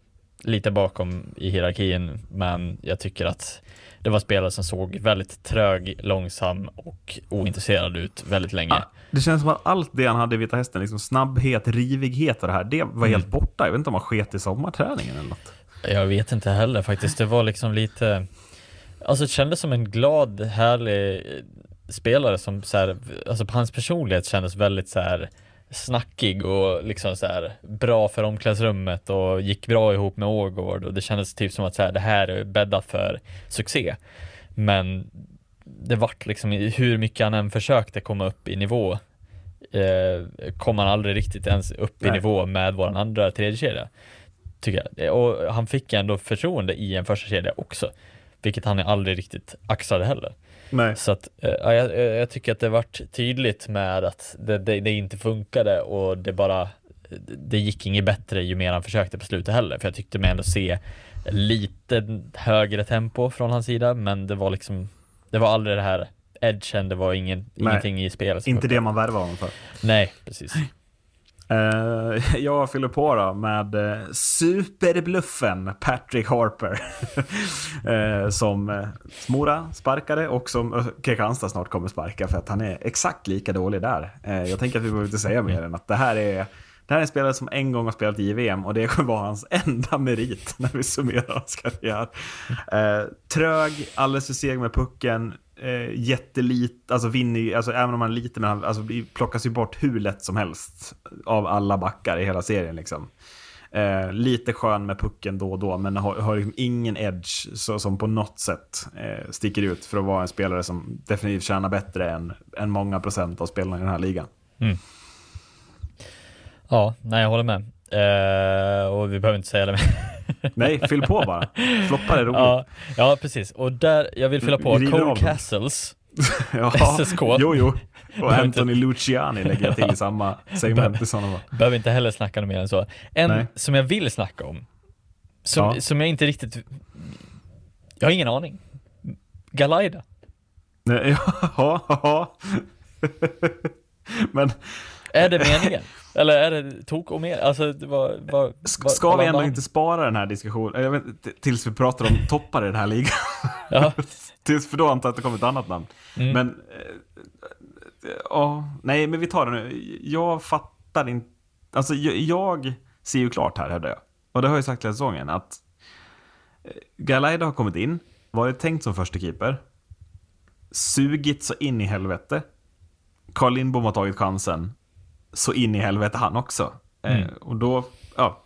lite bakom i hierarkin, men jag tycker att det var spelare som såg väldigt trög, långsam och ointresserad ut väldigt länge. Ah, Det känns som att allt det han hade i Vita Hästen, liksom snabbhet, rivighet och det här, det var helt borta. Jag vet inte om han sket i sommarträningen eller något. Jag vet inte heller faktiskt. Det var liksom lite, alltså det kändes som en glad, härlig spelare som så här, alltså hans personlighet kändes väldigt så här snackig och liksom så här bra för omklädningsrummet och gick bra ihop med Ågård och det kändes typ som att så här, det här är bäddat för succé. Men det vart liksom, hur mycket han än försökte komma upp i nivå eh, kom han aldrig riktigt ens upp i Nej. nivå med våran andra tredje kedja Tycker jag. Och han fick ändå förtroende i en första kedja också. Vilket han aldrig riktigt axlade heller. Nej. Så att, eh, ja, jag, jag jag tycker att det vart tydligt med att det, det, det inte funkade och det bara det gick inget bättre ju mer han försökte på slutet heller. För jag tyckte mig ändå se lite högre tempo från hans sida, men det var liksom det var aldrig det här edgen, det var ingen, Nej. ingenting i spelet. Inte det man värvar honom för. Nej, precis. Eh, jag fyller på då med eh, superbluffen Patrick Harper. uh, som Mora sparkade och som Kristianstad snart kommer sparka för att han är exakt lika dålig där. Jag tänker att vi behöver inte säga mer än att det här är det här är en spelare som en gång har spelat i JVM och det kommer vara hans enda merit när vi summerar hans karriär. Eh, trög, alldeles för seg med pucken, eh, jättelite, alltså vinner ju- alltså även om han är lite, men han alltså, plockas ju bort hur lätt som helst av alla backar i hela serien. Liksom. Eh, lite skön med pucken då och då, men har, har liksom ingen edge så, som på något sätt eh, sticker ut för att vara en spelare som definitivt tjänar bättre än, än många procent av spelarna i den här ligan. Mm. Ja, nej jag håller med. Eh, och vi behöver inte säga det mer. Nej, fyll på bara. Floppar är roligt. ja, ja, precis. Och där, jag vill fylla på, Cole. Castles. Ja, SSK. Jo, jo. Och Anthony Luciani lägger jag till i samma segment fall. Behöver inte heller snacka något mer än så. En Nej. som jag vill snacka om, som, Ja. som jag inte riktigt, jag har ingen aning. Galaida. Nej, Ja, ja. Men Är det meningen? Eller är det tok och mer? Alltså, det var, var, var, ska vi ändå inte spara den här diskussionen? Vet, tills vi pratar om toppar i den här ligan. Ja, tills för då antar jag att det kommer ett annat namn. Mm. Men, eh, ja, nej men vi tar det nu. Jag fattar inte, alltså jag, jag ser ju klart här, hävdar jag. Och det har jag sagt hela säsongen, att eh, Galaida har kommit in, varit tänkt som första keeper, sugit så in i helvete. Carl Lindbom har tagit chansen, så in i helvete han också. Eh, Mm. och då, ja,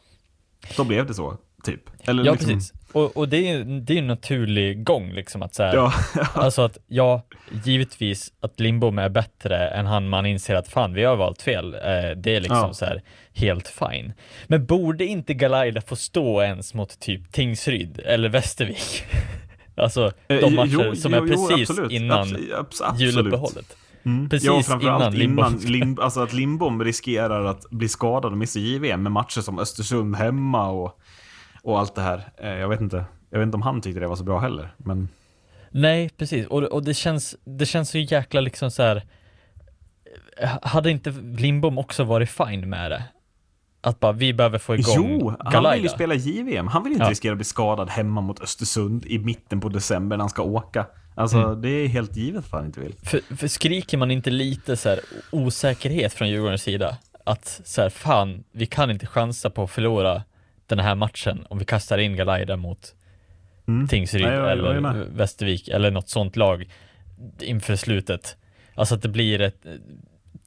då blev det så, typ. Eller ja liksom- precis. Och, och det är det är en naturlig gång liksom att så här, Ja, Alltså att, ja, givetvis att Lindbom är bättre än han, man inser att fan, vi har valt fel. Eh, det är liksom Ja. så här helt fine. Men borde inte Galaida få stå ens mot typ Tingsryd eller Västervik? alltså, Eh, de matcher jo, som jo, är jo, precis absolut. innan Abs- abs- absolut. juluppehållet. Mm. Precis ja, framförallt innan innan Lim, alltså att Lindbom riskerar att bli skadad och missa JVM med matcher som Östersund hemma och, och allt det här. Eh, jag vet inte. Jag vet inte om han tyckte det var så bra heller. Men Nej, precis. Och, och det, känns, det känns så jäkla liksom så här hade inte Lindbom också varit fine med det? Att bara, vi behöver få igång Jo, han Galaida. vill ju spela JVM. Han vill inte Ja. riskera att bli skadad hemma mot Östersund i mitten på december när han ska åka. Alltså, Mm. det är helt givet att han inte vill. För, för skriker man inte lite så här osäkerhet från Djurgårdens sida? Att så här, fan, vi kan inte chansa på att förlora den här matchen om vi kastar in Galaida mot Tingsryd Nej, eller. Västervik eller något sånt lag inför slutet. Alltså att det blir ett,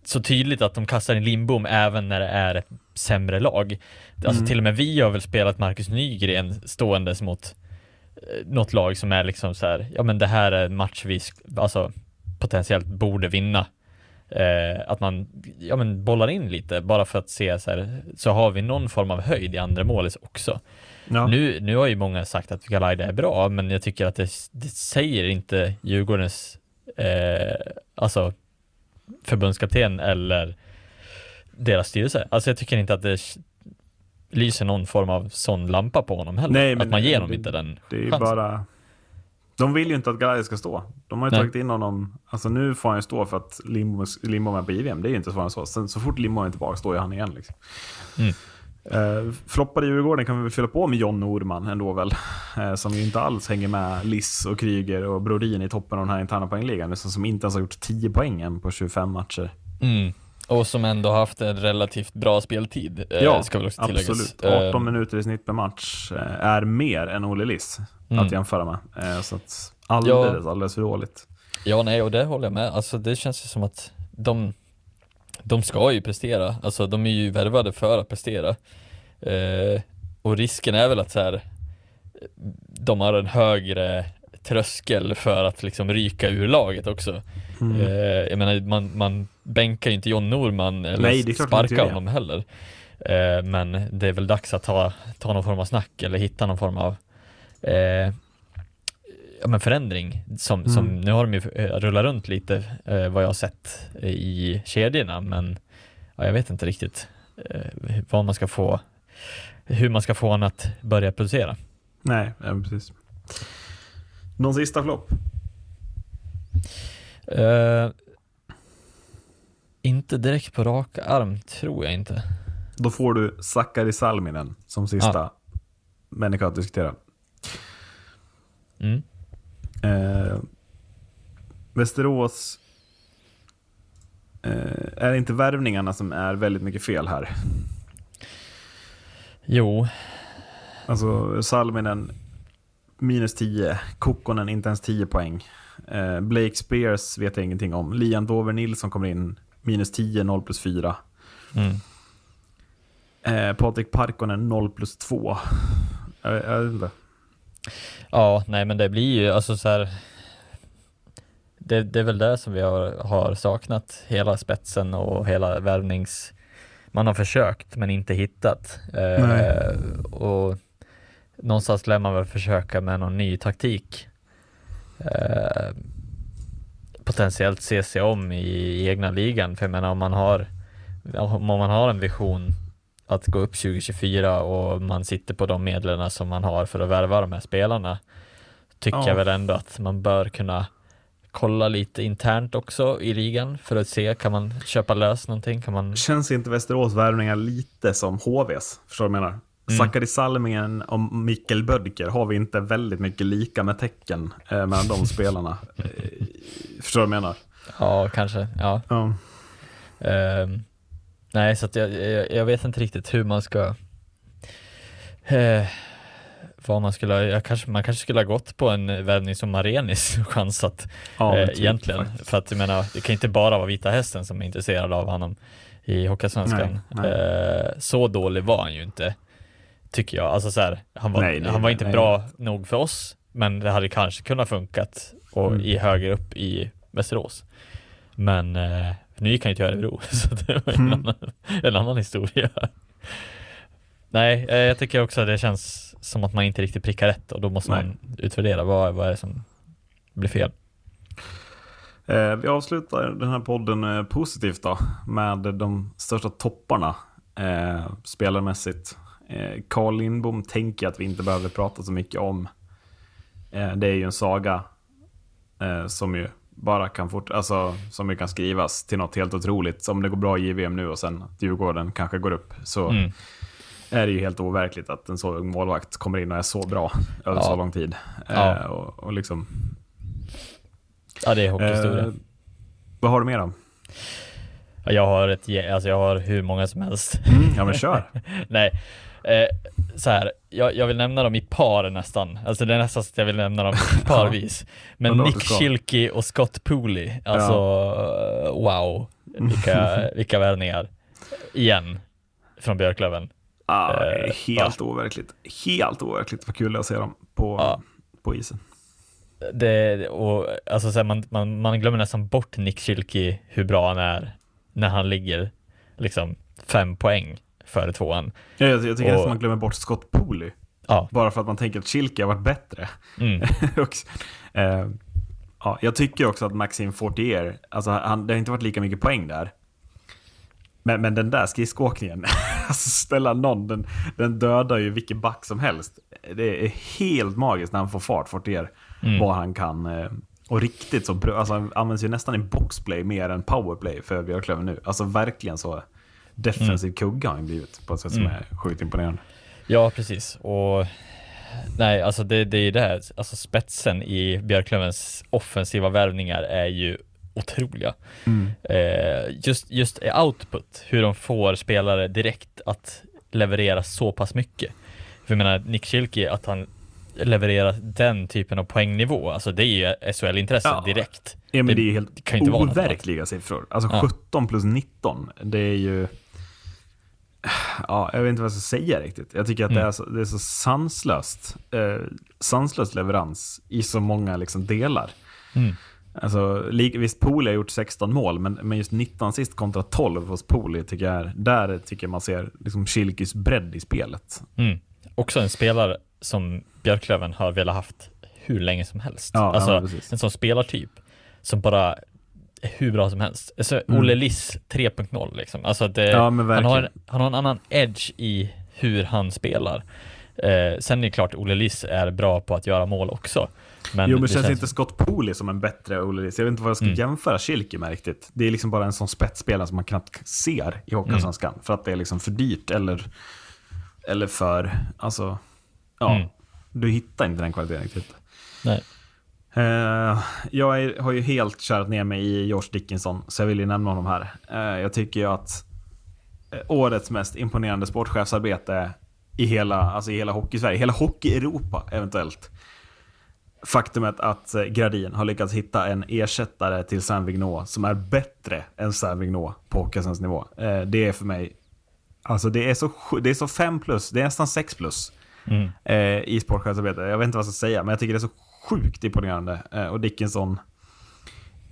så tydligt att de kastar in Lindbom även när det är ett sämre lag. Alltså till och med vi har väl spelat Marcus Nygren ståendes mot något lag som är liksom så här, ja men det här är en match vi alltså potentiellt borde vinna. Eh, att man, ja men bollar in lite bara för att se så här, så har vi någon form av höjd i andra målet också. Ja. Nu, nu har ju många sagt att Galaida är bra, men jag tycker att det, det säger inte Djurgårdens eh, alltså förbundskapten eller deras styrelse. Alltså jag tycker inte att det lyser någon form av sån lampa på honom heller. Nej, men att man ger honom det- inte den Det är chansen. bara... De vill ju inte att Galaida ska stå. De har ju Nej. tagit in honom. Alltså nu får han ju stå för att Lindbom, Lindbom är på JVM. Det är ju inte svårare än så. Sen, så fort Lindbom är tillbaka står ju han igen. Liksom. Mm. Eh, floppade Djurgården kan vi väl fylla på med John Norman ändå väl. Eh, som ju inte alls hänger med Liss och Kryger och Brodin i toppen av den här interna poängligan. Liksom, som inte ens har gjort 10 poäng än på 25 matcher. Mm. Och som ändå haft en relativt bra speltid, eh, Ja, ska väl också tilläggas. absolut. Eh, 18 minuter i snitt per match eh, är mer än Olle Liss Mm. att jämföra med. Eh, så att alldeles, alldeles för dåligt. Ja, nej, och det håller jag med. Alltså det känns ju som att de, de ska ju prestera. Alltså de är ju värvade för att prestera. Eh, och risken är väl att så här, de har en högre tröskel för att liksom ryka ur laget också. Mm. Eh, jag menar, man, man bänkar ju inte John Norman eller Nej, sparkar honom heller. Eh, men det är väl dags att ta, ta någon form av snack eller hitta någon form av eh, ja, men förändring som, som Mm. nu har de ju eh, rullat runt lite eh, vad jag har sett i kedjorna men ja, jag vet inte riktigt vad man ska få hur man ska få honom att börja producera. Nej, ja, precis. Någon sista flopp? Eh, inte direkt på raka arm tror jag inte. Då får du Sakari Salminen som sista människa att diskutera. Mm. Eh, Västerås... Eh, är det inte värvningarna som är väldigt mycket fel här? Jo, Alltså Salminen minus 10, Kokkonen inte ens 10 poäng. Eh, Blake Spears vet jag ingenting om. Liam Dover Nilsson kommer in minus 10, 0 plus 4. mm. Eh, Patrik Parkkonen 0 plus 2. Jag, jag vet inte. Ja, nej men det blir ju alltså så här. Det, det är väl det som vi har, har saknat, hela spetsen och hela värvnings... Man har försökt men inte hittat. Eh, och någonstans lär man väl försöka med någon ny taktik. Eh, potentiellt se sig om i egna ligan, för jag menar om man har om man har en vision att gå upp 2024 och man sitter på de medlen som man har för att värva de här spelarna tycker Ja. jag väl ändå att man bör kunna kolla lite internt också i ligan för att se, kan man köpa lös någonting? Kan man... Känns inte Västerås värvningar lite som HVs? Förstår du vad jag menar? Mm. Sakari Salmingen och Mikkel Bödker har vi inte väldigt mycket lika med tecken eh, mellan de spelarna. Eh, förstår du vad jag menar? Ja, kanske. Ja. Ja. Ehm, nej, så jag, jag, jag vet inte riktigt hur man ska eh, vad man skulle, jag kanske, man kanske skulle ha gått på en värvning som Marenis chansat Ja, eh, typ, egentligen. faktiskt. För att jag menar, det kan inte bara vara Vita Hästen som är intresserad av honom i Hockeyallsvenskan. Nej. Eh, så dålig var han ju inte, tycker jag. Alltså så här, han var, Nej, nej, han var inte nej. bra nog för oss, men det hade kanske kunnat funkat och Mm. i högre upp i Västerås. Men eh, nu gick han ju till Örebro, så det var ju en, Mm. annan, en annan historia. Nej, eh, jag tycker också att det känns som att man inte riktigt prickar rätt och då måste Nej. man utvärdera vad, vad är det som blir fel. Eh, vi avslutar den här podden eh, positivt då, med de största topparna eh, spelarmässigt. Eh, Carl Lindbom tänker jag att vi inte behöver prata så mycket om. Eh, det är ju en saga eh, som ju bara kan fort, alltså som ju kan skrivas till något helt otroligt. Som det går bra i JVM nu och sen att Djurgården kanske går upp. Så Mm. är det ju helt overkligt att en så ung målvakt kommer in och är så bra över Ja. så lång tid. Ja. Eh, och, och liksom... Ja, det är hockeyhistoria. Eh, vad har du mer? Ja, Jag har ett, alltså jag har hur många som helst. Mm, ja men kör. Nej, eh, så här, jag, jag vill nämna dem i par nästan. Alltså det är nästan så att jag vill nämna dem parvis. Men Nick. Schilke och Scott Pooley, alltså eh, wow, vilka, vilka värvningar. Igen, från Björklöven. Ah, Eh, helt overkligt. Helt overkligt vad kul det är att se dem på, Ja. på isen. Det, och, alltså, så här, man, man, man glömmer nästan bort Nick Schilke, hur bra han är när han ligger liksom fem poäng före tvåan. Ja, Jag, jag tycker Och- att man glömmer bort Scott Pooley. Ja, Bara för att man tänker att Schilke har varit bättre. mm, Och, eh, ja, jag tycker också att Maxime Fortier, alltså han, det har inte varit lika mycket poäng där. Men, men den där skridskoåkningen, alltså ställa någon, den, den dödar ju vilken back som helst. Det är helt magiskt när han får fart, Fortier, Mm. vad han kan. Eh, och riktigt så alltså han används ju nästan i boxplay mer än powerplay för Björklöven nu. Alltså verkligen så defensiv kugga har han blivit på ett sätt som Mm. är sjukt imponerande. ja precis. Och nej, alltså det, det är ju det här, alltså spetsen i Björklövens offensiva värvningar är ju otroliga. Eh, just, just output, hur de får spelare direkt att leverera så pass mycket. För jag menar, Nick Schilke, att han levererar den typen av poängnivå, alltså det är ju SHL-intresse Ja. direkt. Ja, men det är ju helt kan inte overkliga siffror. Alltså Ja. 17 plus 19, det är ju... Ja, jag vet inte vad jag ska säga riktigt. Jag tycker att Mm. det, är så, det är så sanslöst. Eh, sanslös leverans i så många liksom, delar. Mm. Alltså, visst, Pooley har gjort 16 mål, men, men just 19 sist kontra 12 hos Pooley tycker jag är, där tycker man ser liksom Schilkes bredd i spelet. Mm. Också en spelare som Björklöven har velat haft hur länge som helst. Ja, alltså ja, en sån spelartyp som bara hur bra som helst. Alltså Olle Liss 3.0 liksom. Alltså det, Mm. Ja, men han, har han har en annan edge i hur han spelar. Eh, sen är det klart Olle Liss är bra på att göra mål också. Men jo, men det känns, inte Scott Pooley som en bättre Olle Liss? Jag vet inte vad jag ska Mm. jämföra Schilke med riktigt. Det är liksom bara en sån spetsspelare som man knappt ser i Hockeyallsvenskan. Mm. För att det är liksom för dyrt eller, eller för... Alltså, ja. Mm. Du hittar inte den kvaliteten riktigt. Nej. Eh, jag är, har ju helt kärat ner mig i Josh Dickinson, så jag vill ju nämna honom här. Eh, jag tycker ju att eh, årets mest imponerande sportchefsarbete i hela, alltså i hela hockey-Sverige, hela hockey-Europa eventuellt. Faktumet att Gradin har lyckats hitta en ersättare till Sam Vignot som är bättre än Sam Vignot på Hockeyallsvensk nivå. Eh, det är för mig, alltså det är så, det är så 5 plus, det är nästan 6 plus Mm. i sportchefsarbete. Jag vet inte vad jag ska säga, men jag tycker det är så sjukt imponerande. Eh, och Dickinson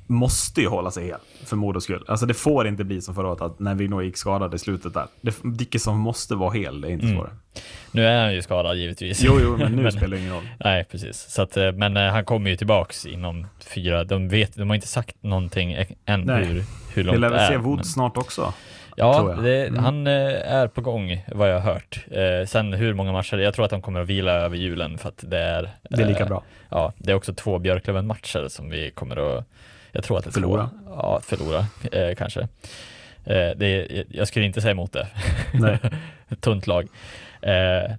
måste ju hålla sig hel för Modos skull. Alltså det får inte bli som förra året att när Vignot gick skadad i slutet där. Det, Dickinson måste vara hel, det är inte Mm. svårare. Nu är han ju skadad givetvis. Jo, jo, men nu spelar det ingen roll. Nej, precis. Så att, eh, men eh, han kommer ju tillbaks inom fyra. De, vet, de har inte sagt någonting ä- än Nej. hur, hur långt Vi lär det väl se är. Wood men- snart också. Ja, det, Mm. han eh, är på gång vad jag har hört. Eh, sen hur många matcher, jag tror att de kommer att vila över julen för att det är Det är lika eh, bra. Ja, det är också två Björklöven-matcher som vi kommer att, jag tror att det Förlora. Två, ja, förlora eh, kanske. Eh, det jag skulle inte säga emot det. Nej. Tunt lag.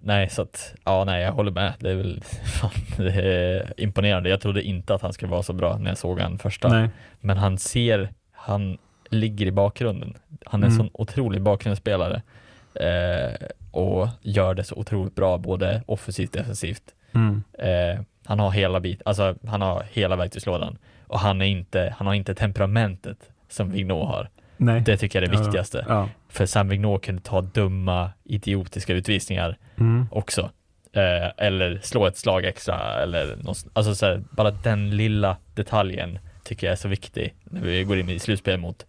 Nej, så att, ja, nej, jag håller med. Det är väl fan, det är imponerande. Jag trodde inte att han skulle vara så bra när jag såg han första. Nej. Men han ser, han ligger i bakgrunden. Han är en Mm. sån otrolig bakgrundsspelare eh, och gör det så otroligt bra, både offensivt och defensivt. Mm. Eh, han har hela bit, alltså han har hela verktygslådan och han är inte, han har inte temperamentet som Vignot har. Nej. Det tycker jag är det viktigaste. Ja. För Sam Vignot kunde ta dumma, idiotiska utvisningar Mm. också. Eh, eller slå ett slag extra eller något, alltså så här, bara den lilla detaljen tycker jag är så viktig när vi går in i slutspel mot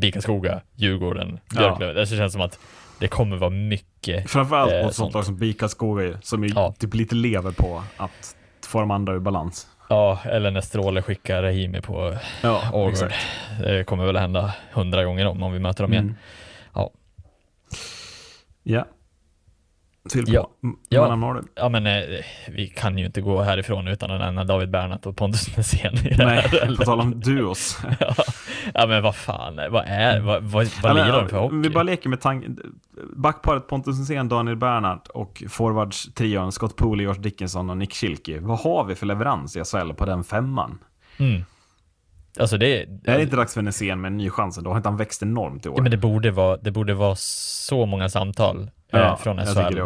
Bikaskoga, Djurgården, Ja. Björklöven. Det känns som att det kommer vara mycket Framförallt eh, mot sånt lag som Bika Skoga ju, som ju Ja. typ lite lever på att få de andra ur balans. Ja, eller när Stråle skickar Rahimi på Ja, Ågård. Det kommer väl hända hundra gånger om, om vi möter dem igen. Mm. Ja. Ja. Till. Ja. Ja. Ja men eh, vi kan ju inte gå härifrån utan att nämna David Bernhardt och Pontus Nässén Nej, på tal om duos. ja. ja men vad fan, vad är, vad, vad, vad Ja, de för hockey? Vi bara leker med tanken. Backparet Pontus Hysén, Daniel Bernhardt och forwardstrion Scott Pooley, Josh Dickinson och Nick Schilke. Vad har vi för leverans i SHL på den femman? Mm. Alltså det, Är det inte dags för Nässén med en ny chans? Då har inte han växt enormt i år? ja, men det borde vara, det borde vara så många samtal eh, från SHL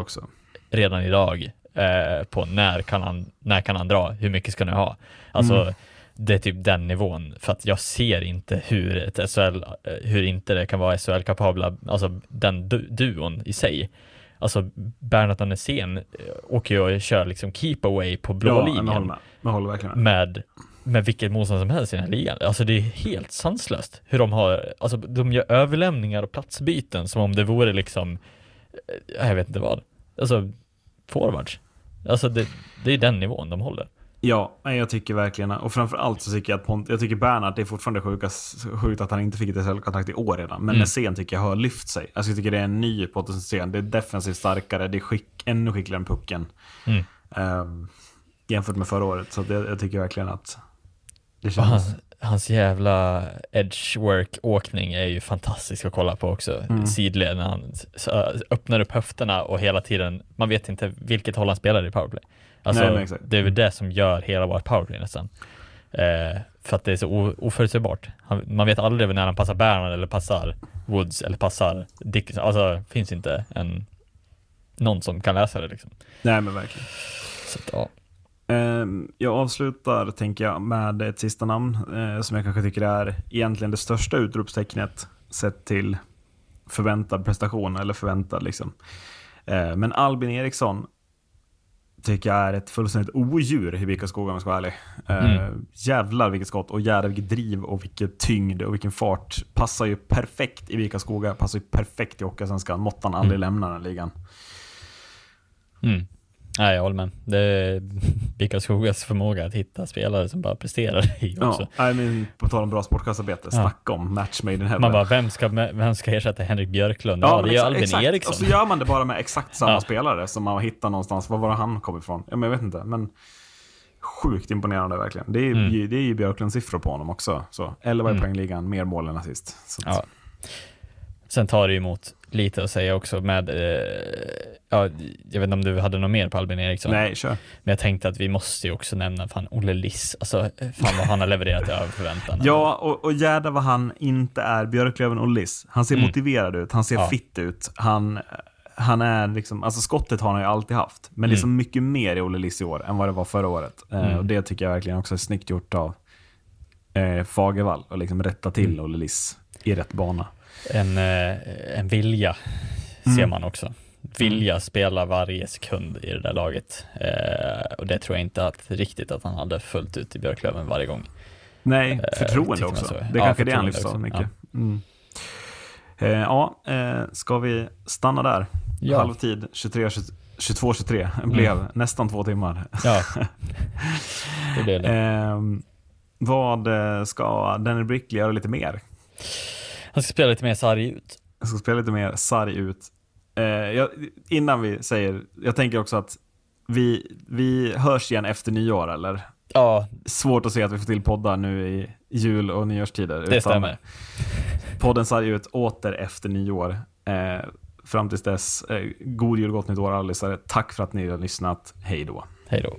redan idag eh, på när kan, han, när kan han dra, hur mycket ska ni ha? Alltså Mm. det är typ den nivån, för att jag ser inte hur ett SHL, eh, hur inte det kan vara SHL-kapabla, alltså den du duon i sig. Alltså Bernhard Nässén eh, åker ju och kör liksom keep away på blå Ja, håller med. Verkligen med. med, med vilket motstånd som helst i den här ligan. Alltså det är helt sanslöst hur de har, alltså de gör överlämningar och platsbyten som om det vore liksom, jag vet inte vad, alltså forwards. Alltså det, det är den nivån de håller. Ja, jag tycker verkligen Och framförallt så tycker jag att Pont, jag tycker Bernhardt, det är fortfarande sjukas, sjukt att han inte fick ett SHL-kontrakt i år redan. Men Mm. Nässén tycker jag har lyft sig. Alltså jag tycker det är en ny Pontus Nässén. Det är defensivt starkare, det är skick, ännu skickligare än pucken. Mm. Ehm, jämfört med förra året. Så det, jag tycker verkligen att det känns... hans, hans jävla edgework-åkning är ju fantastisk att kolla på också. Mm. Sidled när han öppnar upp höfterna och hela tiden, man vet inte vilket håll han spelar i powerplay. Alltså, Nej, det är väl det som gör hela vårt powerplay nästan. Eh, för att det är så oförutsägbart. Han, man vet aldrig när han passar Bernhard eller passar Woods eller passar Dickinson. Alltså, det finns inte en någon som kan läsa det liksom. Nej, men verkligen. Så ja. Ehm, Jag avslutar, tänker jag, med ett sista namn eh, som jag kanske tycker är egentligen det största utropstecknet sett till förväntad prestation, eller förväntad liksom. Eh, Men Albin Eriksson tycker jag är ett fullständigt odjur i Vikaskoga om jag ska vara ärlig. Eh, Mm. Jävlar vilket skott och jävlar vilket driv och vilket tyngd och vilken fart. Passar ju perfekt i Vikaskoga, passar ju perfekt i Hockeyallsvenskan. Måttan aldrig Mm. lämnar den ligan. Mm. Nej, jag håller med. Det är Bickaskogas förmåga att hitta spelare som bara presterar i också. Ja, nej, men på tal om bra sportkastarbete, Ja. snacka om match made in heaven. Man bara, vem ska, vem ska ersätta Henrik Björklund? Ja, men det exa- Albin exakt. Eriksson. Och så gör man det bara med exakt samma Ja. spelare som man hittar någonstans. Var var han kom ifrån? Ja, men jag vet inte. Men sjukt imponerande verkligen. Det är, Mm. ju- det är ju Björklunds siffror på honom också. Så 11 i Mm. poängligan, mer mål än assist. Så Ja. Sen tar det ju emot lite att säga också med, eh, ja, jag vet inte om du hade något mer på Albin Eriksson? Nej, kör. Men jag tänkte att vi måste ju också nämna fan Olle Liss, alltså fan vad han har levererat över förväntan. Ja, och, och jädrar vad han inte är Björklöven och Liss. Han ser Mm. motiverad ut, han ser Ja. fitt ut. Han, han är liksom, alltså skottet har han ju alltid haft. Men det är så Mm. mycket mer i Olle Liss i år än vad det var förra året. Eh, Mm. och det tycker jag verkligen också är snyggt gjort av eh, Fagervall. Och liksom rätta till Mm. Olle Liss i rätt bana. En, eh, en vilja ser Mm. man också. Vilja spela varje sekund i det där laget. Eh, och det tror jag inte att riktigt att han hade fullt ut i Björklöven varje gång. Nej, Eh, förtroende man också. så. Det är Ja, kanske det han så också. mycket. Mm. Eh, ja, eh, ska vi stanna där? Ja. Halvtid 23, 22, 23 blev Mm. nästan två timmar. Ja, det blev det. Ehm, vad eh, ska Danny Brickley göra lite mer? Han ska spela lite mer sarg ut. Jag ska spela lite mer sarg ut. Eh, jag, innan vi säger, jag tänker också att vi, vi hörs igen efter nyår eller? Ja, Svårt att se att vi får till poddar nu i jul och nyårstider. det stämmer. Podden sarg ut åter efter nyår. Eh, fram tills dess, eh, god jul och gott nytt år allisar. Tack för att ni har lyssnat. Hej då. Hej då.